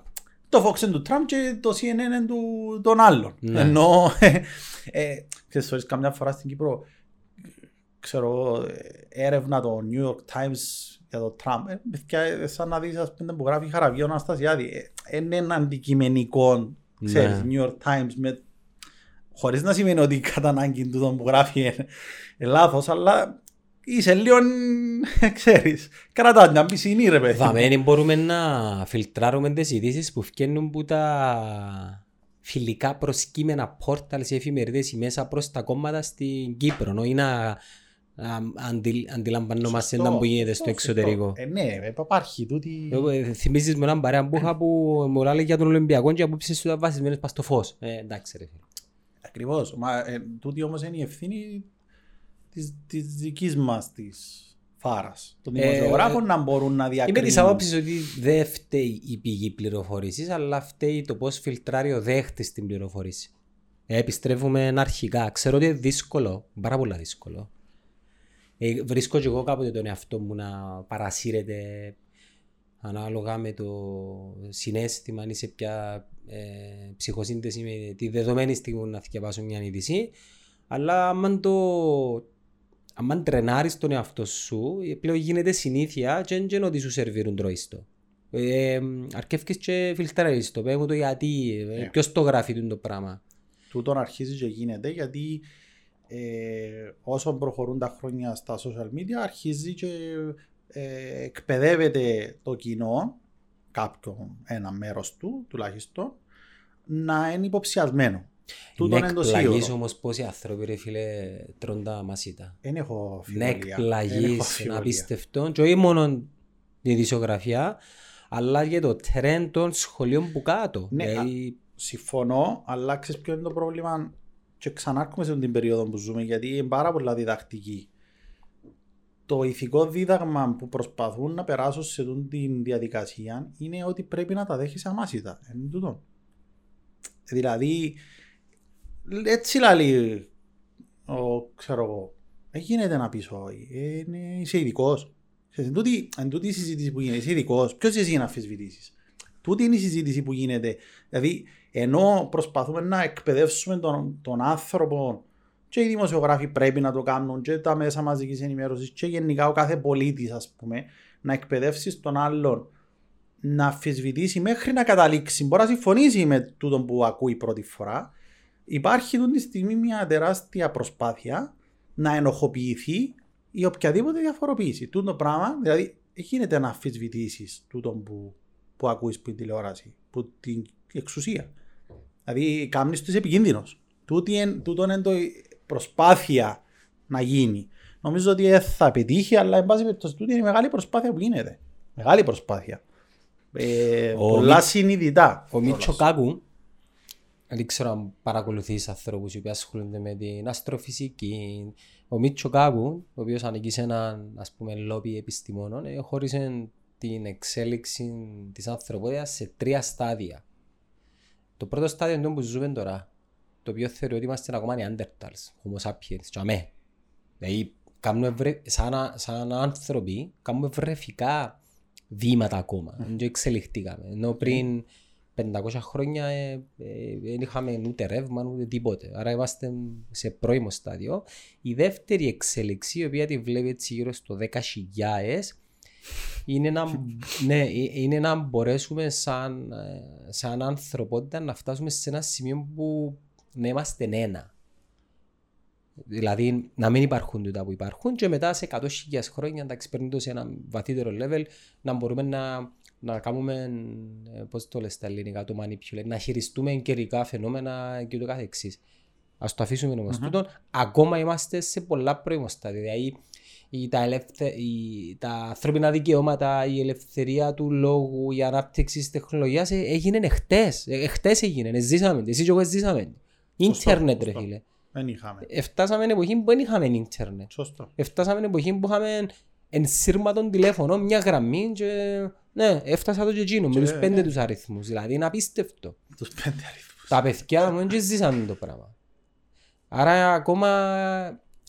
Το Fox είναι του Τραμπ και το CNN είναι του, των άλλων. Ναι. Ενώ, ε, ξέρεις, φορές καμιά φορά στην Κύπρο, ξέρω, ε, έρευνα το New York Times για το Τραμπ, ε, παιδιά, ε, σαν να δεις, ας πούμε, που γράφει Χαραβιό Αναστασιάδη. Ε, είναι ένα αντικειμενικό, ξέρεις, Ναι. New York Times, με, χωρίς να σημαίνει ότι κατά ανάγκη του που γράφει είναι ε, λάθος, αλλά είσαι λίγο, ξέρεις, κρατάς μια πισινή ρε παιδί. Βαμένοι μπορούμε να φιλτράρουμε τις ειδήσεις που βγαίνουν που τα φιλικά προσκύμενα πόρταλ σε εφημερίδες ή μέσα προς τα κόμματα στην Κύπρο ή να να αντι, αντιλαμβανόμαστε Σωστό, τα που γίνεται σωστό, στο σωστό. εξωτερικό. Ε, ναι, ε, υπάρχει τούτη... Εγώ, ε, Θυμίζεις με έναν παρέα που είχα που μου λέει για τον Ολυμπιακό και απόψεις του ήταν βασισμένες πας στο φως. Ε, εντάξει ρε φίλε. Ακριβώς. Μα ε, τούτη όμως είναι η ευθύνη της, της δικής μας της φάρας. Των Ε, δημοσιογράφων να μπορούν να Είμαι διακρίνουν. της άποψης ότι δεν φταίει η πηγή πληροφορήσης, αλλά φταίει το πώς φιλτράρει ο δέχτης την πληροφορήση. Ε, επιστρέφουμε αρχικά. Ξέρω ότι είναι δύσκολο, πάρα πολύ δύσκολο. Ε, βρίσκω και εγώ κάποτε τον εαυτό μου να παρασύρεται ανάλογα με το συνέστημα, αν είσαι πια ε, ψυχοσύνθεση με τη δεδομένη στιγμή να διαβάσω μια είδηση. Αλλά αν το αν τρενάρεις τον εαυτό σου, ε, πλέον γίνεται συνήθεια και δεν είναι ότι σου σερβίρουν τρώεις το. Ε, αρκεύκεις και φιλτράρεις το, πες μου το γιατί, ε, Ναι. ποιος το γράφει τούτο το πράγμα. Τούτον αρχίζει και γίνεται γιατί ε, όσο προχωρούν τα χρόνια στα social media αρχίζει και ε, εκπαιδεύεται το κοινό, κάποιο ένα μέρος του τουλάχιστον, να είναι υποψιασμένο. Τούτον Είναι είναι το εκπλαγής σίγουρο. όμως πόσοι άνθρωποι ρε φίλε τρώνε τα μασίτα. Δεν έχω Είναι αμφιβολία. Δεν έχω εκπλαγής, αμφιβολία. απίστευτο και όχι μόνο η ειδησιογραφία αλλά και το τρέντ των σχολείων που κάτω. Ναι, Δηλαδή, Συμφωνώ, αλλά ξέρεις ποιο είναι το πρόβλημα; Και ξανάρχομαι σε την περίοδο που ζούμε γιατί είναι πάρα πολλά διδακτική. Το ηθικό δίδαγμα που προσπαθούν να περάσουν σε αυτή τη διαδικασία είναι ότι πρέπει να τα δέχεις αμάσιτα. Είναι τούτο. Δηλαδή, έτσι λέει ο, ξέρω εγώ, δεν γίνεται να πεις όχι, ε, είναι, είσαι ειδικός. Ξέρεις, Εν τούτη, εν τούτη η συζήτηση που γίνεται, είσαι ειδικός, ποιος είσαι εσύ να αμφισβητήσεις; Τούτη είναι η συζήτηση που γίνεται. Δηλαδή, ενώ προσπαθούμε να εκπαιδεύσουμε τον, τον άνθρωπο και οι δημοσιογράφοι πρέπει να το κάνουν και τα μέσα μαζικής ενημέρωσης και γενικά ο κάθε πολίτης ας πούμε να εκπαιδεύσει τον άλλον να αμφισβητήσει μέχρι να καταλήξει. Μπορεί να συμφωνήσει με τούτο που ακούει πρώτη φορά. Υπάρχει αυτή τη στιγμή μια τεράστια προσπάθεια να ενοχοποιηθεί η οποιαδήποτε διαφοροποίηση. Τούτο πράγμα, δηλαδή, γίνεται να αμφισβητήσεις τούτο που, που ακούεις στην τηλεόραση, που την εξουσία. Δηλαδή, κάμνη τους επικίνδυνος. Τούτο είναι το προσπάθεια να γίνει. Νομίζω ότι δεν θα πετύχει, αλλά εν πάση περιπτώσει τούτη είναι η μεγάλη προσπάθεια που γίνεται. Μεγάλη προσπάθεια. Ε, Ο πολλά Μι- συνειδητά. Ο Μίτσο Κάκου, δεν ξέρω αν παρακολουθείς ανθρώπους οι οποίοι ασχολούνται με την αστροφυσική. Ο Μίτσο Κάκου, ο οποίος ανήκει σε έναν ας πούμε λόμπι επιστημόνων, ε, χώρισε την εξέλιξη της ανθρωπότητας σε τρία στάδια. Το πρώτο στάδιο είναι το που ζούμε τώρα, το οποίο θεωρεί ότι είμαστε ακόμα Neanderthals, Homo sapiens, και αμέ. Δηλαδή, κάνουμε βρε... σαν, α- σαν άνθρωποι, κάνουμε βρεφικά βήματα ακόμα. Δεν εξελιχτήκαμε. Ενώ πριν 500 χρόνια ε, ε, δεν είχαμε ούτε ρεύμα ούτε τίποτε. Άρα είμαστε σε πρώιμο στάδιο. Η δεύτερη εξέλιξη, η οποία τη βλέπει έτσι γύρω στο 10.000, είναι να, ναι, ε, είναι να μπορέσουμε σαν, ε, σαν ανθρωπότητα να φτάσουμε σε ένα σημείο που να είμαστε ένα. Δηλαδή να μην υπάρχουν τούτα που υπάρχουν και μετά σε 100.000 χρόνια εντάξει παίρνει το σε ένα βαθύτερο level να μπορούμε να, να κάνουμε ε, πώς το λες στα ελληνικά το manipulate, να χειριστούμε καιρικά φαινόμενα και ούτω καθεξής. Ας το αφήσουμε όμως τούτον. Ακόμα είμαστε σε πολλά πρώιμο στάδια. Δηλαδή η, τα, ελευθε, η, τα ανθρώπινα δικαιώματα, η ελευθερία του λόγου, η ανάπτυξη της τεχνολογίας ε, έγινε εχθές. Ε, εχθές έγινε, ε, ζήσαμε. Εσύ και εγώ ζήσαμε. Ίντερνετ ρε σωστό. φίλε. Δεν είχαμε. Ε, Φτάσαμε στην εποχή που δεν είχαμε ίντερνετ. Σωστό. Έφτασαμε στην εποχή που είχαμε ενσύρματον τηλέφωνο, μια γραμμή και... Ναι, έφτασα το και εκείνο, με Και, τους πέντε ε. τους αριθμούς. Δηλαδή είναι απίστευτο. Τους πέντε αριθμούς. Τα παιδιά μου δεν ζήσαν το πράγμα. Άρα ακόμα...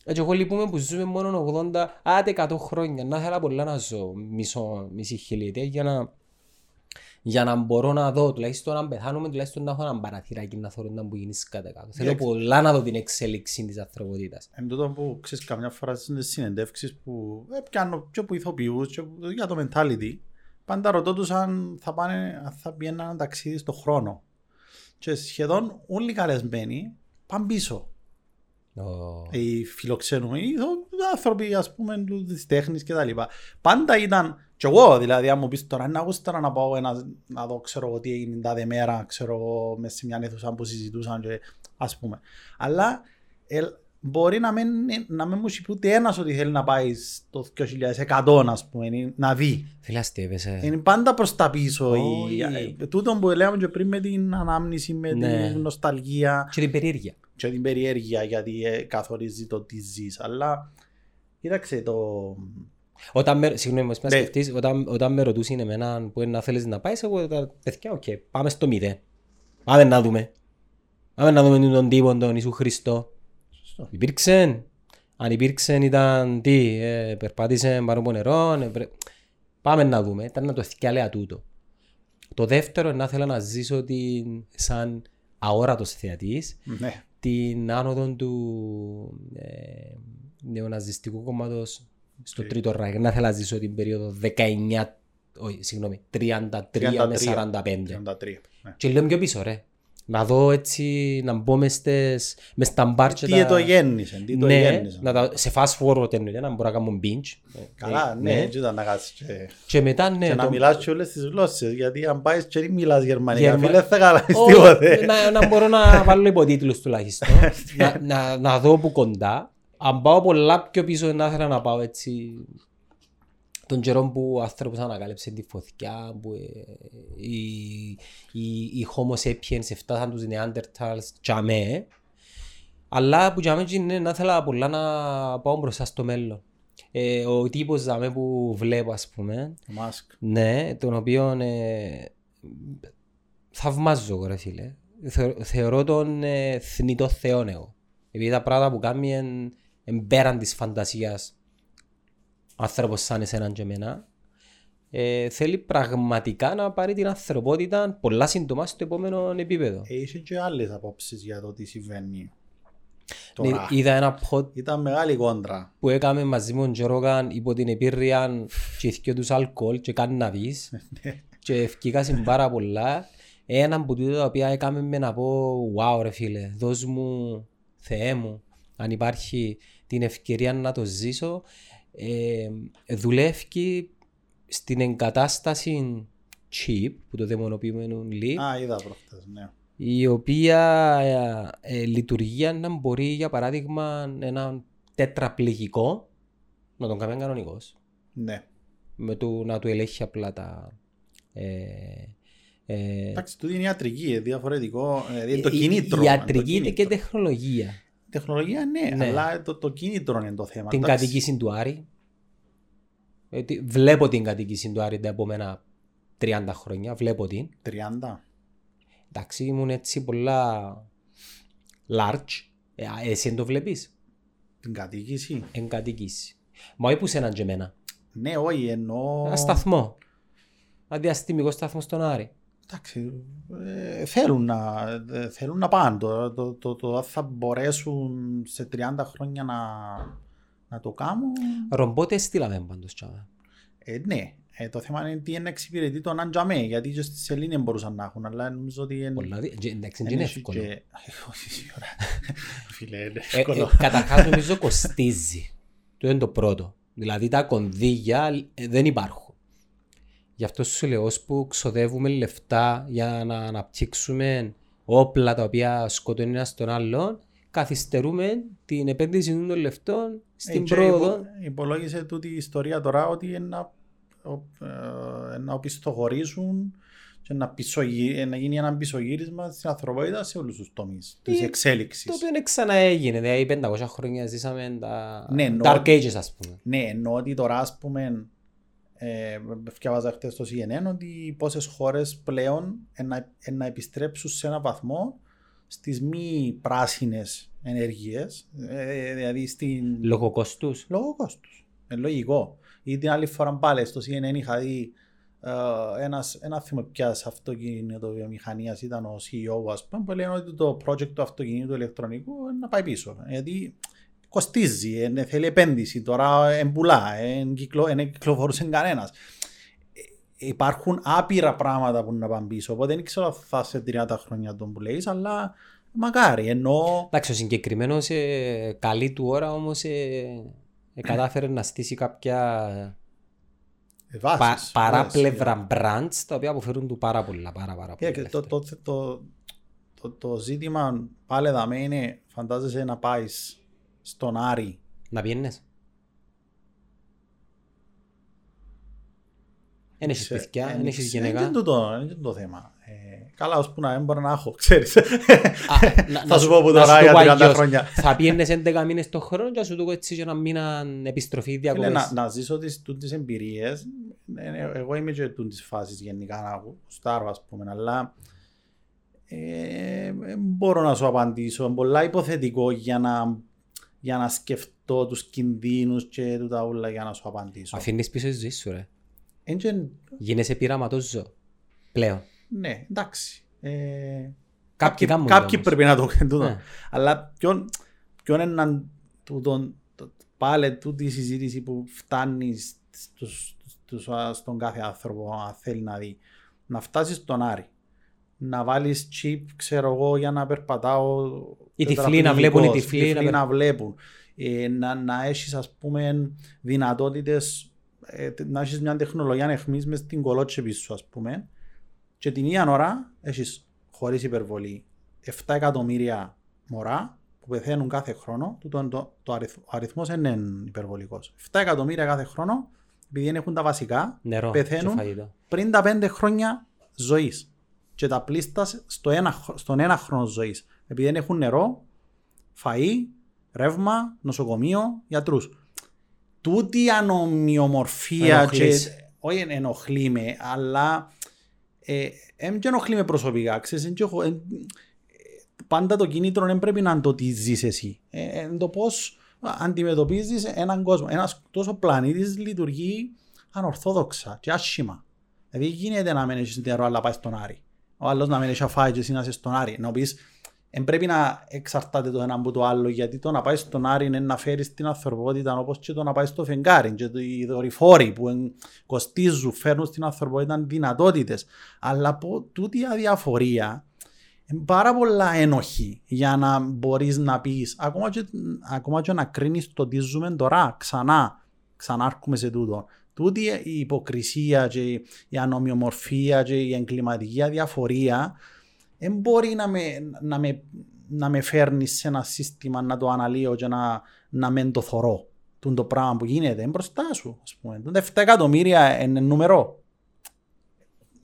Έτσι εγώ λυπούμε που ζούμε μόνο 80, άτε 100 χρόνια. Να ήθελα πολλά να ζω μισό, μισή χιλιετία για να, για να μπορώ να δω, τουλάχιστον αν πεθάνουμε, τουλάχιστον να έχω έναν παραθυράκι να θέλω να μου γίνει κατά κάτω. Θέλω Εντάξει. πολλά να δω την εξέλιξη της ανθρωπότητας. Εν τούτο που ξέρεις καμιά φορά στις συνεντεύξεις που ε, πιάνω και από ηθοποιούς και από- για το mentality πάντα ρωτώ τους αν θα, πάνε, αν θα πιέναν ένα ταξίδι στο χρόνο και σχεδόν όλοι οι καλεσμένοι πάνε πίσω Ω. οι φιλοξενούμενοι, οι άνθρωποι ας πούμε του- της τέχνης και τα λοιπά. Πάντα ήταν, και εγώ δηλαδή αν μου πεις τώρα να γούσταρα να πάω ένα, να δω ξέρω εγώ τι έγινε την τάδε μέρα, ξέρω εγώ μες σε μια αίθουσα που συζητούσαν και ας πούμε. Αλλά ε, μπορεί να μην, να μην μου είπε ούτε ένας ότι θέλει να πάει στο 2100 ας πούμε, ή να δει. Φίλε αστείευεσαι. Είναι πάντα προς τα πίσω. Όχι. Η, ε, τούτο που λέμε και πριν με την ανάμνηση, με Ναι. την νοσταλγία Και την περιέργεια. Και την περιέργεια γιατί ε, καθορίζει το τι ζεις. Αλλά κοίταξε το... Όταν με, συγγνώμη, μας Ναι. σκεφτείς, όταν, όταν με ρωτούσε εμένα που είναι να θέλεις να πάεις, εγώ τα παιδιά, οκ, πάμε στο μηδέν. Πάμε να δούμε. Πάμε να δούμε τον τύπο τον Ιησού Χριστό. Σωστό. Υπήρξε. Αν υπήρξε ήταν τι, ε, περπάτησε πάνω από νερό. ε, πρέ- Πάμε να δούμε. Ήταν να το θυκιαλέα τούτο. Το δεύτερο είναι να θέλω να ζήσω την, σαν αόρατος θεατής Ναι. Την άνοδο του ε, νεοναζιστικού κόμματος στο Okay. τρίτο Ράιχ. Να θέλω να ζήσω την περίοδο 19, όχι, συγγνώμη, 33, με 45. 33. Ναι. Και λέω πιο πίσω ρε. Να δω έτσι, να μπω μες, στις, μες στα μπαρ και Τι το γέννησε, τι το ναι, γέννησε. να τα, σε fast forward εννοείται, να μπορώ να κάνω binge. Καλά, Ε, ναι, έτσι ήταν να κάτσεις και... Και μετά ναι. Και να το- μιλάς και όλες τις γλώσσες, γιατί αν πάεις και δεν μιλάς γερμανικά, Γερμα- φίλε, θα καταλάβεις Ω, τίποτε. να, να μπορώ να βάλω υποτίτλους τουλάχιστον. να, να, να δω που κοντά. Αν πάω πολλά πιο πίσω, να ήθελα να πάω έτσι τον καιρό που ο άνθρωπος ανακάλυψε τη φωτιά, που ε, οι, οι, οι Homo sapiens έφτασαν τους Neanderthals τζαμέ. Αλλά που τζαμέ είναι να ήθελα πολλά να πάω μπροστά στο μέλλον. Ε, ο τύπος τζαμέ που βλέπω ας πούμε, Το Μάσκ. ναι, τον οποίο ε, θαυμάζω, ρε φίλε. Θεω- θεωρώ τον ε, θνητό θεό εγώ. Επειδή τα πράγματα που κάνει εν, εν πέραν της φαντασίας ο άνθρωπος σαν εσέναν και εμένα. Ε, θέλει πραγματικά να πάρει την ανθρωπότητα πολλά σύντομα στο επόμενο επίπεδο. Είχε και άλλες απόψεις για το τι συμβαίνει. Ναι, Τώρα. είδα ένα pod Ήταν μεγάλη κόντρα. που έκαμε μαζί με τον Τζορόγαν υπό την επίρρεια και ηθικιο τους αλκοόλ και κάνναβης και ευκήκασαν πάρα πολλά. Ένα από τούτα τα οποία έκαμε με να πω «Wow ρε φίλε, δώσ' μου, Θεέ μου, αν υπάρχει την ευκαιρία να το ζήσω». Ε, δουλεύει στην εγκατάσταση chip που το δαιμονοποιούμενο λέει Α, είδα προχτές, ναι. η οποία ε, ε, λειτουργεί να μπορεί για παράδειγμα ένα τετραπληγικό, να τον κάνει κανονικός. Ναι. Με το να του ελέγχει απλά τα. Ε, ε, Εντάξει, τούτη είναι ιατρική, ε, διαφορετικό. ε, είναι το η- κίνητρο. Η είναι το ιατρική είναι και κίνητρο. τεχνολογία. Τεχνολογία, ναι, Ναι. αλλά το, το κίνητρο είναι το θέμα. Την εντάξει. κατοικήση του Άρη. Γιατί βλέπω την κατοικήση του Άρη τα επόμενα 30 χρόνια. Βλέπω την. 30. Εντάξει, ήμουν έτσι πολλά large. Ε, α, εσύ δεν το βλέπεις; Την κατοίκηση. Εν κατοικήσει. Μα όχι που σε έναν και εμένα. Ναι, όχι, εννοώ. Ένα σταθμό. Αντιαστημικό σταθμό στον Άρη. Εντάξει, ε, θέλουν να, ε, θέλουν να πάνε. Το, το, το, το, αν θα μπορέσουν σε 30 χρόνια να, να το κάνουν. Ρομπότε στείλαμε πάντως τσάμε. Ε, ναι, ε, το θέμα είναι τι είναι εξυπηρετεί τον Αντζαμέ, γιατί και στη σελήνη δεν μπορούσαν να έχουν, αλλά νομίζω ότι είναι... Πολλά δι- και- Εντάξει, δεν είναι είναι εύκολο. και- Όχι, σίγουρα. Φίλε, είναι Ε, ε, εύκολο. Καταρχάς νομίζω κοστίζει. Το είναι το πρώτο. Δηλαδή τα κονδύλια ε, δεν υπάρχουν. Γι' αυτό σου λέω που ξοδεύουμε λεφτά για να αναπτύξουμε όπλα τα οποία σκοτώνουν ένας στον άλλον, καθυστερούμε την επένδυση των λεφτών στην Ε, και πρόοδο. υπο- Υπολόγισε τούτη η ιστορία τώρα ότι είναι να, ο- ε, να οπισθοχωρήσουν και να, πισωγυ- ε, να γίνει ένα πισωγύρισμα στην ανθρωπότητας σε όλους τους τομείς της Ε, εξέλιξης. Το οποίο ξαναέγινε, δηλαδή 500 χρόνια ζήσαμε τα Ναι, εννοώ- Dark Ages ας πούμε. Ναι, εννοώ ότι τώρα ας πούμε ε, διάβαζα χτες στο CNN ότι πόσες χώρες πλέον ε, να, ε, να επιστρέψουν σε έναν βαθμό στις μη πράσινες ενεργείες, ε, δηλαδή στην... Λόγω κόστους; Λόγω κόστους. Ε, λογικό. Ή την άλλη φορά πάλι στο CNN είχα δει ε, ένας, ένα θυμό ποιας αυτοκίνητο βιομηχανίας ήταν ο CEO ας πούμε που λένε ότι το project του αυτοκινήτου ηλεκτρονικού είναι να πάει πίσω. Γιατί κοστίζει, ε, θέλει επένδυση, τώρα εμπουλά, δεν κυκλοφορούσε κανένας. Ε, Υπάρχουν άπειρα πράγματα που να πάνε πίσω, οπότε δεν ξέρω αν θα σε 30 χρόνια τον που λέεις, αλλά μακάρι, ενώ Εντάξει, ο συγκεκριμένος ε, καλή του ώρα όμως ε, ε, κατάφερε να στήσει κάποια ε, βάσεις, πα, βάσεις, παράπλευρα brands τα οποία αποφέρουν του πάρα πολλά. Πάρα, πάρα πολλά Κοίταξε, το, λεφτά. το, το, το, το ζήτημα πάλι δαμέ είναι φαντάζεσαι να πάεις στον Άρη Να πιένες. Εν έχεις σε- παιδιά, εν εν έχεις έχεις- γυναίκα. Είναι τούτο, είναι το θέμα. Ε, καλά, ώσπου να δεν μπορώ να έχω, ξέρεις. Α, να- Θα να σου πω που να τώρα σου για το πω 30 αλλιώς. χρόνια. Θα πιένες 11 μήνες το χρόνο και θα σου το πω έτσι για ένα μήνα επιστροφή Φίλε, διακοπές. να, να ζήσω τις, τούτες εμπειρίες, ε, ε, εγώ είμαι και τούτες φάσεις γενικά να γουστάρω ας πούμε, αλλά ε, δεν μπορώ να σου απαντήσω. Είναι πολλά υποθετικό για να, για να σκεφτώ τους κινδύνους και τούτα όλα για να σου απαντήσω. Αφήνεις πίσω τη ζωή σου ρε. Εν και- Γίνεσαι πειραματός ζώο. Πλέον. ναι, εντάξει. Ε, Κάποιοι κάποιοι, κάνουν κάποιοι όμως. πρέπει να το κάνουν τούτο. Ναι. Αλλά ποιον, ποιον είναι να- τούτον- το- πάλι τούτη η συζήτηση που φτάνει στους, στους, στον κάθε άνθρωπο αν θέλει να δει. Να φτάσεις στον Άρη. Να βάλεις chip, ξέρω εγώ, για να περπατάω. Οι τυφλοί να βλέπουν, οι τυφλοί να να, περ- βλέπουν. Ε, να, να έχεις ας πούμε δυνατότητες, ε, να έχεις μια τεχνολογία εχμής μες στην κολότσεπη σου ας πούμε και την ίδια ώρα έχεις χωρίς υπερβολή 7 εκατομμύρια μωρά που πεθαίνουν κάθε χρόνο, τούτο είναι το, το αριθ, ο αριθμός δεν είναι υπερβολικός. 7 εκατομμύρια κάθε χρόνο, επειδή δεν έχουν τα βασικά, Νερό Πεθαίνουν. και φαγητό. πριν τα 5 χρόνια ζωής και τα πλήστας στο ένα, χ- στον ένα χρόνο ζωής. Επειδή δεν έχουν νερό, φαΐ, ρεύμα, νοσοκομείο, γιατρούς. Τούτη η ανομοιομορφία και, Ενοχλείς. όχι εν- ενοχλεί με, αλλά ε, εμ και ενοχλεί με προσωπικά. Ξέρεις, εν και έχω- εν- πάντα το κίνητρο δεν πρέπει να είναι το τι ζεις εσύ. Ε, ε, το πώς αντιμετωπίζεις έναν κόσμο. Ένας τόσο πλανήτης λειτουργεί ανορθόδοξα και άσχημα. Δηλαδή γίνεται να μην έχεις νερό αλλά πάει στον Άρη. Ο άλλος να μην έχει αφάει και εσύ να είσαι στον Άρη. Να πεις, δεν πρέπει να εξαρτάται το ένα από το άλλο γιατί το να πάεις στον Άρη είναι να φέρεις την ανθρωπότητα όπως και το να πάεις στο φεγγάρι. Και το- οι δορυφόροι που εν- κοστίζουν, φέρνουν στην ανθρωπότητα δυνατότητες. Αλλά από τούτη η αδιαφορία είναι πάρα πολλά ένοχη για να μπορείς να πεις. Ακόμα και, ακόμα και να κρίνεις το τι ζούμε τώρα ξανά ξανά έρχομαι σε τούτο τούτη η υποκρισία και η ανομοιομορφία και η εγκληματική αδιαφορία δεν μπορεί να με, να με, να με φέρνει σε ένα σύστημα να το αναλύω και να, να μεν το θωρώ. Τούν το πράγμα που γίνεται είναι μπροστά σου. Ας πούμε. Τούν τα 7 εκατομμύρια είναι νούμερο.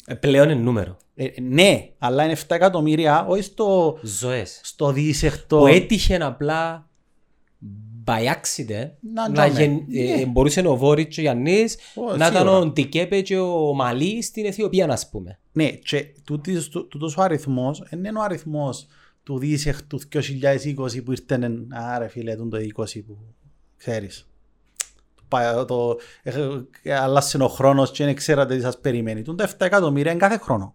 Ε, πλέον είναι νούμερο. Ε, ναι, αλλά είναι 7 εκατομμύρια, όχι στο, Ζωές. στο δίσεκτο. Που έτυχε απλά by accident Να να τζάμε. γεν- Ναι. ε, μπορούσε ο Βόριτς και ο Γιάννης Ω, να ήταν σίγουρα. ο Ντικέπε και ο Μαλή στην Αιθιοπία να πούμε. Ναι, και τούτης- τού- τούτος ο αριθμός δεν είναι ο αριθμός του δίσεκτου 2020 που ήρθε, εν- άρε φίλε, τούν το 20 που ξέρεις. Το, πα- το, ε, αλλάσσε ο χρόνος και δεν ξέρατε τι σας περιμένει. Τούν τα 7 εκατομμύρια είναι κάθε χρόνο.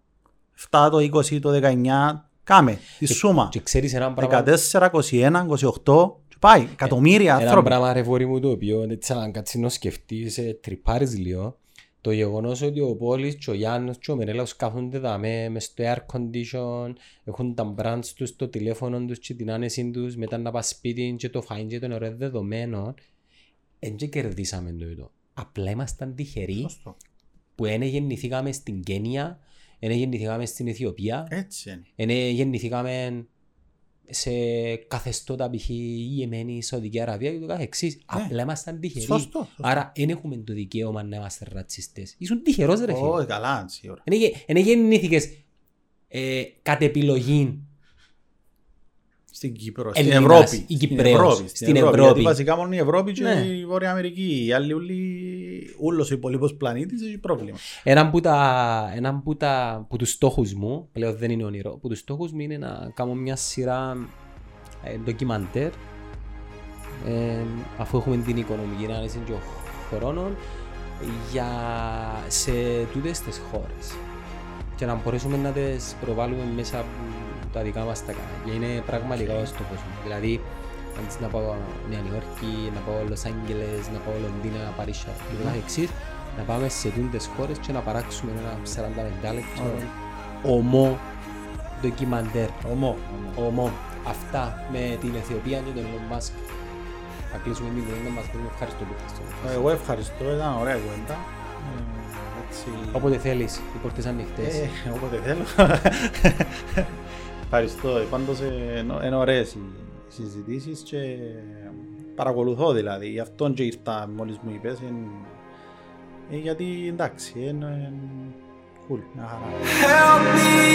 7 το 20, το 19, κάμε, τη σούμα. Και ξέρεις ένα πράγμα, 14, 21, 28, και πάει, εκατομμύρια ένα άνθρωποι. πράγμα ρε βόρει μου το οποίο έτσι αν κάτσεις να σκεφτείς ε, τρυπάρεις λίγο το γεγονός ότι ο Πόλης και ο Γιάννος και ο Μενέλαος κάθονται δαμέ μες στο air condition έχουν τα brands τους, το τηλέφωνο τους και την άνεση τους μετά να πας σπίτι και το φάιν και το νερό δεδομένο δεν και κερδίσαμε το ίδιο. Απλά ήμασταν τυχεροί Σωστό. που δεν γεννηθήκαμε στην Κένια, δεν γεννηθήκαμε στην Αιθιοπία, Έτσι είναι. δεν γεννηθήκαμε σε καθεστώτα π.χ. η Εμένη, η Σαουδική Αραβία και το κάθε εξής. Απλά ήμασταν τυχεροί. Σωστό, σωστό. Άρα δεν έχουμε το δικαίωμα να είμαστε ρατσιστές. Ήσουν τυχερός ρε φίλε. Όχι, καλά, σίγουρα. Δεν γεννήθηκες ε, κατ' επιλογή Στην Κύπρο, στην Έλληνας Ευρώπη. ή Στην Κυπρέος, Ευρώπη, στην Ευρώπη. Γιατί βασικά μόνο η Ευρώπη και Ναι. η Βόρεια Αμερική. Οι άλλοι όλοι, όλος ο υπολείπος πλανήτης έχει πρόβλημα. Έναν που, τα, έναν που, τα, που τους στόχους μου, πλέον δεν είναι όνειρο, που τους στόχους μου είναι να κάνω μια σειρά ε, ντοκιμαντέρ ε, αφού έχουμε την οικονομική ανάλυση και χρόνων για σε τούτες τις χώρες και να μπορέσουμε να τις προβάλλουμε μέσα από τα δικά μας τα κανάλια. Και είναι πραγματικά ο στόχος μου. Δηλαδή, αντί να πάω Νέα Νιόρκη, να πάω Λος Άγγελες, να πάω Λονδίνα, Παρίσια και το κάθε εξής, να πάμε σε τούτες χώρες και να παράξουμε ένα 45 λεπτό ομό ντοκιμαντέρ. Ομό. Ομό. Αυτά με την Αιθιοπία και τον Elon Musk. Θα κλείσουμε την κουβέντα μας. Πούμε ευχαριστώ που ήρθατε. Εγώ ευχαριστώ, ήταν ωραία κουβέντα. Ε, έτσι... Όποτε θέλεις, οι πόρτες ανοιχτές. Ε, όποτε θέλω. Ευχαριστώ. Πάντως ε, είναι- είναι ωραίες οι Συζητήσεις και παρακολουθώ δηλαδή. Γι' αυτόν και ήρθα μόλις μου είπες. Εν... Ε, γιατί εντάξει, εν. Cool. Help me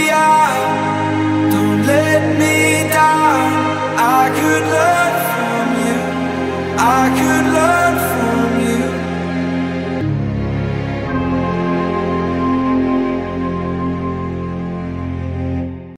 I could learn from you.